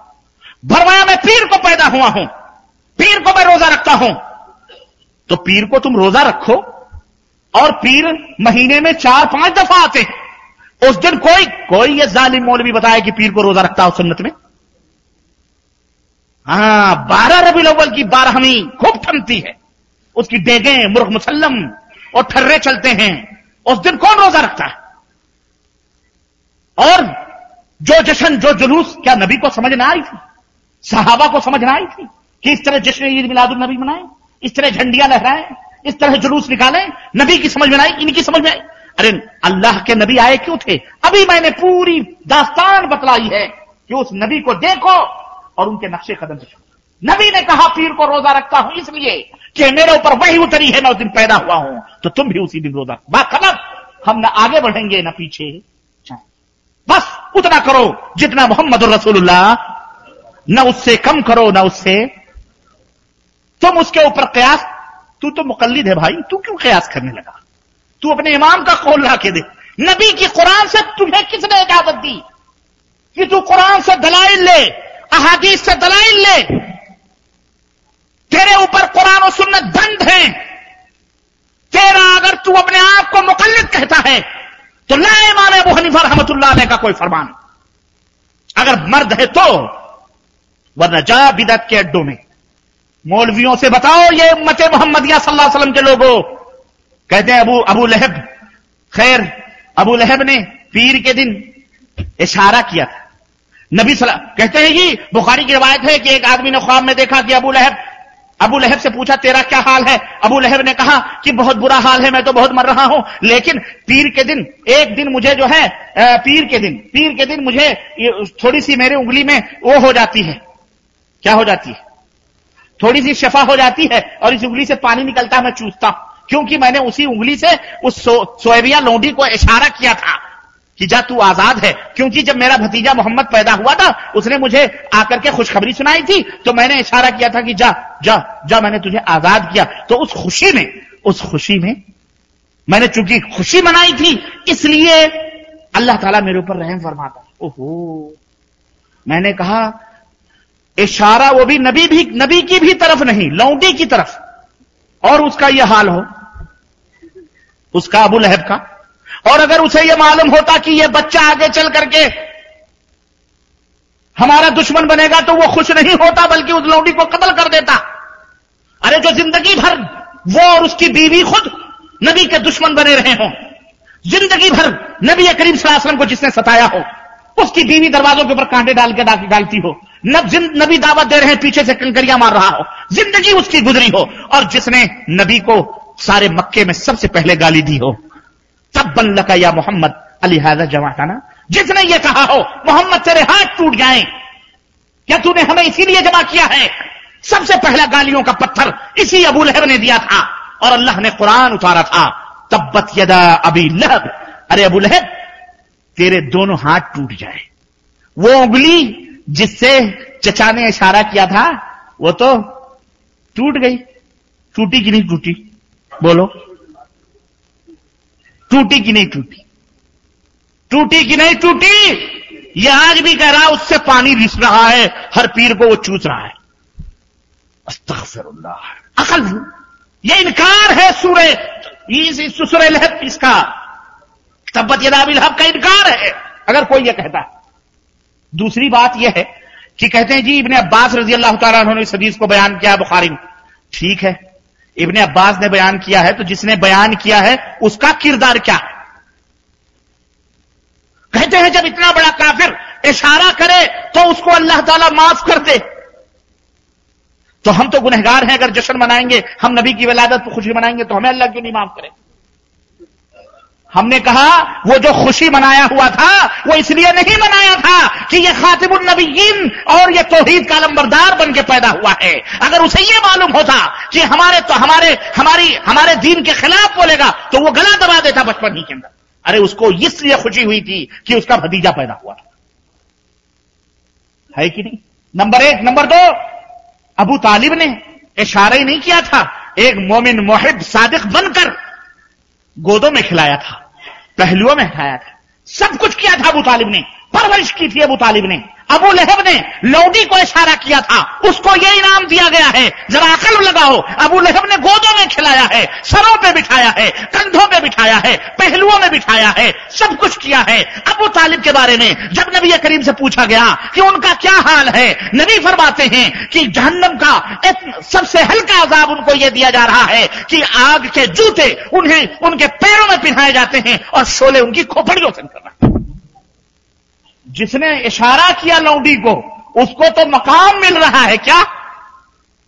S1: भरवाया मैं पीर को पैदा हुआ हूँ। पीर को मैं रोजा रखता हूँ। तो पीर को तुम रोजा रखो और पीर महीने में चार, पाँच दफ़ा आते हैं। उस दिन कोई कोई ये जालिम मौलवी बताया कि पीर को रोजा रखता हो सुन्नत में? हाँ बारह रबी अव्वल की बारहवीं खूब थमती है। उसकी डेगे मुर्ख मुसल्लम और ठर्रे चलते हैं। उस दिन कौन रोजा रखता है? और जो जश्न, जो जुलूस, क्या नबी को समझ ना आई थी? सहाबा को समझ आई थी कि इस तरह जश्न ईद मिलादुल नबी मनाए इस तरह झंडियाँ लहराए, इस तरह जुलूस निकाले, नबी की समझ में आई, इनकी समझ में आई। अरे अल्लाह के नबी आए क्यों थे? अभी मैंने पूरी दास्तान बतलाई है कि उस नबी को देखो और उनके नक्शे कदम पे नबी ने कहा, पीर को रोजा रखता हूँ इसलिए कि मेरे ऊपर वही उतरी है, मैं उस दिन पैदा हुआ हूँ तो तुम भी उसी दिन रोजा बात खबर हम न आगे बढ़ेंगे, न पीछे बस उतना करो जितना मोहम्मद रसूलुल्लाह न उससे कम करो, न उससे। तुम उसके ऊपर कयास, तू तो मुकल्लिद है भाई, तू क्यों कयास करने लगा? तू अपने इमाम का कौल ला के दे। नबी की कुरान से तुम्हें किसने इजाज़त दी? कि तू कुरान से दलाइल ले, अहादीस से दलाइल ले। तेरे ऊपर कुरान और सुन्नत बंद है। तेरा अगर तू अपने आप को मुकल्लिद कहता है तो लाए माने अबू हनीफा रहमतुल्लाह का कोई फरमान। अगर मर्द है तो वरना जा बिदत के अड्डों में। मौलवियों से बताओ ये उम्मत मोहम्मदिया सल्लल्लाहु अलैहि वसल्लम के लोगों। कहते हैं अबू अबू लहब। खैर, अबू लहब ने पीर के दिन इशारा किया था। नबी सला कहते हैं कि बुखारी की रवायत है कि एक आदमी ने ख्वाब में देखा कि अबू लहब अबू लहब से पूछा, तेरा क्या हाल है? अबू लहब ने कहा कि, बहुत बुरा हाल है, मैं तो बहुत मर रहा हूँ। लेकिन पीर के दिन, एक दिन मुझे जो है पीर के दिन, पीर के दिन मुझे थोड़ी सी मेरी उंगली में वो हो जाती है। क्या हो जाती है? थोड़ी सी शफा हो जाती है और इस उंगली से पानी निकलता मैं चूसता हूँ। क्योंकि मैंने उसी उंगली से उस सो, सोएबिया लोंडी को इशारा किया था कि जा तू आज़ाद है। क्योंकि जब मेरा भतीजा मोहम्मद पैदा हुआ था उसने मुझे आकर के खुशखबरी सुनाई थी तो मैंने इशारा किया था कि जा जा जा मैंने तुझे आज़ाद किया। तो उस खुशी में उस खुशी में मैंने चूँकि खुशी मनाई थी इसलिए अल्लाह ताला मेरे ऊपर रहम फरमाता ओहो। मैंने कहा इशारा वो भी नबी भी, नबी की भी तरफ़ नहीं, लौंडी की तरफ़। और उसका यह हाल हो? उसका अबू लहब का? और अगर उसे यह मालूम होता कि यह बच्चा आगे चल करके हमारा दुश्मन बनेगा तो वो खुश नहीं होता, बल्कि उस लौंडी को कत्ल कर देता। अरे जो ज़िंदगी भर वो और उसकी बीवी खुद नबी के दुश्मन बने रहे हों। ज़िंदगी भर नबी करीम सलाम को जिसने सताया हो। उसकी बीवी दरवाजों के ऊपर कांटे डाल के डालती हो। नबी दावत दे रहे हैं, पीछे से कंकरिया मार रहा हो। ज़िंदगी उसकी गुजरी हो, और जिसने नबी को सारे मक्के में सबसे पहले गाली दी हो। तब बन लगा या मोहम्मद अली हाजा जमा था ना? जिसने ये कहा हो, मोहम्मद तेरे हाथ टूट जाए। क्या तूने हमें इसीलिए जमा किया है? सबसे पहला गालियों का पत्थर इसी अबू लहब ने दिया था, और अल्लाह ने कुरान उतारा था, तब्बत यदा अबी लहब। अरे अबू लहब तेरे दोनों हाथ टूट जाए। वो उंगली जिससे चचा ने इशारा किया था, वो तो टूट गई। टूटी कि नहीं टूटी? बोलो। टूटी कि नहीं टूटी? टूटी कि नहीं टूटी? ये आज भी कह रहा, उससे पानी रिस रहा है, हर पीर को वो चूस रहा है। अस्तगफिरुल्लाह। अकल। ये इनकार है सूर्य इसका तब्बत यदाबिल हक का इनकार है। अगर कोई यह कहता है। दूसरी बात यह है कि कहते हैं जी, इबन अब्बास रज़ी अल्लाह तला ने इस हदीस को बयान किया बुखारी में। ठीक है। इबन अब्बास ने बयान किया है तो जिसने बयान किया है, उसका किरदार क्या है? कहते हैं, जब इतना बड़ा काफिर इशारा करे तो उसको अल्लाह ताला माफ़ कर दे। तो हम तो गुनहगार हैं, अगर जश्न मनाएँगे, हम नबी की विलादत पर खुशी मनाएँगे तो हमें अल्लाह क्यों नहीं माफ़ करें? हमने कहा, वो जो खुशी मनाया हुआ था, वो इसलिए नहीं मनाया था कि ये खातिमुल नबीन और ये तोहीद का लंबरदार बन के पैदा हुआ है। अगर उसे ये मालूम होता कि हमारे तो हमारे, हमारी, हमारे दीन के खिलाफ बोलेगा तो वो गला दबा देता बचपन ही के अंदर। अरे उसको इसलिए खुशी हुई थी कि उसका भतीजा पैदा हुआ है कि नहीं? नंबर एक, नंबर दो, अबू तालिब ने इशारा ही नहीं किया था, एक मोमिन मोहिब सादिक बनकर गोदों में खिलाया था। पहलुओं में हटाया था। सब कुछ किया था अबू तालिब ने। परवरिश की थी अबू तालिब ने। अबू लहब ने लौडी को इशारा किया था। उसको यह इनाम दिया गया है। जरा अकल लगाओ। अबू लहब ने गोदों में खिलाया है, सरों पे बिठाया है, कंधों पे बिठाया है, पहलुओं में बिठाया है, सब कुछ किया है। अबू तालिब के बारे में जब नबी करीम से पूछा गया कि उनका क्या हाल है, नबी फरमाते हैं कि जहन्नम का सबसे हल्का अजाब उनको यह दिया जा रहा है कि आग के जूते उन्हें उनके पैरों में पिन्हाए जाते हैं और शोले उनकी खोपड़ियों से निकल रहा जिसने इशारा किया लौंडी को, उसको तो मकाम मिल रहा है क्या?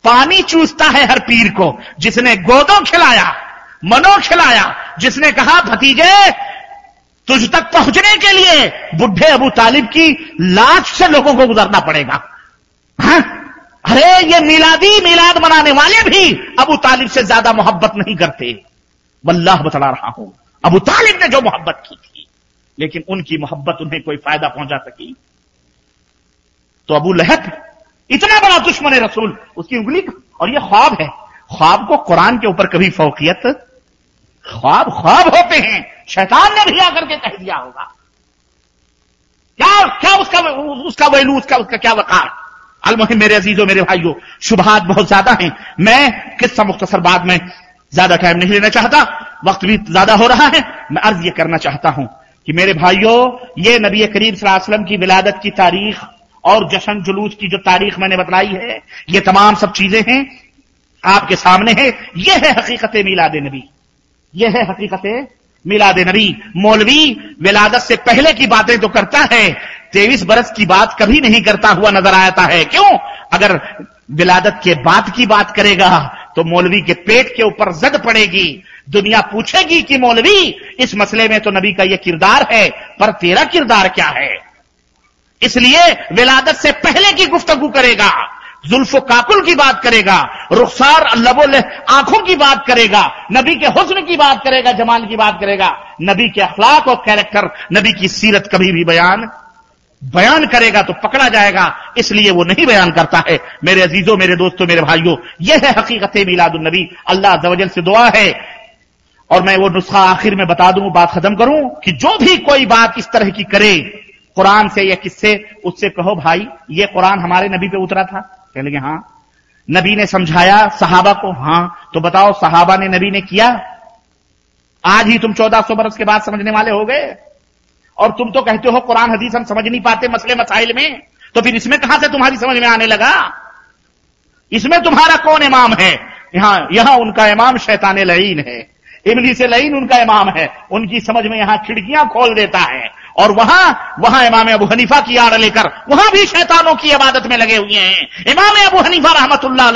S1: पानी चूसता है हर पीर को, जिसने गोदों खिलाया, मनो खिलाया, जिसने कहा, भतीजे, तुझ तक पहुँचने के लिए बुढ़े अबू तालिब की लाश से लोगों को गुजरना पड़ेगा। हा? अरे, ये मिलादी, मिलाद मनाने वाले भी अबू तालिब से ज़्यादा मोहब्बत नहीं करते। वल्लाह बतला रहा हूँ। अबू तालिब ने जो मोहब्बत की थी। लेकिन उनकी मोहब्बत उन्हें कोई फ़ायदा पहुँचा सकी। तो अबू लहब, इतना बड़ा दुश्मन है रसूल, उसकी उंगली और ये ख्वाब है। ख्वाब को कुरान के ऊपर कभी फौकियत, ख्वाब ख्वाब होते हैं। शैतान ने भी आकर के कह दिया होगा। क्या क्या उसका उसका वैलू, उसका उसका क्या वकार? अलमहिम, मेरे अजीजों, मेरे भाइयों शुभात बहुत ज़्यादा हैं। मैं किस्सा मुख्तसर बाद में ज़्यादा टाइम नहीं लेना चाहता, वक्त भी ज़्यादा हो रहा है। मैं अर्ज़ ये करना चाहता हूँ कि मेरे भाइयों, ये नबी करीम सलाम की विलादत की तारीख और जश्न जुलूस की जो तारीख मैंने बतलाई है, ये तमाम सब चीज़ें हैं, आपके सामने है। ये है हकीकत मिलाद नबी। ये है हकीकत मिलाद नबी। मौलवी विलादत से पहले की बातें तो करता है, तेईस बरस की बात कभी नहीं करता हुआ नज़र आता है। क्यों? अगर विलादत के बाद की बात करेगा तो मौलवी के पेट के ऊपर जद पड़ेगी। दुनिया पूछेगी कि मौलवी, इस मसले में तो नबी का यह किरदार है, पर तेरा किरदार क्या है? इसलिए विलादत से पहले की गुफ्तगु करेगा, जुल्फो काकुल की बात करेगा, रुखसार लबोल आँखों की बात करेगा, नबी के हुस्न की बात करेगा, जमाल की बात करेगा। नबी के अखलाक और कैरेक्टर, नबी की सीरत कभी भी बयान बयान करेगा तो पकड़ा जाएगा, इसलिए वो नहीं बयान करता है। मेरे अजीजों, मेरे दोस्तों, मेरे भाइयों, यह है हकीकत नबी। अल्लाह जवजल से दुआ है। और मैं वो नुस्खा आखिर में बता दूँ, बात खत्म करूँ, कि जो भी कोई बात इस तरह की करे, कुरान से या किससे, उससे कहो, भाई, ये कुरान हमारे नबी पे उतरा था। कह लेंगे हाँ। नबी ने समझाया, सहाबा को हाँ। तो बताओ, सहाबा ने नबी ने किया? आज ही तुम चौदह सौ बरस के बाद समझने वाले हो गए? और तुम तो कहते हो कुरान हदीस हम समझ नहीं पाते मसले मसाइल में तो फिर इसमें कहाँ से तुम्हारी समझ में आने लगा? इसमें तुम्हारा कौन इमाम है? यहाँ यहाँ उनका इमाम शैतान लईन है। इमली से लईन उनका इमाम है। उनकी समझ में यहाँ खिड़कियाँ खोल देता है। और वहाँ वहाँ इमाम अबू हनीफा की आड़ लेकर, वहाँ भी शैतानों की इबादत में लगे हुए हैं। इमाम अबू हनीफा रहमतुल्लाह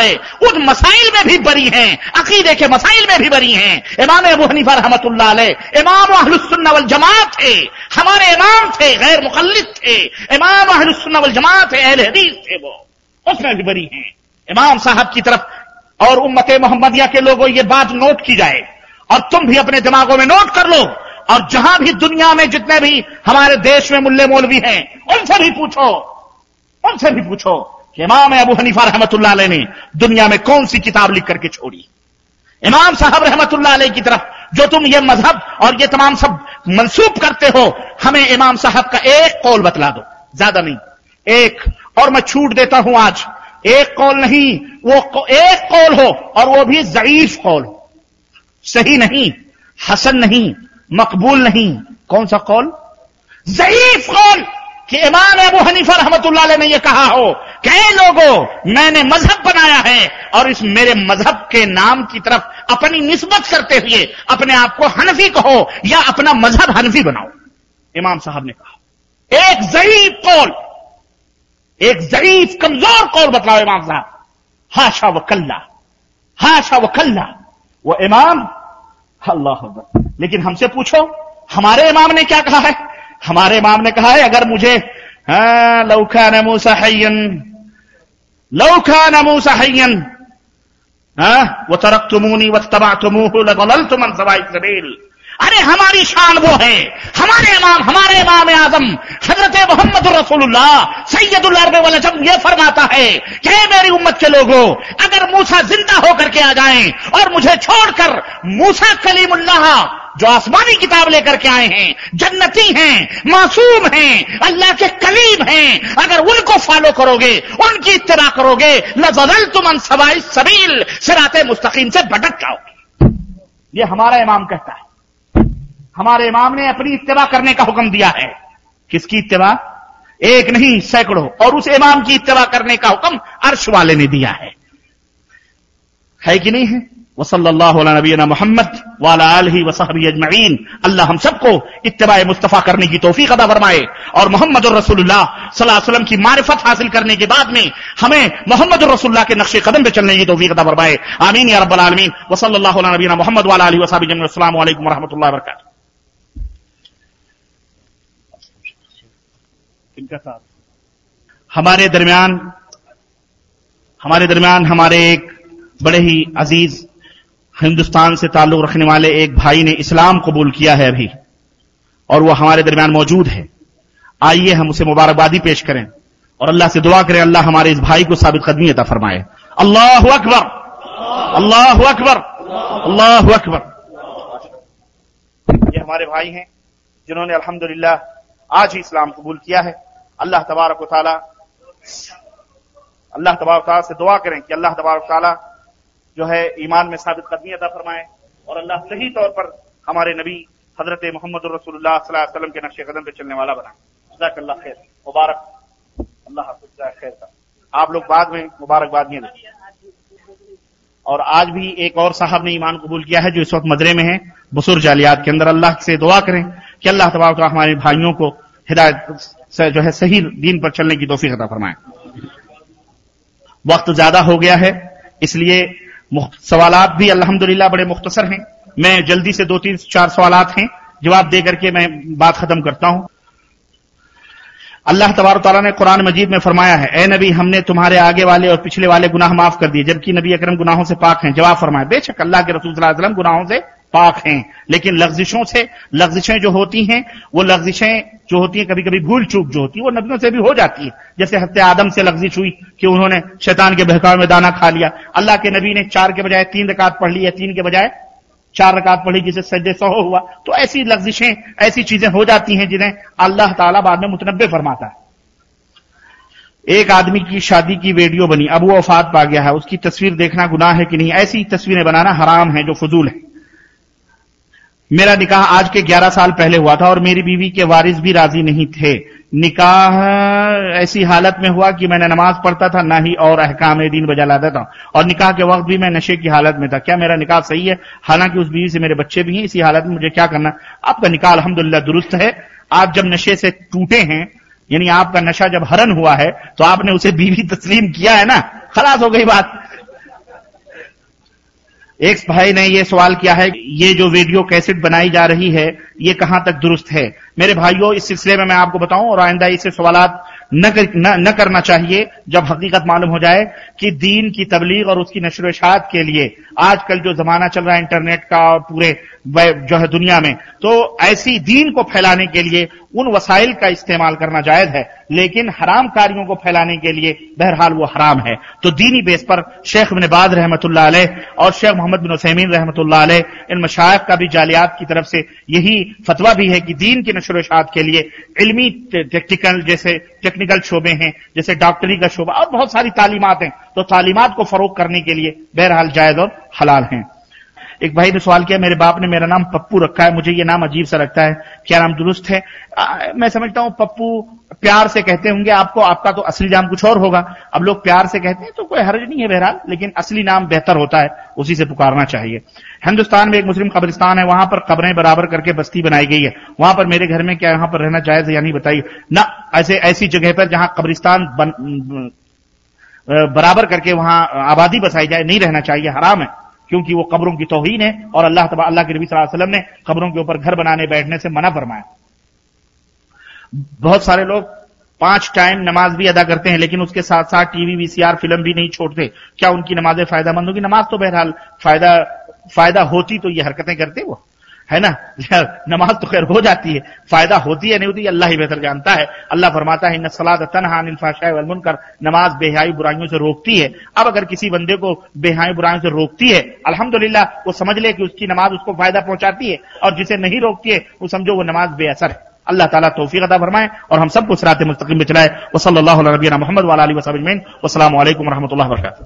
S1: उन मसाइल में भी बरी हैं, अकीदे के मसाइल में भी बरी हैं। इमाम अबू हनीफा रहमतुल्लाह इमाम अहलुसुन्ना जमात थे, हमारे इमाम थे, गैर मुखलिद थे। इमाम अहलुसुन्ना जमात थे, अहल हदीस थे वो, उसमें भी बरी हैं। इमाम साहब की तरफ़, और उम्मत मोहम्मदिया के लोगों, ये बात नोट की जाए, और तुम भी अपने दिमागों में नोट कर लो और जहाँ भी दुनिया में जितने भी हमारे देश में मुल्ले मौलवी हैं, उनसे भी पूछो। उनसे भी पूछो कि इमाम अबू हनीफा रहमतुल्लाह ने दुनिया में कौन सी किताब लिख करके छोड़ी। इमाम साहब रहमतुल्लाह की तरफ़, जो तुम ये मज़हब और ये तमाम सब मंसूब करते हो, हमें इमाम साहब का एक कौल बतला दो। ज़्यादा नहीं। एक, और मैं छूट देता हूँ आज। एक कौल नहीं, वो एक कौल हो और वो भी जईफ कौल हो। सही नहीं, हसन नहीं मकबूल नहीं। कौन सा कौल? जईफ कौल! कि इमाम अबू हनीफा रहमतुल्लाह ने यह कहा हो कई लोगों, मैंने मज़हब बनाया है और इस मेरे मज़हब के नाम की तरफ़ अपनी निस्बत करते हुए अपने आप को हनफी कहो या अपना मज़हब हनफी बनाओ। इमाम साहब ने कहा, एक जईफ कौल, एक जईफ कमज़ोर कौल बतलाओ इमाम साहब। हाशा व कल्ला, हाशा व कल्ला, वो इमाम, अल्लाह लेकिन हमसे पूछो, हमारे इमाम ने क्या कहा है? हमारे इमाम ने कहा है, अगर मुझे लौखा नमू सहयन लौखा नमू सहयन वो तरक तुमूनी व तबा तुमूह सवाई सबील। अरे हमारी शान वो है, हमारे इमाम हमारे इमाम आज़म, हज़रत मोहम्मद रसूलुल्लाह, सैयदुल अरब जब ये फरमाता है कि मेरी उम्मत के लोगों, अगर मूसा ज़िंदा होकर के आ जाएँ और मुझे छोड़कर मूसा कलीमुल्लाह जो आसमानी किताब लेकर के आए हैं, जन्नती हैं, मासूम हैं, अल्लाह के करीब हैं, अगर उनको फॉलो करोगे, उनकी इतरा करोगे लजल तुम सवाई सबील, सिराते मुस्तकीम से भटक जाओगे। ये हमारा इमाम कहता है। हमारे इमाम ने अपनी इतवा करने का हुक्म दिया है। किसकी इतवा एक नहीं, सैकड़ों। और उस इमाम की इतवा करने का हुक्म अर्श वाले ने दिया है। है कि नहीं है? वसल्ला मोहम्मद वाला वसहबी अजमईन अल्लाह हम सबको इतबा मुस्तफ़ा करने की तोफ़ी अदा फरमाए और मोहम्मद रसुल्लाम की मारिफत हासिल करने के बाद में हमें मोहम्मद रसुल्ला के नक्शे कदम पे चलने की तोफ़ी अदा फरमाए आमीन या रब्बल आलमीन वसल्ला नबीना मोहम्मद वाला वसाबी अल्लाम वरहमतुल्लाह वरकत हमारे दरमियान हमारे दरमियान हमारे एक बड़े ही अज़ीज़ हिंदुस्तान से ताल्लुक रखने वाले एक भाई ने इस्लाम कबूल किया है अभी, और वह हमारे दरमियान मौजूद है। आइए हम उसे मुबारकबादी पेश करें, और अल्लाह से दुआ करें, अल्लाह हमारे इस भाई को साबित कदमी अता फरमाए। अल्लाह अकबर! अल्लाह अकबर! अल्लाह अकबर! ये हमारे भाई हैं, जिन्होंने अल्हम्दुलिल्लाह आज ही इस्लाम कबूल किया है। अल्लाह तबारक अल्लाह तबारक से दुआ करें कि अल्लाह तबारक ताला जो है ईमान में साबित कदमी अदा फरमाए। और अल्लाह सही तौर पर हमारे नबी हज़रत मोहम्मद रसुल्लाम के नक्शे कदम पे चलने वाला बना। जजाकल्ला खैर। मुबारक। अल्लाह खैर का। आप लोग बाद में मुबारकबाद नहीं दें। और आज भी एक और साहब ने ईमान कबूल किया है जो इस वक्त मदरे में है। बसुर जालियात के अंदर अल्लाह से दुआ करें कि अल्लाह तबारक हमारे भाइयों को हिदायत से जो है सही दीन पर चलने की तोफीक अदा फरमाए। वक्त ज़्यादा हो गया है, इसलिए सवालात भी अल्हम्दुलिल्लाह बड़े मुख्तसर हैं। मैं जल्दी से दो तीन, चार सवाल हैं। जवाब दे करके मैं बात खत्म करता हूँ। अल्लाह तबार तला ने कुरान मजीद में फरमाया है, ए नबी, हमने तुम्हारे आगे वाले और पिछले वाले गुनाह माफ़ कर दिए। जबकि नबी अकरम गुनाहों से पाक हैं। जवाब फरमाया, बेशक अल्लाह के रसूल गुनाहों से पाक हैं। लेकिन लफ्जिशों से लफ्जिशें जो होती हैं, वो लफ्जिशें जो होती हैं कभी कभी भूल चूक जो होती है, वो नबियों से भी हो जाती है। जैसे हत्य आदम से लफ्जिश हुई कि उन्होंने शैतान के बहकाव में दाना खा लिया। अल्लाह के नबी ने चार के बजाय तीन रकात पढ़ ली है। तीन के बजाय चार रकात पढ़ी जिसे सज्जे सहो हुआ। तो ऐसी लफ्जिशें ऐसी चीज़ें हो जाती हैं जिन्हें अल्लाह ताला बाद में मुतनबे फरमाता है। एक आदमी की शादी की वीडियो बनी। अब वो वफात पा गया है। उसकी तस्वीर देखना गुनाह है कि नहीं? ऐसी तस्वीरें बनाना हराम है जो फजूल है। मेरा निकाह आज के 11 साल पहले हुआ था और मेरी बीवी के वारिस भी राज़ी नहीं थे। निकाह ऐसी हालत में हुआ कि मैंने नमाज़ पढ़ता था, ना ही और अहकाम दिन बजा लाता था। और निकाह के वक्त भी मैं नशे की हालत में था। क्या मेरा निकाह सही है? हालाँकि उस बीवी से मेरे बच्चे भी हैं, इसी हालत में मुझे क्या करना? आपका निकाह अलहमदुल्ला दुरुस्त है। आप जब नशे से टूटे हैं, यानी आपका नशा जब हरन हुआ है तो आपने उसे बीवी तस्लीम किया है ना? खलास हो गई बात। एक भाई ने ये सवाल किया है, ये जो वीडियो कैसेट बनाई जा रही है, ये कहाँ तक दुरुस्त है? मेरे भाइयों, इस सिलसिले में मैं आपको बताऊँ और आइंदा इसे सवाल न, कर, न, न करना चाहिए। जब हकीकत मालूम हो जाए कि दीन की तबलीग और उसकी नशर शात के लिए आजकल जो जमाना चल रहा है इंटरनेट का और पूरे जो है दुनिया में तो ऐसी दीन को फैलाने के लिए उन वसाइल का इस्तेमाल करना जायज़ है। लेकिन हराम कार्यों को फैलाने के लिए बहरहाल वो हराम है। तो दीनी बेस पर शेख बिन बाज रहमत और शेख मोहम्मद बिन हुसैमीन रहमत इन मशायक का भी जालियात की तरफ़ से यही फतवा भी है कि दीन की नशर शात के लिए इलमी टेक्निकल जैसे टेक्निकल शोबे हैं जैसे डॉक्टरी का शोबा और बहुत सारी तालीमत हैं। तो तालीमत को फरोग करने के लिए बहरहाल जायज़ और हलाल हैं। एक भाई ने सवाल किया मेरे बाप ने मेरा नाम पप्पू रखा है मुझे ये नाम अजीब सा लगता है क्या नाम दुरुस्त है? आ, मैं समझता हूँ पप्पू प्यार से कहते होंगे आपको, आपका तो असली नाम कुछ और होगा। अब लोग प्यार से कहते हैं तो कोई हर्ज नहीं है बहरहाल, लेकिन असली नाम बेहतर होता है, उसी से पुकारना चाहिए। हिंदुस्तान में एक मुस्लिम कब्रिस्तान है, वहाँ पर कब्रें बराबर करके बस्ती बनाई गई है। वहाँ पर मेरे घर में क्या यहाँ पर रहना जायज़ या नहीं बताइए? ना, ऐसे, ऐसी जगह पर जहाँ कब्रिस्तान बराबर करके वहाँ आबादी बसाई जाए, नहीं रहना चाहिए, हराम है। क्योंकि वो कब्रों की तोहीन है, और अल्लाह तबा अल्लाह के नबी वसल्लम ने कब्रों के ऊपर घर बनाने, बैठने से मना फरमाया। बहुत सारे लोग पाँच टाइम नमाज़ भी अदा करते हैं, लेकिन उसके साथ साथ टीवी, वीसीआर फ़िल्म भी नहीं छोड़ते। क्या उनकी नमाजें फ़ायदा मंद होगी नमाज़ तो बहरहाल फ़ायदा फ़ायदा होती तो ये हरकतें करते वो। है ना? नमाज़ तो खैर हो जाती है। फ़ायदा होती है, नहीं होती, अल्लाह ही बेहतर जानता है। अल्लाह फरमाता है सलाद तनहा मुनकर। नमाज़ बेहाई बुराइयों से रोकती है। अब अगर किसी बंदे को बेहाई बुराइयों से रोकती है, अल्हम्दुलिल्लाह, वो समझ ले कि उसकी नमाज़ उसको फ़ायदा पहुंचाती है, और जिसे नहीं रोकती है, वो समझो वो नमाज़ बेअसर है। अल्लाह ताला तौफीक अदा फरमाए और हम सबको सरात मुस्तकीम में चलाए वसल्लल्लाहु अलैहि नबीना मोहम्मद वाला अली वसलम वसलाम वालेकुम रहमतुल्लाहि व बरकातहू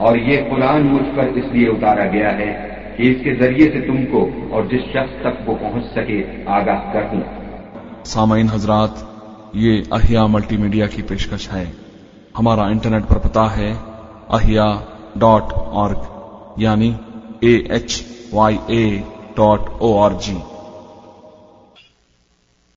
S2: और ये कुरान मुझ पर इसलिए उतारा गया है कि इसके ज़रिए से तुमको और जिस शख्स तक वो पहुँच सके आगाह कर दूँ।
S3: सामाइन हजरात, ये अहिया मल्टीमीडिया की पेशकश है। हमारा इंटरनेट पर पता है, अहिया डॉट ऑर्ग यानी A H Y A dot O R G